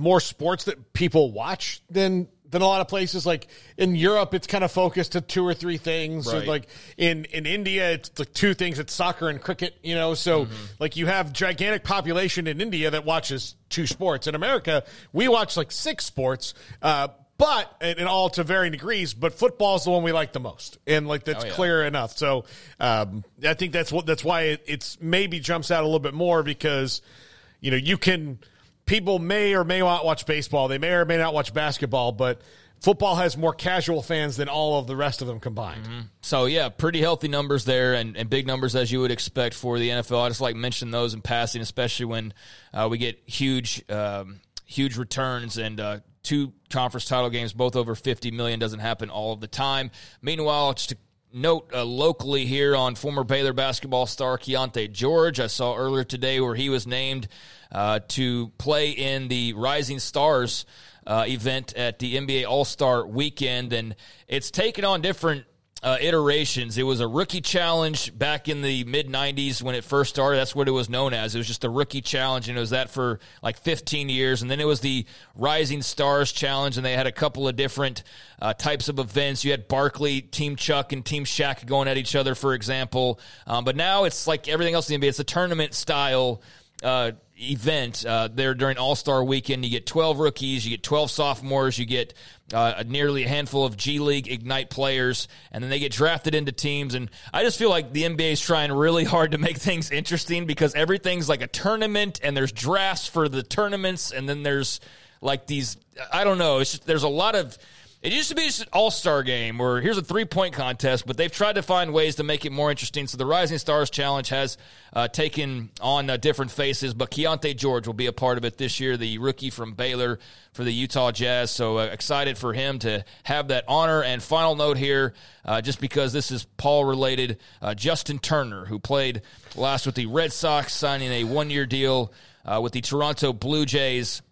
more sports that people watch than than a lot of places. Like in Europe, it's kind of focused to two or three things. Right. like in in India, it's like two things: it's soccer and cricket. You know, so Mm-hmm. like you have gigantic population in India that watches two sports. In America, we watch like six sports. Uh, but and all to varying degrees, but football is the one we like the most, and like that's Oh, yeah. clear enough. So um, I think that's what that's why it, it's maybe jumps out a little bit more because you know you can people may or may not watch baseball, they may or may not watch basketball, but football has more casual fans than all of the rest of them combined. So yeah, pretty healthy numbers there, and, and big numbers as you would expect for the NFL. I just like mention those in passing, especially when uh, we get huge, um, huge returns and uh, two conference title games, both over fifty million, doesn't happen all of the time. Meanwhile, just to note uh, locally here on former Baylor basketball star Keyonte George, I saw earlier today where he was named uh, to play in the Rising Stars uh, event at the NBA All Star Weekend, and it's taken on different uh, iterations. It was a rookie challenge back in the mid 90s when it first started. That's what it was known as. It was just a rookie challenge, and it was that for like 15 years. And then it was the Rising Stars Challenge, and they had a couple of different uh, types of events. You had Barkley, Team Chuck, and Team Shaq going at each other, for example. Um, but now it's like everything else in the NBA, it's a tournament style uh, event uh, there during All Star Weekend. You get 12 rookies, you get 12 sophomores, you get uh, nearly a handful of G League Ignite players, and then they get drafted into teams. And I just feel like the NBA is trying really hard to make things interesting because everything's like a tournament, and there's drafts for the tournaments, and then there's like these. I don't know. It's just, there's a lot of. It used to be just an all star game where here's a three point contest, but they've tried to find ways to make it more interesting. So the Rising Stars Challenge has uh, taken on uh, different faces, but Keyonte George will be a part of it this year, the rookie from Baylor for the Utah Jazz. So uh, excited for him to have that honor. And final note here, uh, just because this is Paul related, uh, Justin Turner, who played last with the Red Sox, signing a one year deal uh, with the Toronto Blue Jays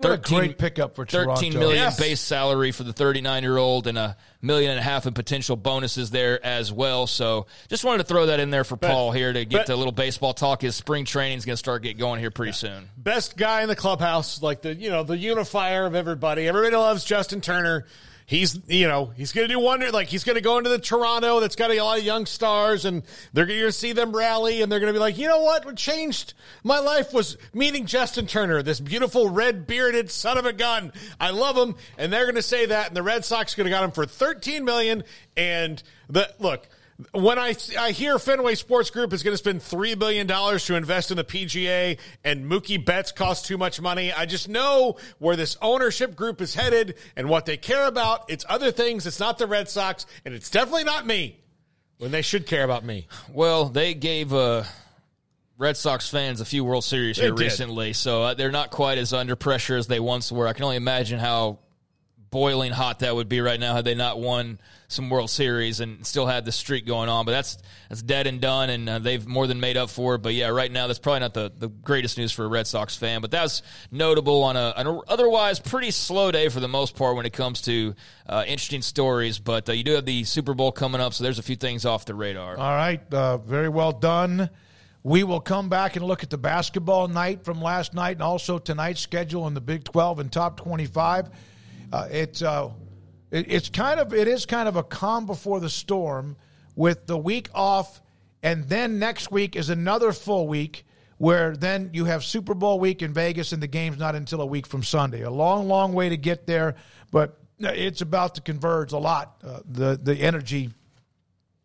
What a great pickup for Toronto. Thirteen million Yes. base salary for the 39 year old, and a million and a half in potential bonuses there as well. So, just wanted to throw that in there for Bet- Paul here to get bet- the little baseball talk. His spring training is going to start get going here pretty soon. best guy in the clubhouse, like the you know the unifier of everybody. Everybody loves Justin Turner. He's you know he's going to do wonder like he's going to go into the Toronto that's got a lot of young stars and they're going to see them rally and they're going to be like you know what? Changed my life was meeting Justin Turner this beautiful red bearded son of a gun. I love him. And they're going to say that and the Red Sox going to got him for thirteen million and the look when I I hear Fenway Sports Group is going to spend three billion dollars to invest in the PGA and Mookie Betts cost too much money, I just know where this ownership group is headed and what they care about. It's other things. It's not the Red Sox, and it's definitely not me. When they should care about me. Well, they gave uh, Red Sox fans a few World Series They here did. recently, so uh, they're not quite as under pressure as they once were. I can only imagine how boiling hot that would be right now had they not won some World Series and still had the streak going on. But that's that's dead and done, and uh, they've more than made up for it. But yeah, right now that's probably not the, the greatest news for a Red Sox fan. But that's notable on a, an otherwise pretty slow day for the most part when it comes to uh, interesting stories. But uh, you do have the Super Bowl coming up, so there's a few things off the radar. All right, uh, very well done. We will come back and look at the basketball night from last night and also tonight's schedule in the Big 12 and top 25. Uh, it's uh, it, it's kind of it is kind of a calm before the storm with the week off, and then next week is another full week where then you have Super Bowl week in Vegas and the game's not until a week from Sunday. A long, long way to get there, but it's about to converge a lot. Uh, the the energy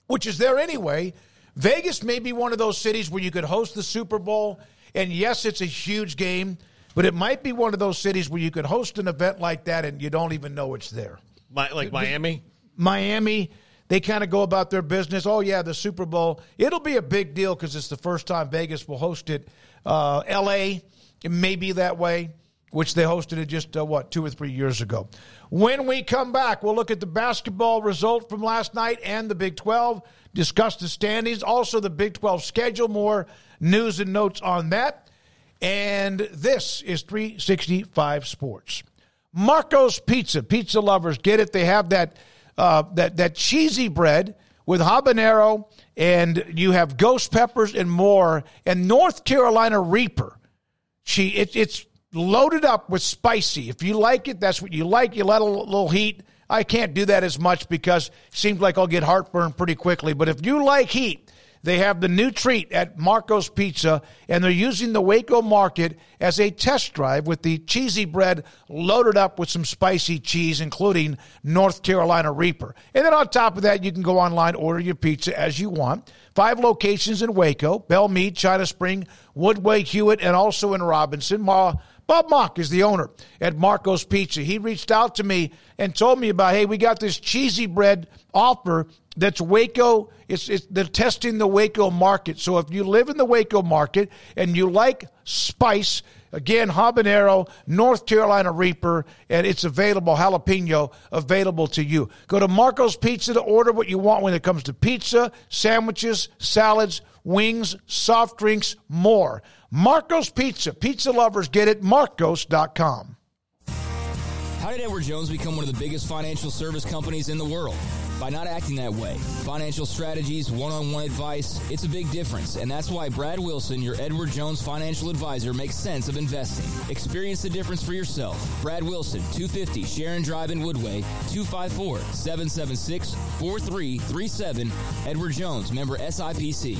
which is there anyway. Vegas may be one of those cities where you could host the Super Bowl, and yes, it's a huge game, but it might be one of those cities where you could host an event like that and you don't even know it's there. My, like Miami? Miami, they kind of go about their business. Oh, yeah, the Super Bowl. It'll be a big deal because it's the first time Vegas will host it. Uh, LA, it may be that way, which they hosted it just, uh, what, two or three years ago. When we come back, we'll look at the basketball result from last night and the Big 12, discuss the standings, also the Big 12 schedule, more news and notes on that. And this is 365 Sports. Marco's Pizza. Pizza lovers get it. They have that uh, that that cheesy bread with habanero, and you have ghost peppers and more, and North Carolina Reaper. She it, it's loaded up with spicy. If you like it, that's what you like. You let a little, little heat. I can't do that as much because it seems like I'll get heartburn pretty quickly. But if you like heat, they have the new treat at Marco's Pizza, and they're using the Waco market as a test drive with the cheesy bread loaded up with some spicy cheese, including North Carolina Reaper. And then on top of that, you can go online, order your pizza as you want. Five locations in Waco, Bellmead, China Spring, Woodway, Hewitt, and also in Robinson. Ma- Bob Mock is the owner at Marco's Pizza. He reached out to me and told me about, hey, we got this cheesy bread offer that's Waco. It's, it's they're testing the Waco market. So if you live in the Waco market and you like spice, again habanero, North Carolina Reaper, and it's available jalapeno available to you. Go to Marco's Pizza to order what you want when it comes to pizza, sandwiches, salads, wings, soft drinks, more. Marco's Pizza. Pizza lovers get it. Marcos.com. How did Edward Jones become one of the biggest financial service companies in the world? By not acting that way. Financial strategies, one on one advice, it's a big difference. And that's why Brad Wilson, your Edward Jones financial advisor, makes sense of investing. Experience the difference for yourself. Brad Wilson, 250 Sharon Drive in Woodway, 254 776 4337. Edward Jones, member SIPC.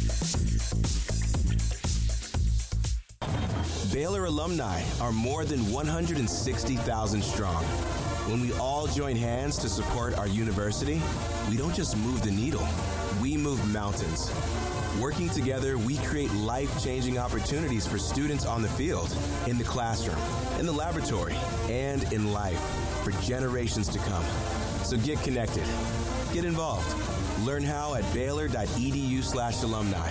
Baylor alumni are more than 160,000 strong. When we all join hands to support our university, we don't just move the needle, we move mountains. Working together, we create life changing opportunities for students on the field, in the classroom, in the laboratory, and in life for generations to come. So get connected, get involved. Learn how at baylor.edu slash alumni.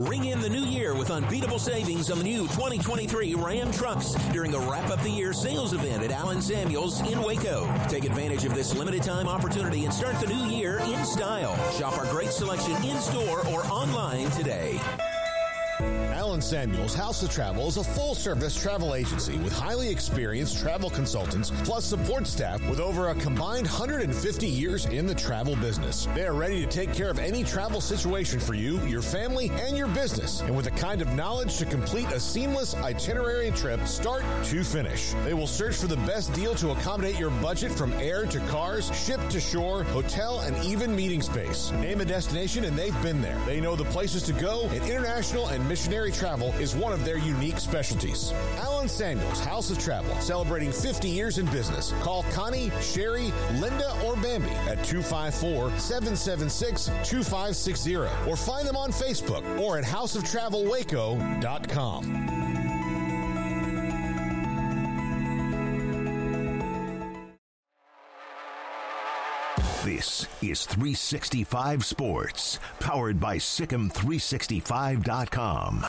Ring in the new year with unbeatable savings on the new 2023 Ram trucks during the wrap up the year sales event at Allen Samuels in Waco. Take advantage of this limited time opportunity and start the new year in style. Shop our great selection in store or online today. Samuels House of Travel is a full service travel agency with highly experienced travel consultants plus support staff with over a combined 150 years in the travel business. They are ready to take care of any travel situation for you, your family, and your business, and with the kind of knowledge to complete a seamless itinerary trip start to finish. They will search for the best deal to accommodate your budget from air to cars, ship to shore, hotel, and even meeting space. Name a destination and they've been there. They know the places to go, in international and missionary travel is one of their unique specialties. Allen Samuels, House of Travel, celebrating 50 years in business. Call Connie, Sherry, Linda, or Bambi at 254 776 2560 or find them on Facebook or at houseoftravelwaco.com. This is 365 Sports, powered by Sicem365.com.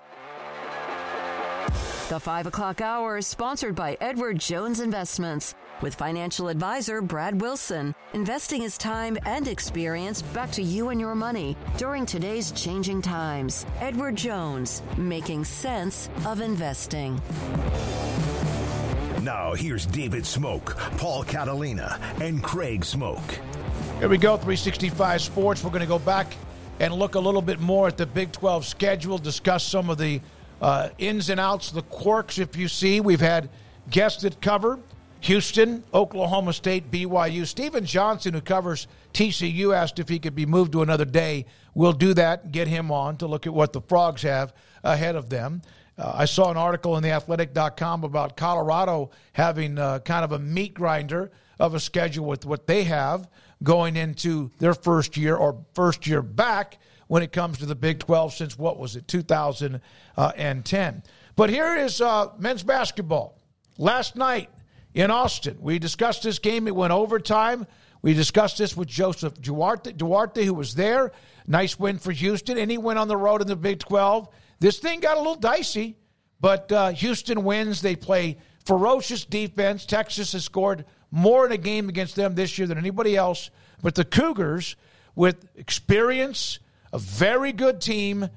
The 5 o'clock hour is sponsored by Edward Jones Investments with financial advisor Brad Wilson. Investing his time and experience back to you and your money during today's changing times. Edward Jones, making sense of investing. Now, here's David Smoak, Paul Catalina, and Craig Smoak. Here we go, 365 Sports. We're going to go back and look a little bit more at the Big 12 schedule, discuss some of the uh, ins and outs, the quirks, if you see. We've had guests that cover Houston, Oklahoma State, BYU. Stephen Johnson, who covers TCU, asked if he could be moved to another day. We'll do that, get him on to look at what the Frogs have ahead of them. Uh, I saw an article in theathletic.com about Colorado having uh, kind of a meat grinder of a schedule with what they have going into their first year or first year back when it comes to the Big 12 since what was it, 2010. But here is uh, men's basketball. Last night in Austin, we discussed this game. It went overtime. We discussed this with Joseph Duarte, Duarte, who was there. Nice win for Houston, and he went on the road in the Big 12. This thing got a little dicey, but uh, Houston wins. They play ferocious defense. Texas has scored more in a game against them this year than anybody else. But the Cougars, with experience, a very good team,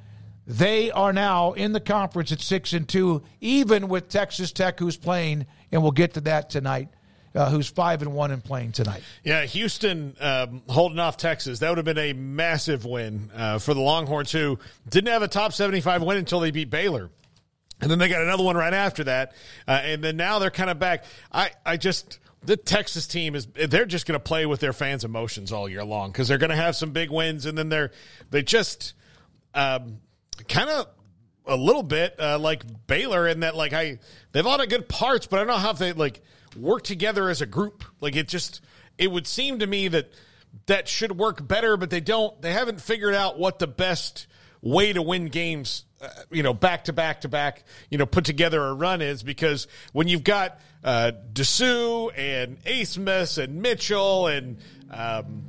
they are now in the conference at six and two, even with Texas Tech, who's playing, and we'll get to that tonight. Uh, who's five and one and playing tonight? Yeah, Houston um, holding off Texas. That would have been a massive win uh, for the Longhorns, who didn't have a top seventy-five win until they beat Baylor. And then they got another one right after that, uh, and then now they're kind of back. I, I just the Texas team is they're just going to play with their fans' emotions all year long because they're going to have some big wins, and then they're they just um, kind of a little bit uh, like Baylor in that like I they have a lot of good parts, but I don't know how they like work together as a group. Like it just it would seem to me that that should work better, but they don't. They haven't figured out what the best way to win games, uh, you know, back to back to back, you know, put together a run is because when you've got uh, Disu and Abmas and Mitchell and um,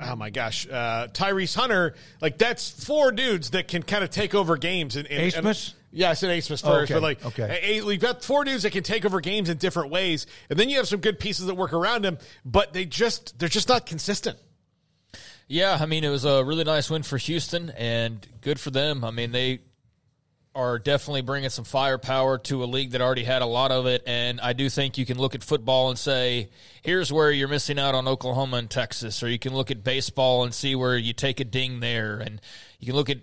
oh my gosh, uh, Tyrese Hunter, like that's four dudes that can kind of take over games. And, and, Abmas? And, yeah, I said Abmas first, okay. but like, okay. we've got four dudes that can take over games in different ways, and then you have some good pieces that work around them, but they just they're just not consistent. Yeah, I mean it was a really nice win for Houston, and good for them. I mean they are definitely bringing some firepower to a league that already had a lot of it. And I do think you can look at football and say, here's where you're missing out on Oklahoma and Texas. Or you can look at baseball and see where you take a ding there. And you can look at,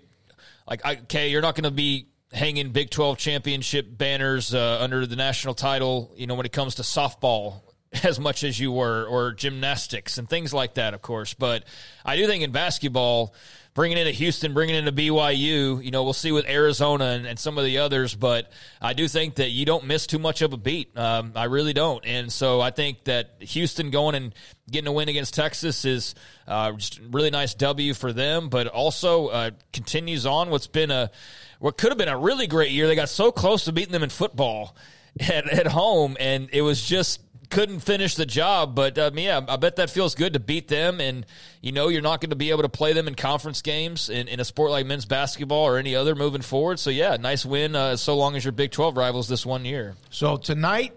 like, okay, you're not going to be hanging Big 12 championship banners uh, under the national title, you know, when it comes to softball as much as you were, or gymnastics and things like that, of course. But I do think in basketball, bringing in into Houston, bringing in into BYU. You know, we'll see with Arizona and, and some of the others, but I do think that you don't miss too much of a beat. Um, I really don't, and so I think that Houston going and getting a win against Texas is uh, just a really nice W for them, but also uh, continues on what's been a what could have been a really great year. They got so close to beating them in football at, at home, and it was just couldn't finish the job. But um, yeah, I bet that feels good to beat them, and you know you're not going to be able to play them in conference games in, in a sport like men's basketball or any other moving forward. So yeah, nice win. Uh, so long as your Big Twelve rivals this one year. So tonight,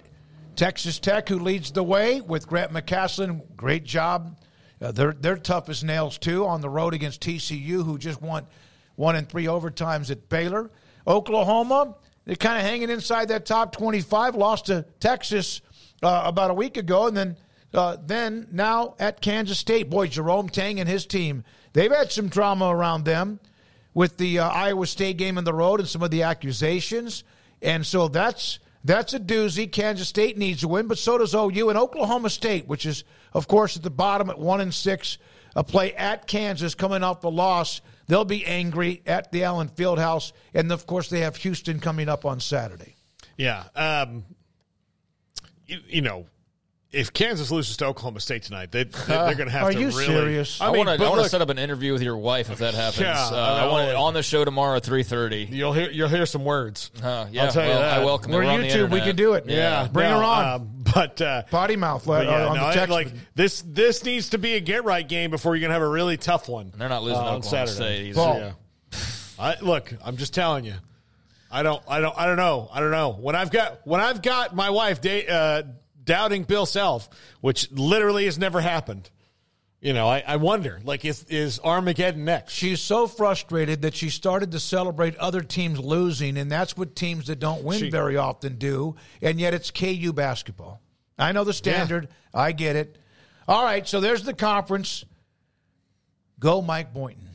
Texas Tech, who leads the way with Grant McCasland, great job. Uh, they're they're tough as nails too on the road against TCU, who just won one and three overtimes at Baylor. Oklahoma, they're kind of hanging inside that top 25, lost to Texas uh, about a week ago, and then uh, then now at Kansas State. Boy, Jerome Tang and his team, they've had some drama around them with the uh, Iowa State game on the road and some of the accusations, and so that's that's a doozy. Kansas State needs to win, but so does OU and Oklahoma State, which is of course at the bottom at one and six. A play at Kansas coming off the loss They'll be angry at the Allen Fieldhouse, and of course they have Houston coming up on Saturday. Yeah, um, you, you know, if Kansas loses to Oklahoma State tonight, they, they are going to have Are to you really. serious? I, want to. I want to set up an interview with your wife if that happens. Yeah, uh, I I want it on the show tomorrow at three thirty. You'll hear you'll hear some words. Uh, yeah, I'll tell well, you that. I welcome it. We're We're on the YouTube. We can do it. Yeah, Bring no, her on. um, but uh, Potty mouth but uh, yeah, on no, the text. like this this needs to be a get right game before you're going to have a really tough one. They're not losing uh, on Saturday. State either. Yeah. I, look, I'm just telling you. I don't. I don't. I don't know. I don't know. When I've got when I've got my wife da- uh, doubting Bill Self, which literally has never happened. You know, I, I wonder. Like, is is Armageddon next? She's so frustrated that she started to celebrate other teams losing, and that's what teams that don't win She- very often do. And yet it's KU basketball. I know the standard. I get it. All right, so there's the conference. Go, Mike Boynton.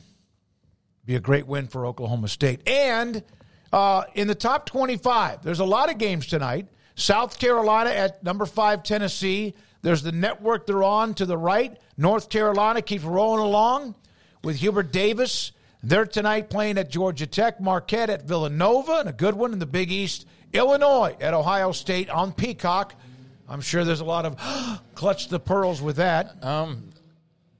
Be a great win for Oklahoma State. And uh, in the top 25, there's a lot of games tonight. South Carolina at number five, Tennessee. There's the network they're on to the right. North Carolina keeps rolling along with Hubert Davis. They're tonight playing at Georgia Tech. Marquette at Villanova, and a good one in the Big East. Illinois at Ohio State on Peacock. I'm sure there's a lot of clutch the pearls with that. Um,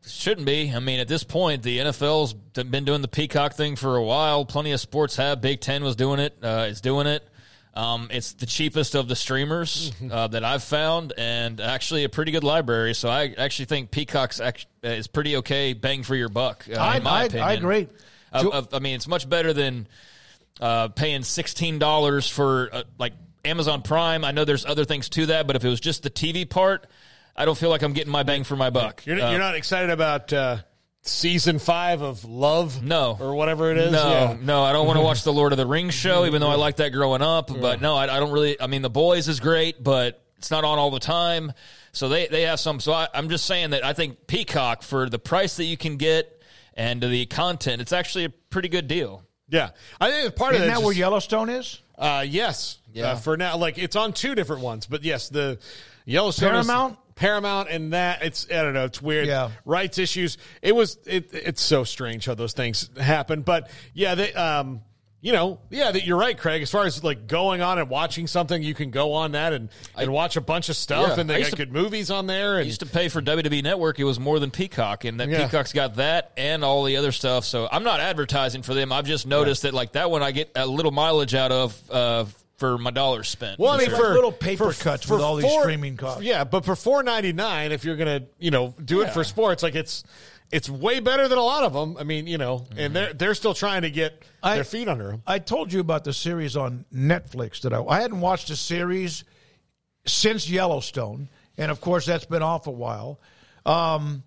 shouldn't be. I mean, at this point, the NFL's been doing the peacock thing for a while. Plenty of sports have. Big Ten was doing it. Uh, it's doing it. Um, it's the cheapest of the streamers uh, that I've found, and actually a pretty good library. So I actually think Peacock's act- uh, is pretty okay, bang for your buck. Uh, I- in my I- I agree. Uh, I mean, it's much better than uh, paying sixteen dollars for uh, like Amazon Prime. I know there's other things to that, but if it was just the TV part, I don't feel like I'm getting my bang for my buck. You're, Uh, you're not excited about uh, season five of Love? No, or whatever it is. No, Yeah. no, I don't want to watch the Lord of the Rings show, even though I like that growing up. But no, I, I don't really. I mean, the boys is great, but it's not on all the time. So they they have some. So I, I'm just saying that I think Peacock for the price that you can get and the content, it's actually a pretty good deal. Yeah, I think part Isn't of that where Yellowstone is? Uh, yes. Yeah. Uh, for now, like it's on two different ones, but yes, the Yellowstone is- Paramount? Paramount, and that it's I don't know, it's weird. Yeah. rights issues. It was it. It's so strange how those things happen, but yeah, they um. You know, yeah, that you're right, Craig. As far as like going on and watching something, you can go on that and, and watch a bunch of stuff, Yeah. and I they used got to- good movies on there. I And used to pay for WWE Network. It was more than Peacock, and that Yeah. Peacock's got that and all the other stuff. So I'm not advertising for them. I've just noticed that like that one, I get a little mileage out of uh, for my dollars spent. Well, I mean, sure. for little paper for- cuts for with all these four- streaming costs. Yeah, but for four ninety nine, if you're gonna, you know, do it Yeah. for sports, like it's it's way better than a lot of them. I mean, you know, Mm-hmm. and they're they're still trying to get I- their feet under them. I told you about the series on Netflix that I, I hadn't watched a series since Yellowstone, and of course that's been off a while. Um,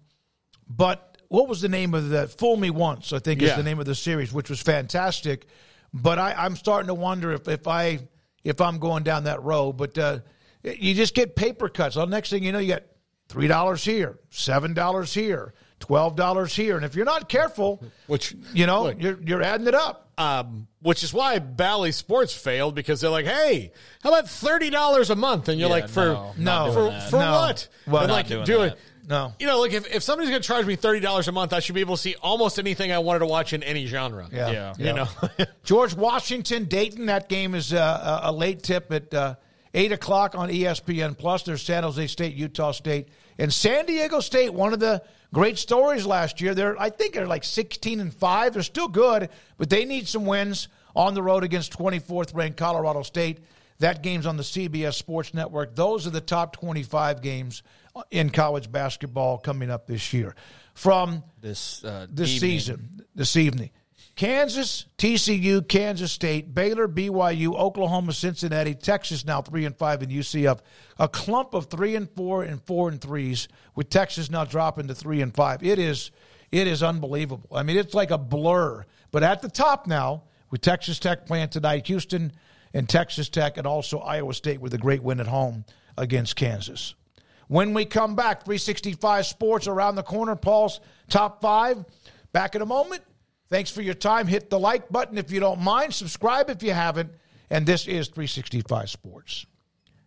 but what was the name of that? Fool Me Once, I think, is the name of the series, which was fantastic. But I, I'm starting to wonder if, if I if I'm going down that road. But uh, you just get paper cuts. Well, next thing you know, you get three dollars here, seven dollars here, twelve dollars here, and if you're not careful, Which you know look, you're you're adding it up. um, which is why Bally Sports failed because they're like, hey, how about thirty dollars a month? And you're Yeah, like, for no, not No. for, for No. what? Well, and not like doing doing that. No. You know, like if, if somebody's going to charge me thirty dollars a month, I should be able to see almost anything I wanted to watch in any genre. Yeah, You know, George Washington, Dayton. That game is uh, a a late tip at uh, eight o'clock on ESPN Plus. There's San Jose State, Utah State, and San Diego State. One of the great stories last year. They're I think they're like sixteen and five. They're still good, but they need some wins on the road against twenty fourth ranked Colorado State. That game's on the CBS Sports Network. Those are the top twenty five games in college basketball coming up this year. From This uh, this evening. season, this evening. Kansas, TCU, Kansas State, Baylor, BYU, Oklahoma, Cincinnati, Texas now three and five, and UCF. A clump of three and four and four and threes, with Texas now dropping to three and five. It is, it is unbelievable. I mean, it's like a blur. But at the top now, with Texas Tech playing tonight, Houston and Texas Tech, and also Iowa State with a great win at home against Kansas. When we come back, 365 Sports around the corner, Paul's top five. Back in a moment. Thanks for your time. Hit the like button if you don't mind. Subscribe if you haven't. And this is 365 Sports.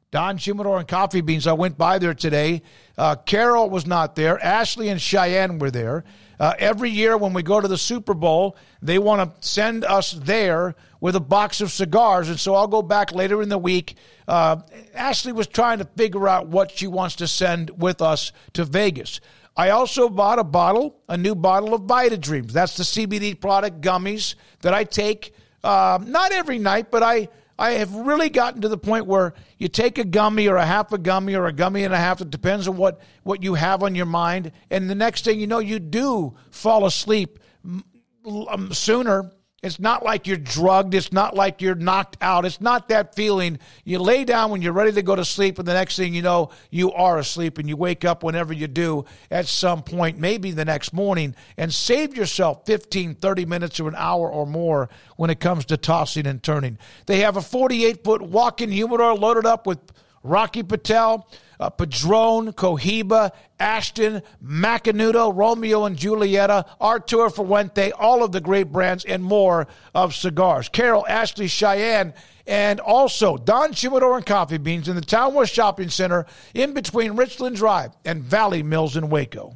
Don Humidor and Coffee Beans. I went by there today. Uh, Carol was not there. Ashley and Cheyenne were there. Uh, every year when we go to the Super Bowl, they want to send us there with a box of cigars. And so I'll go back later in the week. Uh, Ashley was trying to figure out what she wants to send with us to Vegas. I also bought a bottle, a new bottle of Vita Dreams. That's the CBD product gummies that I take uh, not every night, but I I have really gotten to the point where you take a gummy or a half a gummy or a gummy and a half. It depends on what what you have on your mind, and the next thing you know, you do fall asleep um, sooner. It's not like you're drugged. It's not like you're knocked out. It's not that feeling. You lay down when you're ready to go to sleep, and the next thing you know, you are asleep, and you wake up whenever you do at some point, maybe the next morning, and save yourself 15, 30 minutes or an hour or more when it comes to tossing and turning. They have a 48 foot walk in humidor loaded up with Rocky Patel, uh, Cohiba, Ashton, Macanudo, Romeo and Julieta, Artur Fuente, all of the great brands and more of cigars. Carol, Ashley, Cheyenne, and also Don Humidor and Coffee Beans in the Town West Shopping Center in between Richland Drive and Valley Mills in Waco.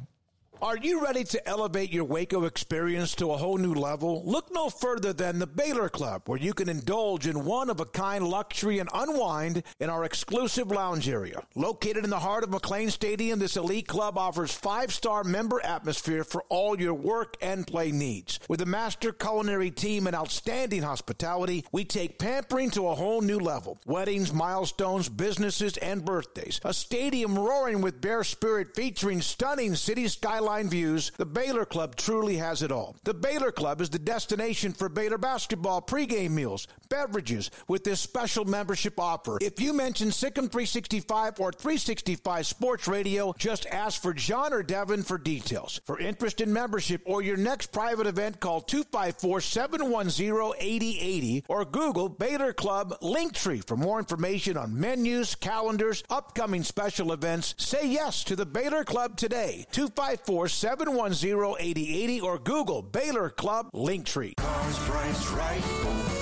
Are you ready to elevate your Waco experience to a whole new level? Look no further than the Baylor Club, where you can indulge in one of a kind luxury and unwind in our exclusive lounge area. Located in the heart of McLane Stadium, this elite club offers five star member atmosphere for all your work and play needs. With a master culinary team and outstanding hospitality, we take pampering to a whole new level. Weddings, milestones, businesses, and birthdays. A stadium roaring with bear spirit featuring stunning city skyline views. The Baylor Club truly has it all. The Baylor Club is the destination for Baylor basketball pregame meals, beverages with this special membership offer. If you mention Sicem 365 or 365 Sports Radio, just ask for John or Devin for details. For interest in membership or your next private event, call 254 710 8080 or Google Baylor Club Linktree for more information on menus, calendars, upcoming special events. Say yes to the Baylor Club today. 254 710 8080 or Google Baylor Club Linktree. Cars priced right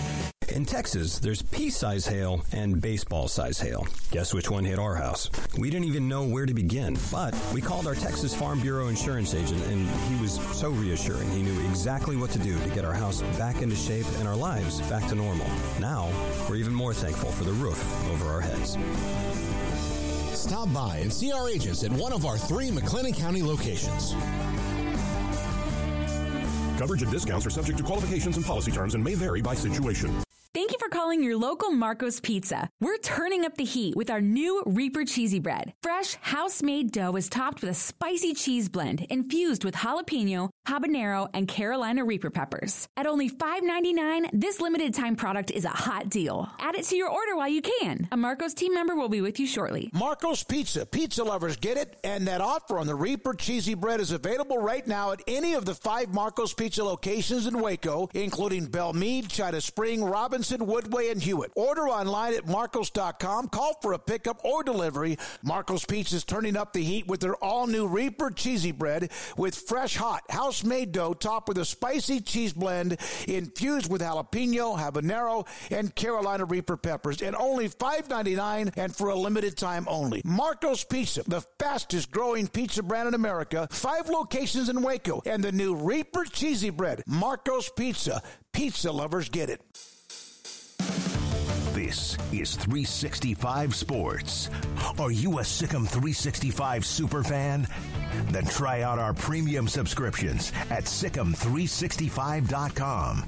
In Texas, there's pea-size hail and baseball-size hail. Guess which one hit our house? We didn't even know where to begin, but we called our Texas Farm Bureau insurance agent, and he was so reassuring. He knew exactly what to do to get our house back into shape and our lives back to normal. Now, we're even more thankful for the roof over our heads. Stop by and see our agents at one of our three McLennan County locations. Coverage and discounts are subject to qualifications and policy terms and may vary by situation. Thank you for calling your local Marco's Pizza. We're turning up the heat with our new Reaper Cheesy Bread. Fresh, house made dough is topped with a spicy cheese blend infused with jalapeno, habanero, and Carolina Reaper peppers. At only $5.99, this limited time product is a hot deal. Add it to your order while you can. A Marco's team member will be with you shortly. Marco's Pizza. Pizza lovers get it, and that offer on the Reaper Cheesy Bread is available right now at any of the five Marco's Pizza locations in Waco, including Belmead, China Spring, Woodway, and Hewitt. Order online at marcos.com. Call for a pickup or delivery. Marco's Pizza is turning up the heat with their all new Reaper Cheesy Bread with fresh, hot, house made dough topped with a spicy cheese blend infused with jalapeno, habanero, and Carolina Reaper peppers. And only $5.99 and for a limited time only. Marco's Pizza, the fastest growing pizza brand in America. Five locations in Waco and the new Reaper Cheesy Bread. Marco's Pizza. Pizza lovers get it. This is 365 Sports. Are you a Sicem 365 super fan? Then try out our premium subscriptions at Sicem365.com.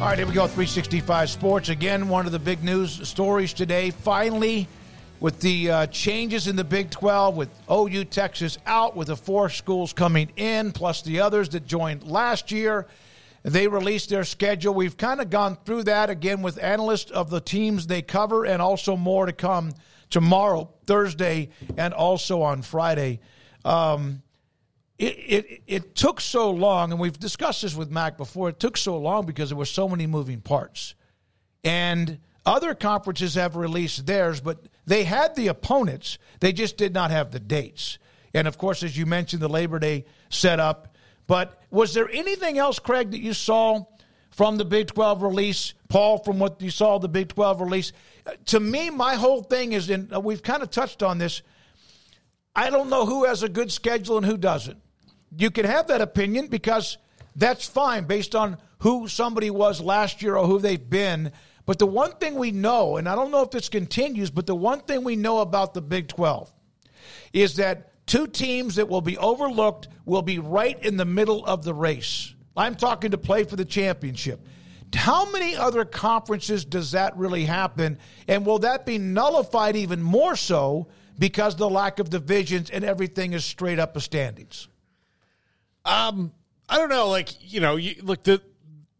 All right, here we go. 365 Sports. Again, one of the big news stories today. Finally, with the uh, changes in the Big 12, with OU Texas out, with the four schools coming in, plus the others that joined last year, they released their schedule. We've kind of gone through that again with analysts of the teams they cover, and also more to come tomorrow, Thursday, and also on Friday. Um, it, it it took so long, and we've discussed this with Mack before. It took so long because there were so many moving parts, and other conferences have released theirs, but they had the opponents. They just did not have the dates. And of course, as you mentioned, the Labor Day setup. But was there anything else, Craig, that you saw from the Big 12 release, Paul, from what you saw the Big 12 release? Uh, To me, my whole thing is, and we've kind of touched on this. I don't know who has a good schedule and who doesn't. You can have that opinion because that's fine based on who somebody was last year or who they've been. But the one thing we know, and I don't know if this continues, but the one thing we know about the Big 12 is that two teams that will be overlooked will be right in the middle of the race. I'm talking to play for the championship. How many other conferences does that really happen? And will that be nullified even more so because the lack of divisions and everything is straight up of standings? Um, I don't know. Like you know, you, look the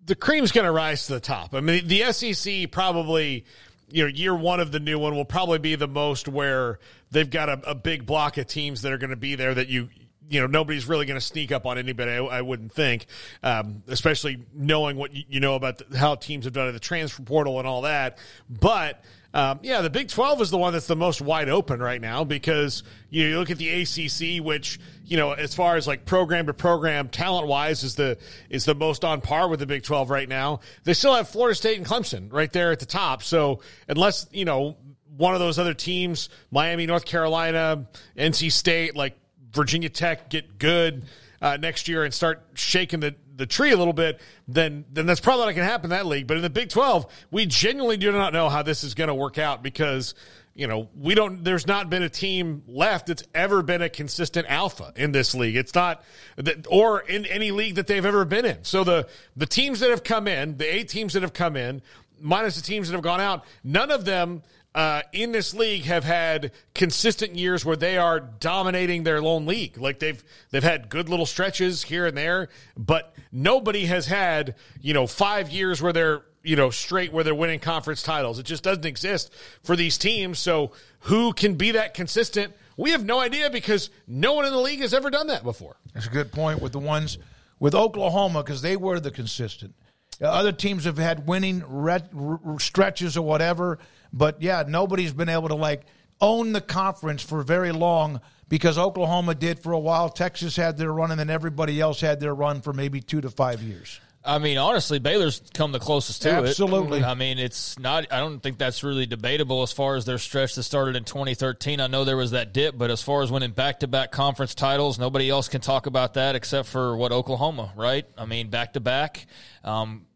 the cream's going to rise to the top. I mean, the SEC probably, you know, year one of the new one will probably be the most where they've got a, a big block of teams that are going to be there that you. You know, nobody's really going to sneak up on anybody. I, I wouldn't think, um, especially knowing what you, you know about the, how teams have done in the transfer portal and all that. But um, yeah, the Big 12 is the one that's the most wide open right now because you, know, you look at the ACC, which you know, as far as like program to program talent wise, is the is the most on par with the Big 12 right now. They still have Florida State and Clemson right there at the top. So unless you know one of those other teams, Miami, North Carolina, NC State, like Virginia Tech, get good. Uh, next year and start shaking the, the tree a little bit, then then that's probably not going to happen in that league. But in the Big Twelve, we genuinely do not know how this is going to work out because you know we don't. There's not been a team left that's ever been a consistent alpha in this league. It's not that or in any league that they've ever been in. So the the teams that have come in, the eight teams that have come in, minus the teams that have gone out, none of them uh, in this league have had consistent years where they are dominating their lone league. Like they've they've had good little stretches here and there, but nobody has had you know five years where they're you know straight where they're winning conference titles. It just doesn't exist for these teams. So who can be that consistent? We have no idea because no one in the league has ever done that before. That's a good point with the ones with Oklahoma because they were the consistent. Other teams have had winning stretches or whatever, but yeah, nobody's been able to like own the conference for very long because Oklahoma did for a while. Texas had their run, and then everybody else had their run for maybe two to five years. I mean, honestly, Baylor's come the closest to Absolutely. it. Absolutely. I mean, it's not. I don't think that's really debatable as far as their stretch that started in 2013. I know there was that dip, but as far as winning back-to-back conference titles, nobody else can talk about that except for what Oklahoma, right? I mean, back-to-back. Um,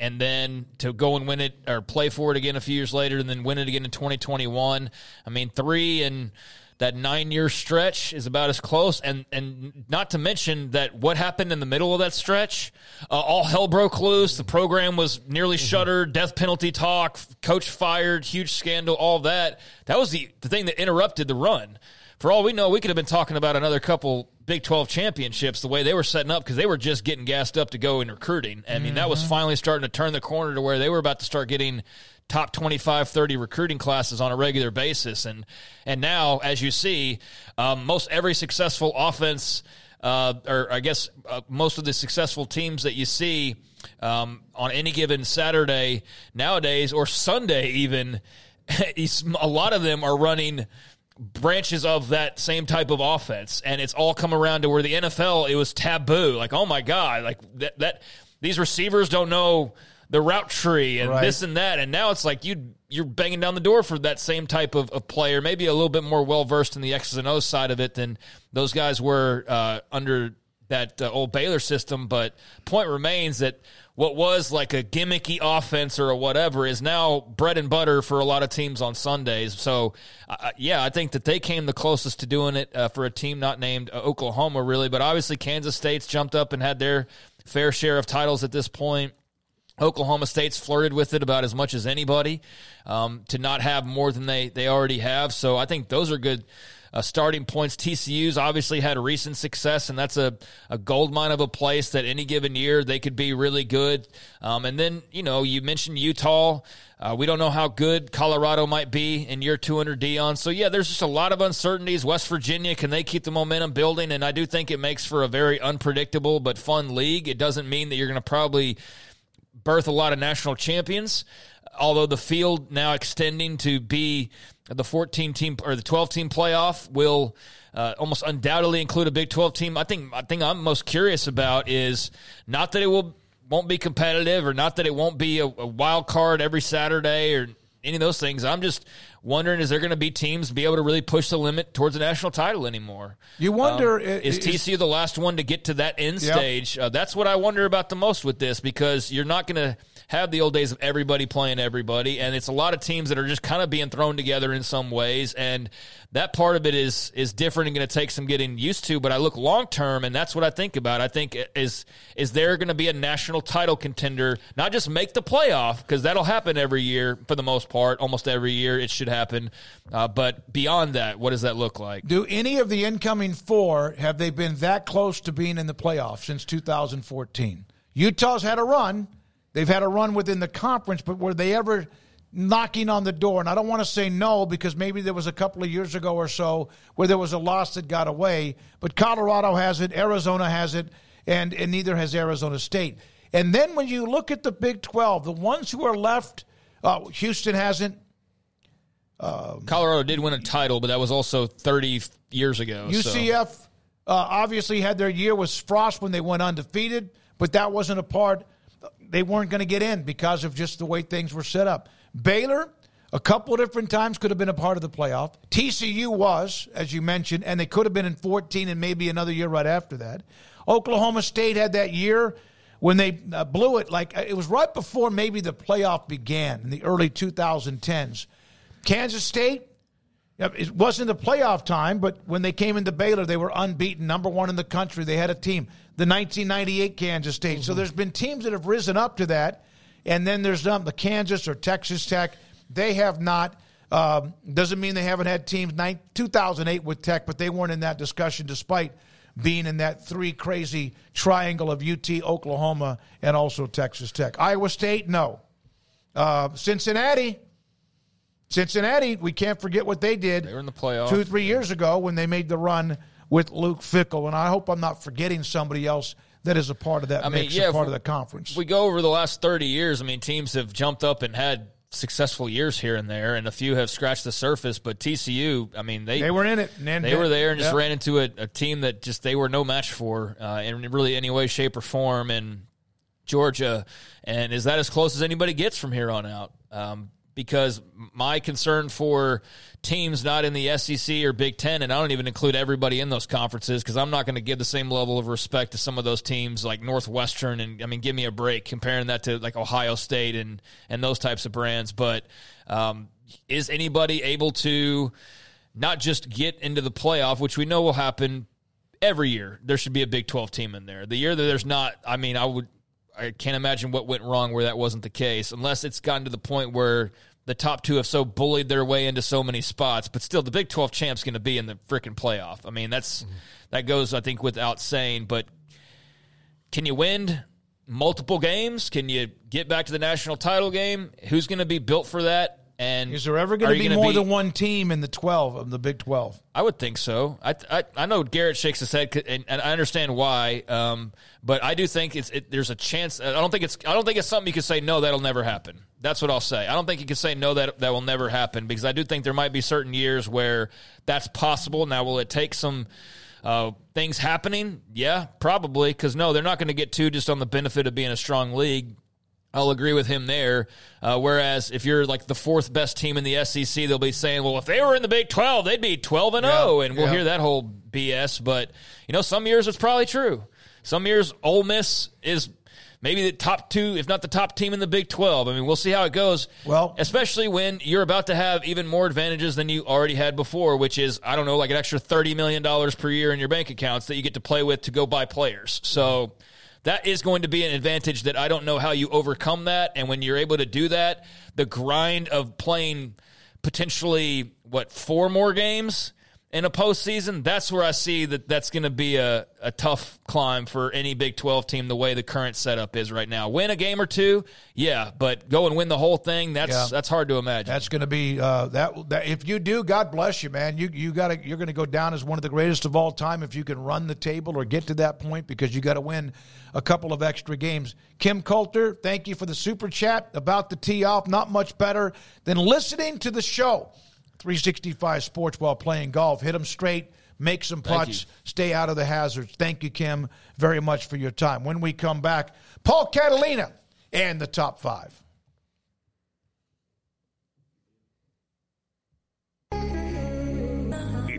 and then to go and win it or play for it again a few years later, and then win it again in 2021. I mean, three and that nine year stretch is about as close, and and not to mention that what happened in the middle of that stretch, uh, all hell broke loose. The program was nearly shuttered, death penalty talk, coach fired, huge scandal, all that. That was the the thing that interrupted the run. For all we know, we could have been talking about another couple Big 12 championships the way they were setting up because they were just getting gassed up to go in recruiting. I mean, that was finally starting to turn the corner to where they were about to start getting top 25 30 recruiting classes on a regular basis and and now as you see um, most every successful offense uh, or I guess uh, most of the successful teams that you see um, on any given Saturday nowadays or Sunday even a lot of them are running branches of that same type of offense and it's all come around to where the NFL it was taboo like oh my god like that, that these receivers don't know the route tree and Right. this and that and now it's like you you're banging down the door for that same type of, of player maybe a little bit more well versed in the X's and O's side of it than those guys were uh, under that uh, old Baylor system but point remains that what was like a gimmicky offense or whatever is now bread and butter for a lot of teams on Sundays. So, uh, yeah, I think that they came the closest to doing it uh, for a team not named uh, Oklahoma, really. But obviously, Kansas State's jumped up and had their fair share of titles at this point. Oklahoma State's flirted with it about as much as anybody um, to not have more than they, they already have. So I think those are good uh, starting points. TCU's obviously had recent success, and that's a, a gold mine of a place that any given year they could be really good. Um, and then, you know, you mentioned Utah. Uh, we don't know how good Colorado might be in year 200 Deion. So, yeah, there's just a lot of uncertainties. West Virginia, can they keep the momentum building? And I do think it makes for a very unpredictable but fun league. It doesn't mean that you're going to probably birth a lot of national champions. Although the field now extending to be the 14 team or the 12 team playoff will uh, almost undoubtedly include a Big 12 team. I think I think I'm most curious about is not that it will won't be competitive or not that it won't be a, a wild card every Saturday or any of those things. I'm just wondering is there going to be teams be able to really push the limit towards a national title anymore? You wonder, Um, i- is is- TCU the last one to get to that end Yep. stage? Uh, that's what I wonder about the most with this because you're not going to have the old days of everybody playing everybody, and it's a lot of teams that are just kind of being thrown together in some ways, and that part of it is is different and going to take some getting used to. But I look long term, and that's what I think about. I think is is there going to be a national title contender? Not just make the playoff because that'll happen every year for the most part, almost every year it should happen. Uh, but beyond that, what does that look like? Do any of the incoming four have they been that close to being in the playoffs since 2014? Utah's had a run. They've had a run within the conference, but were they ever knocking on the door? And I don't want to say no because maybe there was a couple of years ago or so where there was a loss that got away. But Colorado has it, Arizona has it, and, and neither has Arizona State. And then when you look at the Big 12, the ones who are left, uh, Houston hasn't. Colorado did win a title, but that was also 30 years ago. so- UCF uh, obviously had their year with Frost when they went undefeated, but that wasn't a part. They weren't going to get in because of just the way things were set up. Baylor, a couple different times, could have been a part of the playoff. TCU was, as you mentioned, and they could have been in 14 and maybe another year right after that. Oklahoma State had that year when they uh, blew it. Like it was right before maybe the playoff began in the early 2010s. Kansas State, It wasn't the playoff time, but when they came into Baylor, they were unbeaten, number one in the country. They had a team, the 1998 Kansas State. So there's been teams that have risen up to that, and then there's um, the Kansas or Texas Tech. They have not. Um, doesn't mean they haven't had teams. Nine, 2008 with Tech, but they weren't in that discussion despite being in that three crazy triangle of UT, Oklahoma, and also Texas Tech. Iowa State, no. Uh, Cincinnati. Cincinnati, we can't forget what they did. They were in the playoff. two, three years ago when they made the run with Luke Fickell, and I hope I'm not forgetting somebody else that is a part of that I mean, yeah, a part of the conference. We go over the last 30 years, I mean, teams have jumped up and had successful years here and there, and a few have scratched the surface. But TCU, I mean, they They were in it, and they were there and just ran into a, a team that just they were no match for uh, in really any way, shape, or form. And Georgia, and is that as close as anybody gets from here on out? Um, because my concern for teams not in the SEC or Big Ten, and I don't even include everybody in those conferences because I'm not going to give the same level of respect to some of those teams like Northwestern and I mean, give me a break comparing that to like Ohio State and and those types of brands. But um, is anybody able to not just get into the playoff, which we know will happen every year? There should be a Big 12 team in there. The year that there's not, I mean, I would I can't imagine what went wrong where that wasn't the case, unless it's gotten to the point where the top two have so bullied their way into so many spots. But still, the Big Twelve champ's going to be in the freaking playoff. I mean, that's mm-hmm. that goes, I think, without saying. But can you win multiple games? Can you get back to the national title game? Who's going to be built for that? And is there ever going to be more be, than one team in the twelve of the Big Twelve? I would think so. I I, I know Garrett shakes his head, and, and I understand why. Um, but I do think it's it, there's a chance. I don't think it's I don't think it's something you can say no that'll never happen. That's what I'll say. I don't think you can say no that that will never happen because I do think there might be certain years where that's possible. Now, will it take some? Uh, things happening? Yeah, probably. Because no, they're not going to get two just on the benefit of being a strong league. I'll agree with him there. Uh, whereas if you're like the fourth best team in the SEC, they'll be saying, well, if they were in the Big 12, they'd be 12 and 0. And we'll yeah. hear that whole BS. But, you know, some years it's probably true. Some years Ole Miss is maybe the top two, if not the top team in the Big 12. I mean, we'll see how it goes. Well, especially when you're about to have even more advantages than you already had before, which is, I don't know, like an extra $30 million per year in your bank accounts that you get to play with to go buy players. So that is going to be an advantage that I don't know how you overcome that. And when you're able to do that, the grind of playing potentially, what, four more games? In a postseason, that's where I see that that's going to be a, a tough climb for any Big 12 team the way the current setup is right now. Win a game or two, yeah, but go and win the whole thing, that's yeah. that's hard to imagine. That's going to be uh, that, that if you do, God bless you, man. You you got to you're going to go down as one of the greatest of all time if you can run the table or get to that point because you got to win a couple of extra games. Kim Coulter, thank you for the super chat about the tee off. Not much better than listening to the show. 365 Sports while playing golf. Hit them straight, make some putts, stay out of the hazards. Thank you, Kim, very much for your time. When we come back, Paul Catalina and the top five.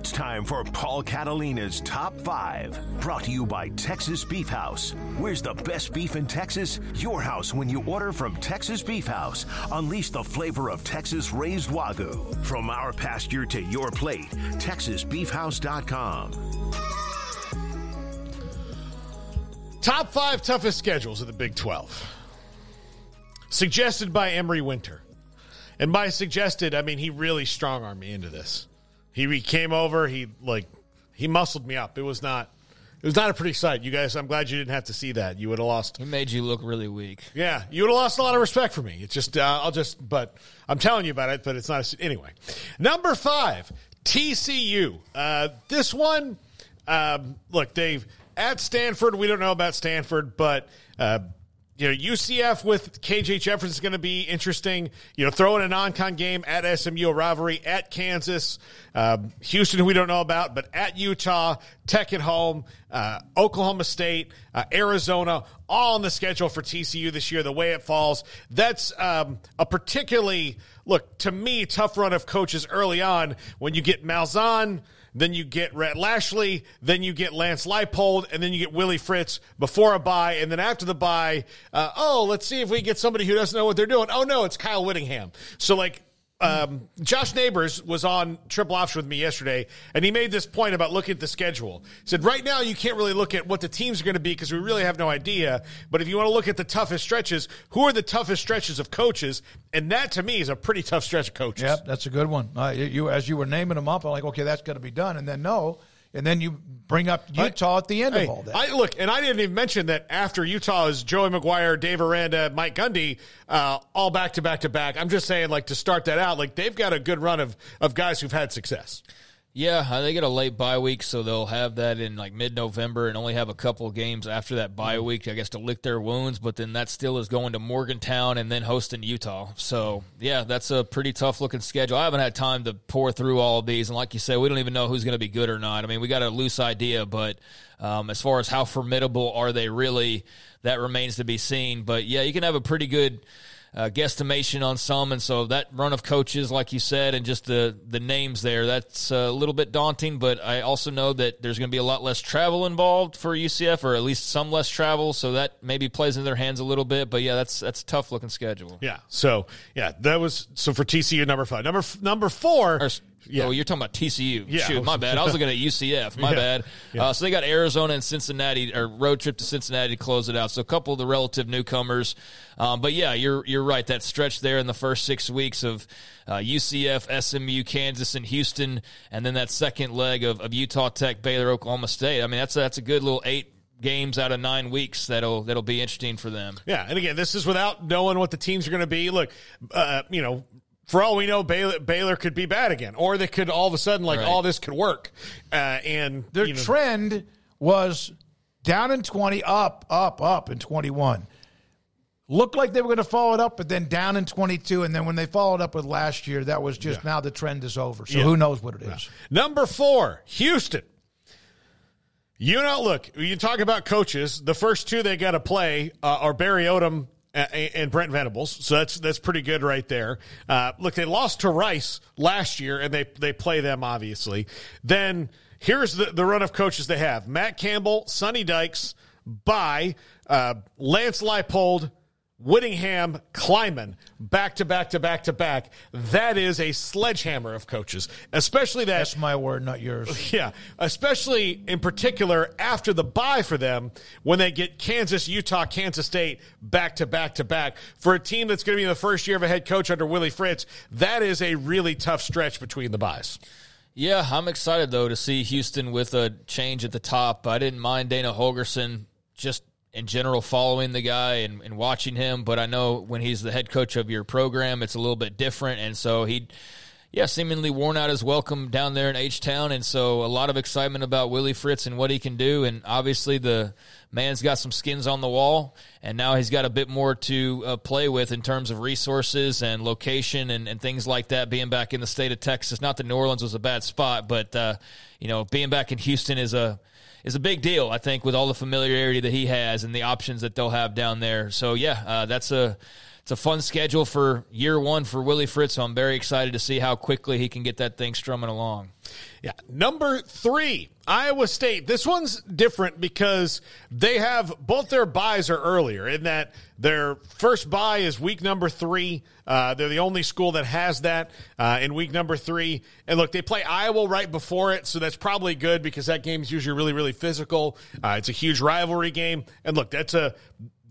It's time for Paul Catalina's Top 5. Brought to you by Texas Beef House. Where's the best beef in Texas? Your house when you order from Texas Beef House. Unleash the flavor of Texas raised Wagyu. From our pasture to your plate, TexasBeefHouse.com. Top five toughest schedules of the Big 12. Suggested by Emery Winter. And by suggested, I mean he really strong armed me into this. He, he came over. He like he muscled me up. It was not. It was not a pretty sight. You guys, I'm glad you didn't have to see that. You would have lost. It made you look really weak. Yeah, you would have lost a lot of respect for me. It's just, uh, I'll just, but I'm telling you about it, but it's not. A, anyway, number five, TCU. Uh, this one, um, look, Dave, at Stanford, we don't know about Stanford, but uh, you know, UCF with KJ Jefferson is going to be interesting. You know, throwing a non-con game at SMU, a rivalry at Kansas, um, Houston, who we don't know about, but at Utah, Tech at home, uh, Oklahoma State, uh, Arizona, all on the schedule for TCU this year. The way it falls, that's um, a particularly look to me tough run of coaches early on when you get Malzahn – then you get Rhett Lashlee, then you get Lance Leipold, and then you get Willie Fritz before a bye, and then after the bye, uh, oh, let's see if we get somebody who doesn't know what they're doing. Oh no, it's Kyle Whittingham. So like um, Josh Neighbors was on Triple Option with me yesterday, and he made this point about looking at the schedule. He said, right now, you can't really look at what the teams are going to be because we really have no idea. But if you want to look at the toughest stretches, who are the toughest stretches of coaches? And that, to me, is a pretty tough stretch of coaches. Yep, that's a good one. Uh, you, as you were naming them up, I'm like, okay, that's going to be done. And then, no, and then you bring up Utah at the end hey, of all that. I, look, and I didn't even mention that after Utah is Joey McGuire, Dave Aranda, Mike Gundy, uh, all back to back to back. I'm just saying, like to start that out, like they've got a good run of of guys who've had success. Yeah, uh, they get a late bye week, so they'll have that in like mid November and only have a couple games after that bye mm-hmm. week, I guess, to lick their wounds. But then that still is going to Morgantown and then hosting Utah. So, yeah, that's a pretty tough looking schedule. I haven't had time to pour through all of these. And like you said, we don't even know who's going to be good or not. I mean, we got a loose idea, but um, as far as how formidable are they really, that remains to be seen. But yeah, you can have a pretty good uh, guesstimation on some, and so that run of coaches, like you said, and just the the names there, that's a little bit daunting. But I also know that there's going to be a lot less travel involved for UCF, or at least some less travel, so that maybe plays into their hands a little bit. But yeah, that's that's a tough looking schedule. Yeah. So yeah, that was so for TCU number five. Number number four. Or, yeah. Oh, you're talking about TCU. Yeah. Shoot, my bad. I was looking at UCF. My Yeah. bad. Yeah. Uh, so they got Arizona and Cincinnati, or road trip to Cincinnati to close it out. So a couple of the relative newcomers. Um, but yeah, you're you're right. That stretch there in the first six weeks of uh, UCF, SMU, Kansas, and Houston, and then that second leg of, of Utah Tech, Baylor, Oklahoma State. I mean, that's a, that's a good little eight games out of nine weeks that'll that'll be interesting for them. Yeah, and again, this is without knowing what the teams are going to be. Look, uh, you know, for all we know, Baylor, Baylor could be bad again, or they could all of a sudden like Right. all this could work. Uh, and Their you know, trend was down in 20, up, up, up in 21. Looked like they were going to follow it up, but then down in 22. And then when they followed up with last year, that was just now the trend is over. So Yeah. who knows what it is. Number four, Houston. You know, look, you talk about coaches. The first two they got to play uh, are Barry Odom and Brent Venables, so that's that's pretty good right there. Uh, look, they lost to Rice last year, and they they play them obviously. Then here's the, the run of coaches they have: Matt Campbell, Sonny Dykes, by uh, Lance Leipold, Whittingham, Klieman, back to back to back to back. That is a sledgehammer of coaches, especially that. That's my word, not yours. Yeah, especially in particular after the bye for them when they get Kansas, Utah, Kansas State back to back to back. For a team that's going to be in the first year of a head coach under Willie Fritz, that is a really tough stretch between the byes. Yeah, I'm excited though to see Houston with a change at the top. I didn't mind Dana Holgorsen just in general following the guy and, and watching him, but I know when he's the head coach of your program, it's a little bit different. And so he, yeah, seemingly worn out his welcome down there in H Town, and so a lot of excitement about Willie Fritz and what he can do. And obviously, the man's got some skins on the wall, and now he's got a bit more to uh, play with in terms of resources and location and, and things like that. Being back in the state of Texas, not that New Orleans was a bad spot, but uh, you know, being back in Houston is a is a big deal. I think with all the familiarity that he has and the options that they'll have down there. So yeah, uh, that's a it's a fun schedule for year one for Willie Fritz. So I'm very excited to see how quickly he can get that thing strumming along. Yeah. Number three, Iowa State. This one's different because they have both their byes are earlier in that their first bye is week number three. Uh, they're the only school that has that uh, in week number three. And look, they play Iowa right before it, so that's probably good because that game's usually really, really physical. Uh, it's a huge rivalry game. And look, that's a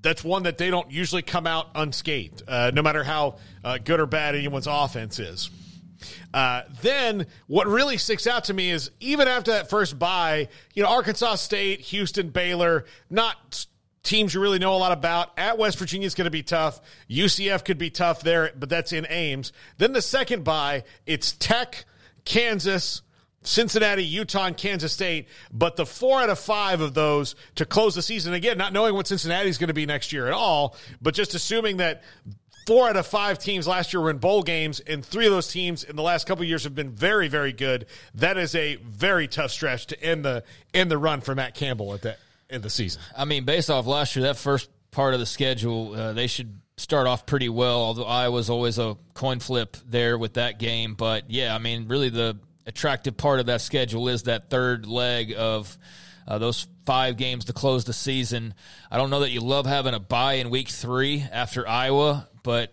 that's one that they don't usually come out unscathed, uh, no matter how uh, good or bad anyone's offense is. Uh, then what really sticks out to me is even after that first bye, you know, Arkansas State, Houston, Baylor, not teams you really know a lot about. At West Virginia is going to be tough. UCF could be tough there, but that's in Ames. Then the second bye, it's Tech, Kansas, Cincinnati, Utah, and Kansas State. But the four out of five of those to close the season, again, not knowing what Cincinnati is going to be next year at all, but just assuming that four out of five teams last year were in bowl games, and three of those teams in the last couple years have been very, very good. That is a very tough stretch to end the end the run for Matt Campbell at end of the season. I mean, based off last year, that first part of the schedule, uh, they should start off pretty well. Although Iowa's always a coin flip there with that game, but yeah, I mean, really the attractive part of that schedule is that third leg of uh, those five games to close the season. I don't know that you love having a bye in week three after Iowa, but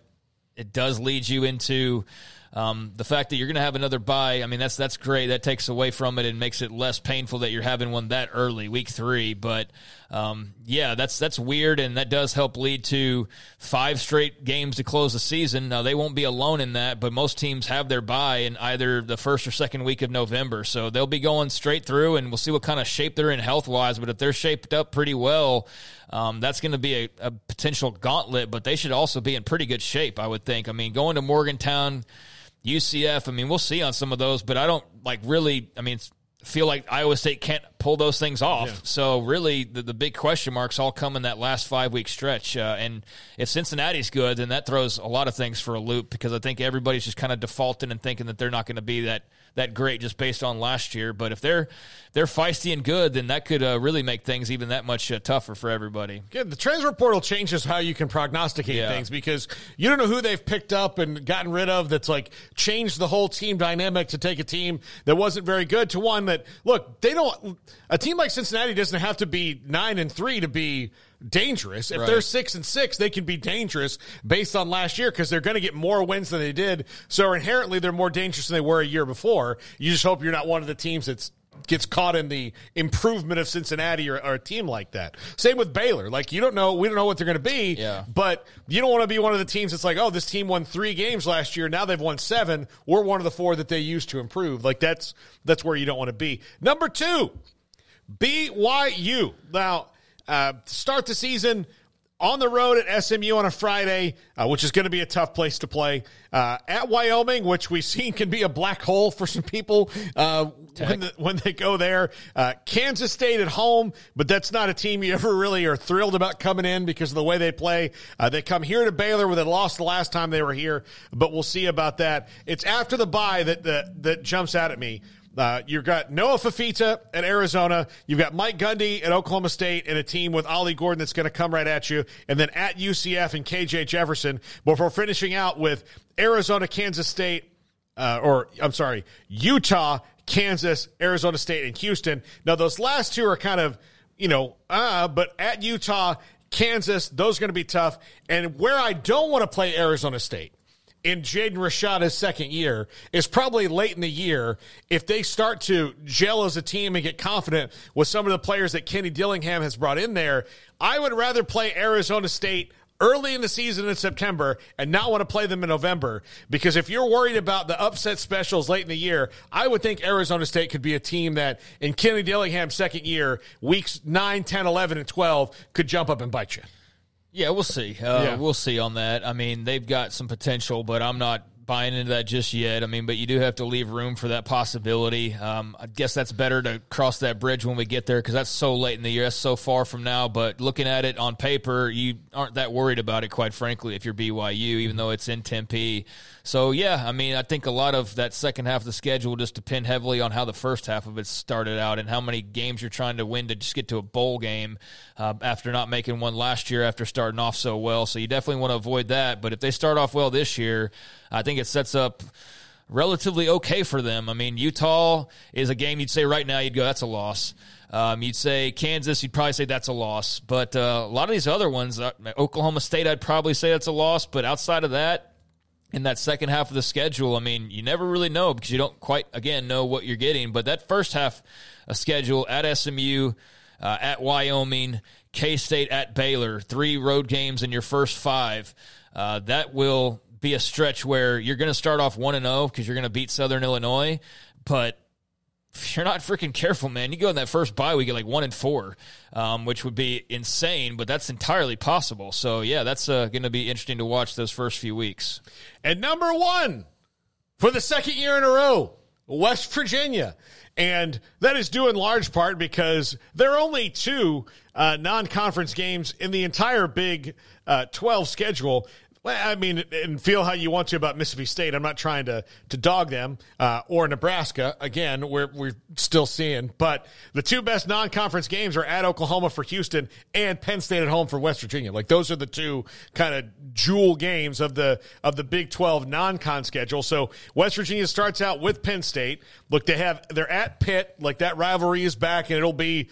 it does lead you into um, the fact that you're going to have another bye. I mean, that's that's great. That takes away from it and makes it less painful that you're having one that early, week three. But um, yeah, that's that's weird, and that does help lead to five straight games to close the season. Now they won't be alone in that, but most teams have their bye in either the first or second week of November, so they'll be going straight through, and we'll see what kind of shape they're in health wise. But if they're shaped up pretty well. Um, that's going to be a, a potential gauntlet, but they should also be in pretty good shape, I would think. I mean, going to Morgantown, UCF, I mean, we'll see on some of those, but I don't like really, I mean, feel like Iowa State can't pull those things off. So really, the, the big question marks all come in that last five week stretch. Uh, and if Cincinnati's good, then that throws a lot of things for a loop because I think everybody's just kind of defaulting and thinking that they're not going to be that that great just based on last year. But if they're they're feisty and good, then that could uh, really make things even that much uh, tougher for everybody. Yeah, the transfer portal changes how you can prognosticate Yeah. things because you don't know who they've picked up and gotten rid of that's like changed the whole team dynamic to take a team that wasn't very good to one that look, they don't a team like Cincinnati doesn't have to be 9 and 3 to be dangerous. If Right. they're 6 and 6, they can be dangerous based on last year because they're going to get more wins than they did. So inherently they're more dangerous than they were a year before. You just hope you're not one of the teams that's gets caught in the improvement of Cincinnati or, or a team like that. Same with Baylor. Like you don't know, we don't know what they're going to be. Yeah. But you don't want to be one of the teams that's like, oh, this team won three games last year. Now they've won seven. We're one of the four that they used to improve. Like that's that's where you don't want to be. Number two, BYU. Now, uh, start the season on the road at SMU on a Friday, uh, which is going to be a tough place to play. Uh, at Wyoming, which we've seen can be a black hole for some people uh, when, the, when they go there. Uh, Kansas State at home, but that's not a team you ever really are thrilled about coming in because of the way they play. Uh, they come here to Baylor where they lost the last time they were here, but we'll see about that. It's after the bye that that, that jumps out at me. Uh, you've got Noah Fifita at Arizona. You've got Mike Gundy at Oklahoma State and a team with Ollie Gordon that's going to come right at you. And then at UCF and KJ Jefferson before finishing out with Arizona, Kansas State, uh, or I'm sorry, Utah, Kansas, Arizona State, and Houston. Now, those last two are kind of, you know, uh, but at Utah, Kansas, those are going to be tough. And where I don't want to play Arizona State in Jaden Rashada's second year is probably late in the year if they start to gel as a team and get confident with some of the players that Kenny Dillingham has brought in there. I would rather play Arizona State early in the season in September and not want to play them in November because if you're worried about the upset specials late in the year, I would think Arizona State could be a team that in Kenny Dillingham's second year, weeks 9, 10, 11, and 12 could jump up and bite you. Yeah, we'll see. Uh, Yeah. We'll see on that. I mean, they've got some potential, but I'm not buying into that just yet. I mean, but you do have to leave room for that possibility. Um, I guess that's better to cross that bridge when we get there because that's so late in the year. That's so far from now. But looking at it on paper, you aren't that worried about it, quite frankly, if you're BYU, even though it's in Tempe. So, yeah, I mean, I think a lot of that second half of the schedule just depend heavily on how the first half of it started out and how many games you're trying to win to just get to a bowl game uh, after not making one last year after starting off so well. So, you definitely want to avoid that. But if they start off well this year, I think it sets up relatively okay for them. I mean, Utah is a game you'd say right now, you'd go, that's a loss. Um, you'd say Kansas, you'd probably say that's a loss. But uh, a lot of these other ones, uh, Oklahoma State, I'd probably say that's a loss. But outside of that, in that second half of the schedule, I mean, you never really know because you don't quite, again, know what you're getting. But that first half of schedule at SMU, uh, at Wyoming, K State, at Baylor, three road games in your first five, uh, that will be a stretch where you're going to start off 1 and 0 because you're going to beat Southern Illinois. But if you're not freaking careful, man, you go in that first bye week at like one and four, um, which would be insane, but that's entirely possible. So yeah, that's uh, going to be interesting to watch those first few weeks. And number one for the second year in a row, West Virginia. And that is due in large part because there are only two uh, non conference games in the entire Big uh, 12 schedule. Well, I mean, and feel how you want to about Mississippi State. I'm not trying to to dog them uh, or Nebraska. Again, we're we're still seeing, but the two best non-conference games are at Oklahoma for Houston and Penn State at home for West Virginia. Like those are the two kind of jewel games of the of the Big 12 non-con schedule. So West Virginia starts out with Penn State. Look, they have they're at Pitt. Like that rivalry is back, and it'll be,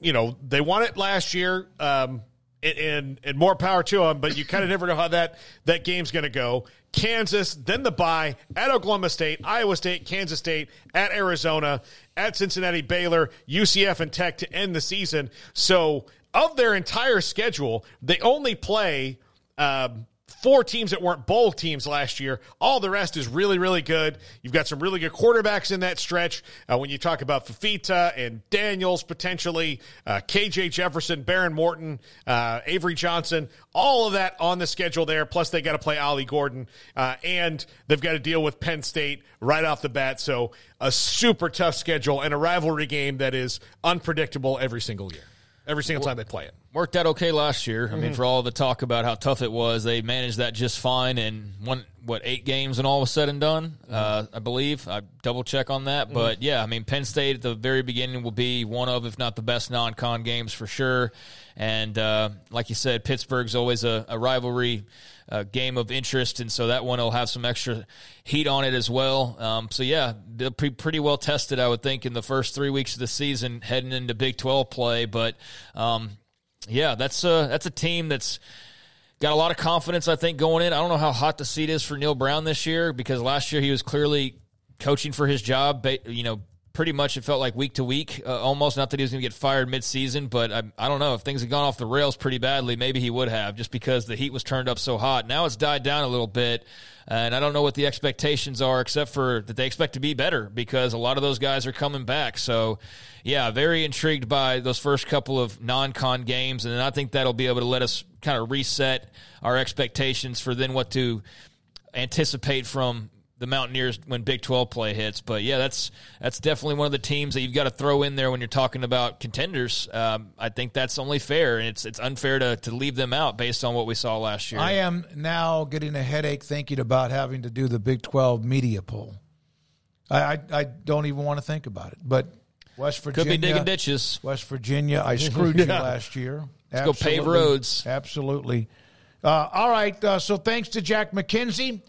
you know, they won it last year. Um, and, and more power to them. But you kind of never know how that that game's going to go. Kansas, then the bye at Oklahoma State, Iowa State, Kansas State, at Arizona, at Cincinnati, Baylor, UCF, and Tech to end the season. So of their entire schedule, they only play. Um, Four teams that weren't bowl teams last year. All the rest is really, really good. You've got some really good quarterbacks in that stretch. Uh, when you talk about Fifita and Daniels potentially, uh, KJ Jefferson, Behren Morton, uh, Avery Johnson, all of that on the schedule there. Plus, they got to play Ollie Gordon, uh, and they've got to deal with Penn State right off the bat. So, a super tough schedule and a rivalry game that is unpredictable every single year, every single time they play it. Worked out okay last year. I mean, Mhm. for all the talk about how tough it was, they managed that just fine and won what eight games and all was said and done. Uh, I believe I double check on that, but yeah, I mean, Penn State at the very beginning will be one of, if not the best non-con games for sure. And uh, like you said, Pittsburgh's always a, a rivalry. uh game of interest, and so that one will have some extra heat on it as well. Um, so yeah, they'll be pretty well tested, I would think, in the first three weeks of the season, heading into Big Twelve play. But um, yeah, that's a that's a team that's got a lot of confidence. I think going in. I don't know how hot the seat is for Neal Brown this year because last year he was clearly coaching for his job. You know, pretty much it felt like week to week, uh, almost. Not that he was going to get fired mid-season, but I, I don't know if things had gone off the rails pretty badly. Maybe he would have just because the heat was turned up so hot. Now it's died down a little bit. And I don't know what the expectations are, except for that they expect to be better because a lot of those guys are coming back. So, yeah, very intrigued by those first couple of non con games. And I think that'll be able to let us kind of reset our expectations for then what to anticipate from the Mountaineers when Big 12 play hits. But yeah, that's that's definitely one of the teams that you've got to throw in there when you're talking about contenders. Um, I think that's only fair, and it's it's unfair to, to leave them out based on what we saw last year. I am now getting a headache thinking about having to do the Big 12 media poll. I, I, I don't even want to think about it. But West Virginia Could be digging ditches. West Virginia, I screwed you last year. Let's go pave Absolutely. roads. Absolutely. Uh, all right. Uh, so thanks to Jack McKenzie.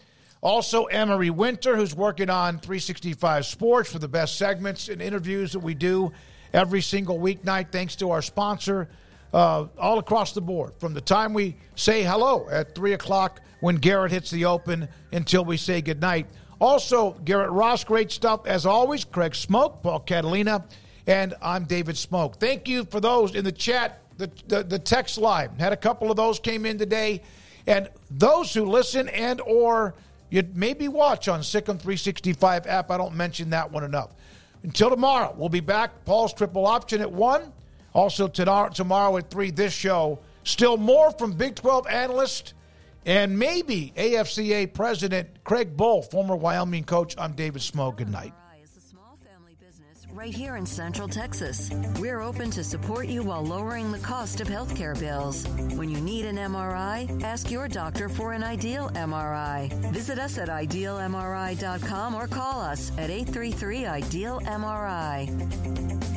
Also, Emery Winter, who's working on 365 Sports for the best segments and interviews that we do every single weeknight. Thanks to our sponsor, uh, all across the board, from the time we say hello at 3 o'clock when Garrett hits the open until we say goodnight. Also, Garrett Ross, great stuff as always. Craig Smoak, Paul Catalina, and I'm David Smoak. Thank you for those in the chat, the, the, the text line. Had a couple of those came in today. And those who listen and or you maybe watch on Sicem 365 app, I don't mention that one enough. Until tomorrow, we'll be back. Paul's triple option at 1. Also tomorrow, tomorrow at 3, this show. Still more from Big 12 analyst and maybe AFCA President Craig Bohl, former Wyoming coach. I'm David Smoak. Good night. Right here in Central Texas. We're open to support you while lowering the cost of healthcare bills. When you need an MRI, ask your doctor for an ideal MRI. Visit us at idealmri.com or call us at 833 Ideal MRI.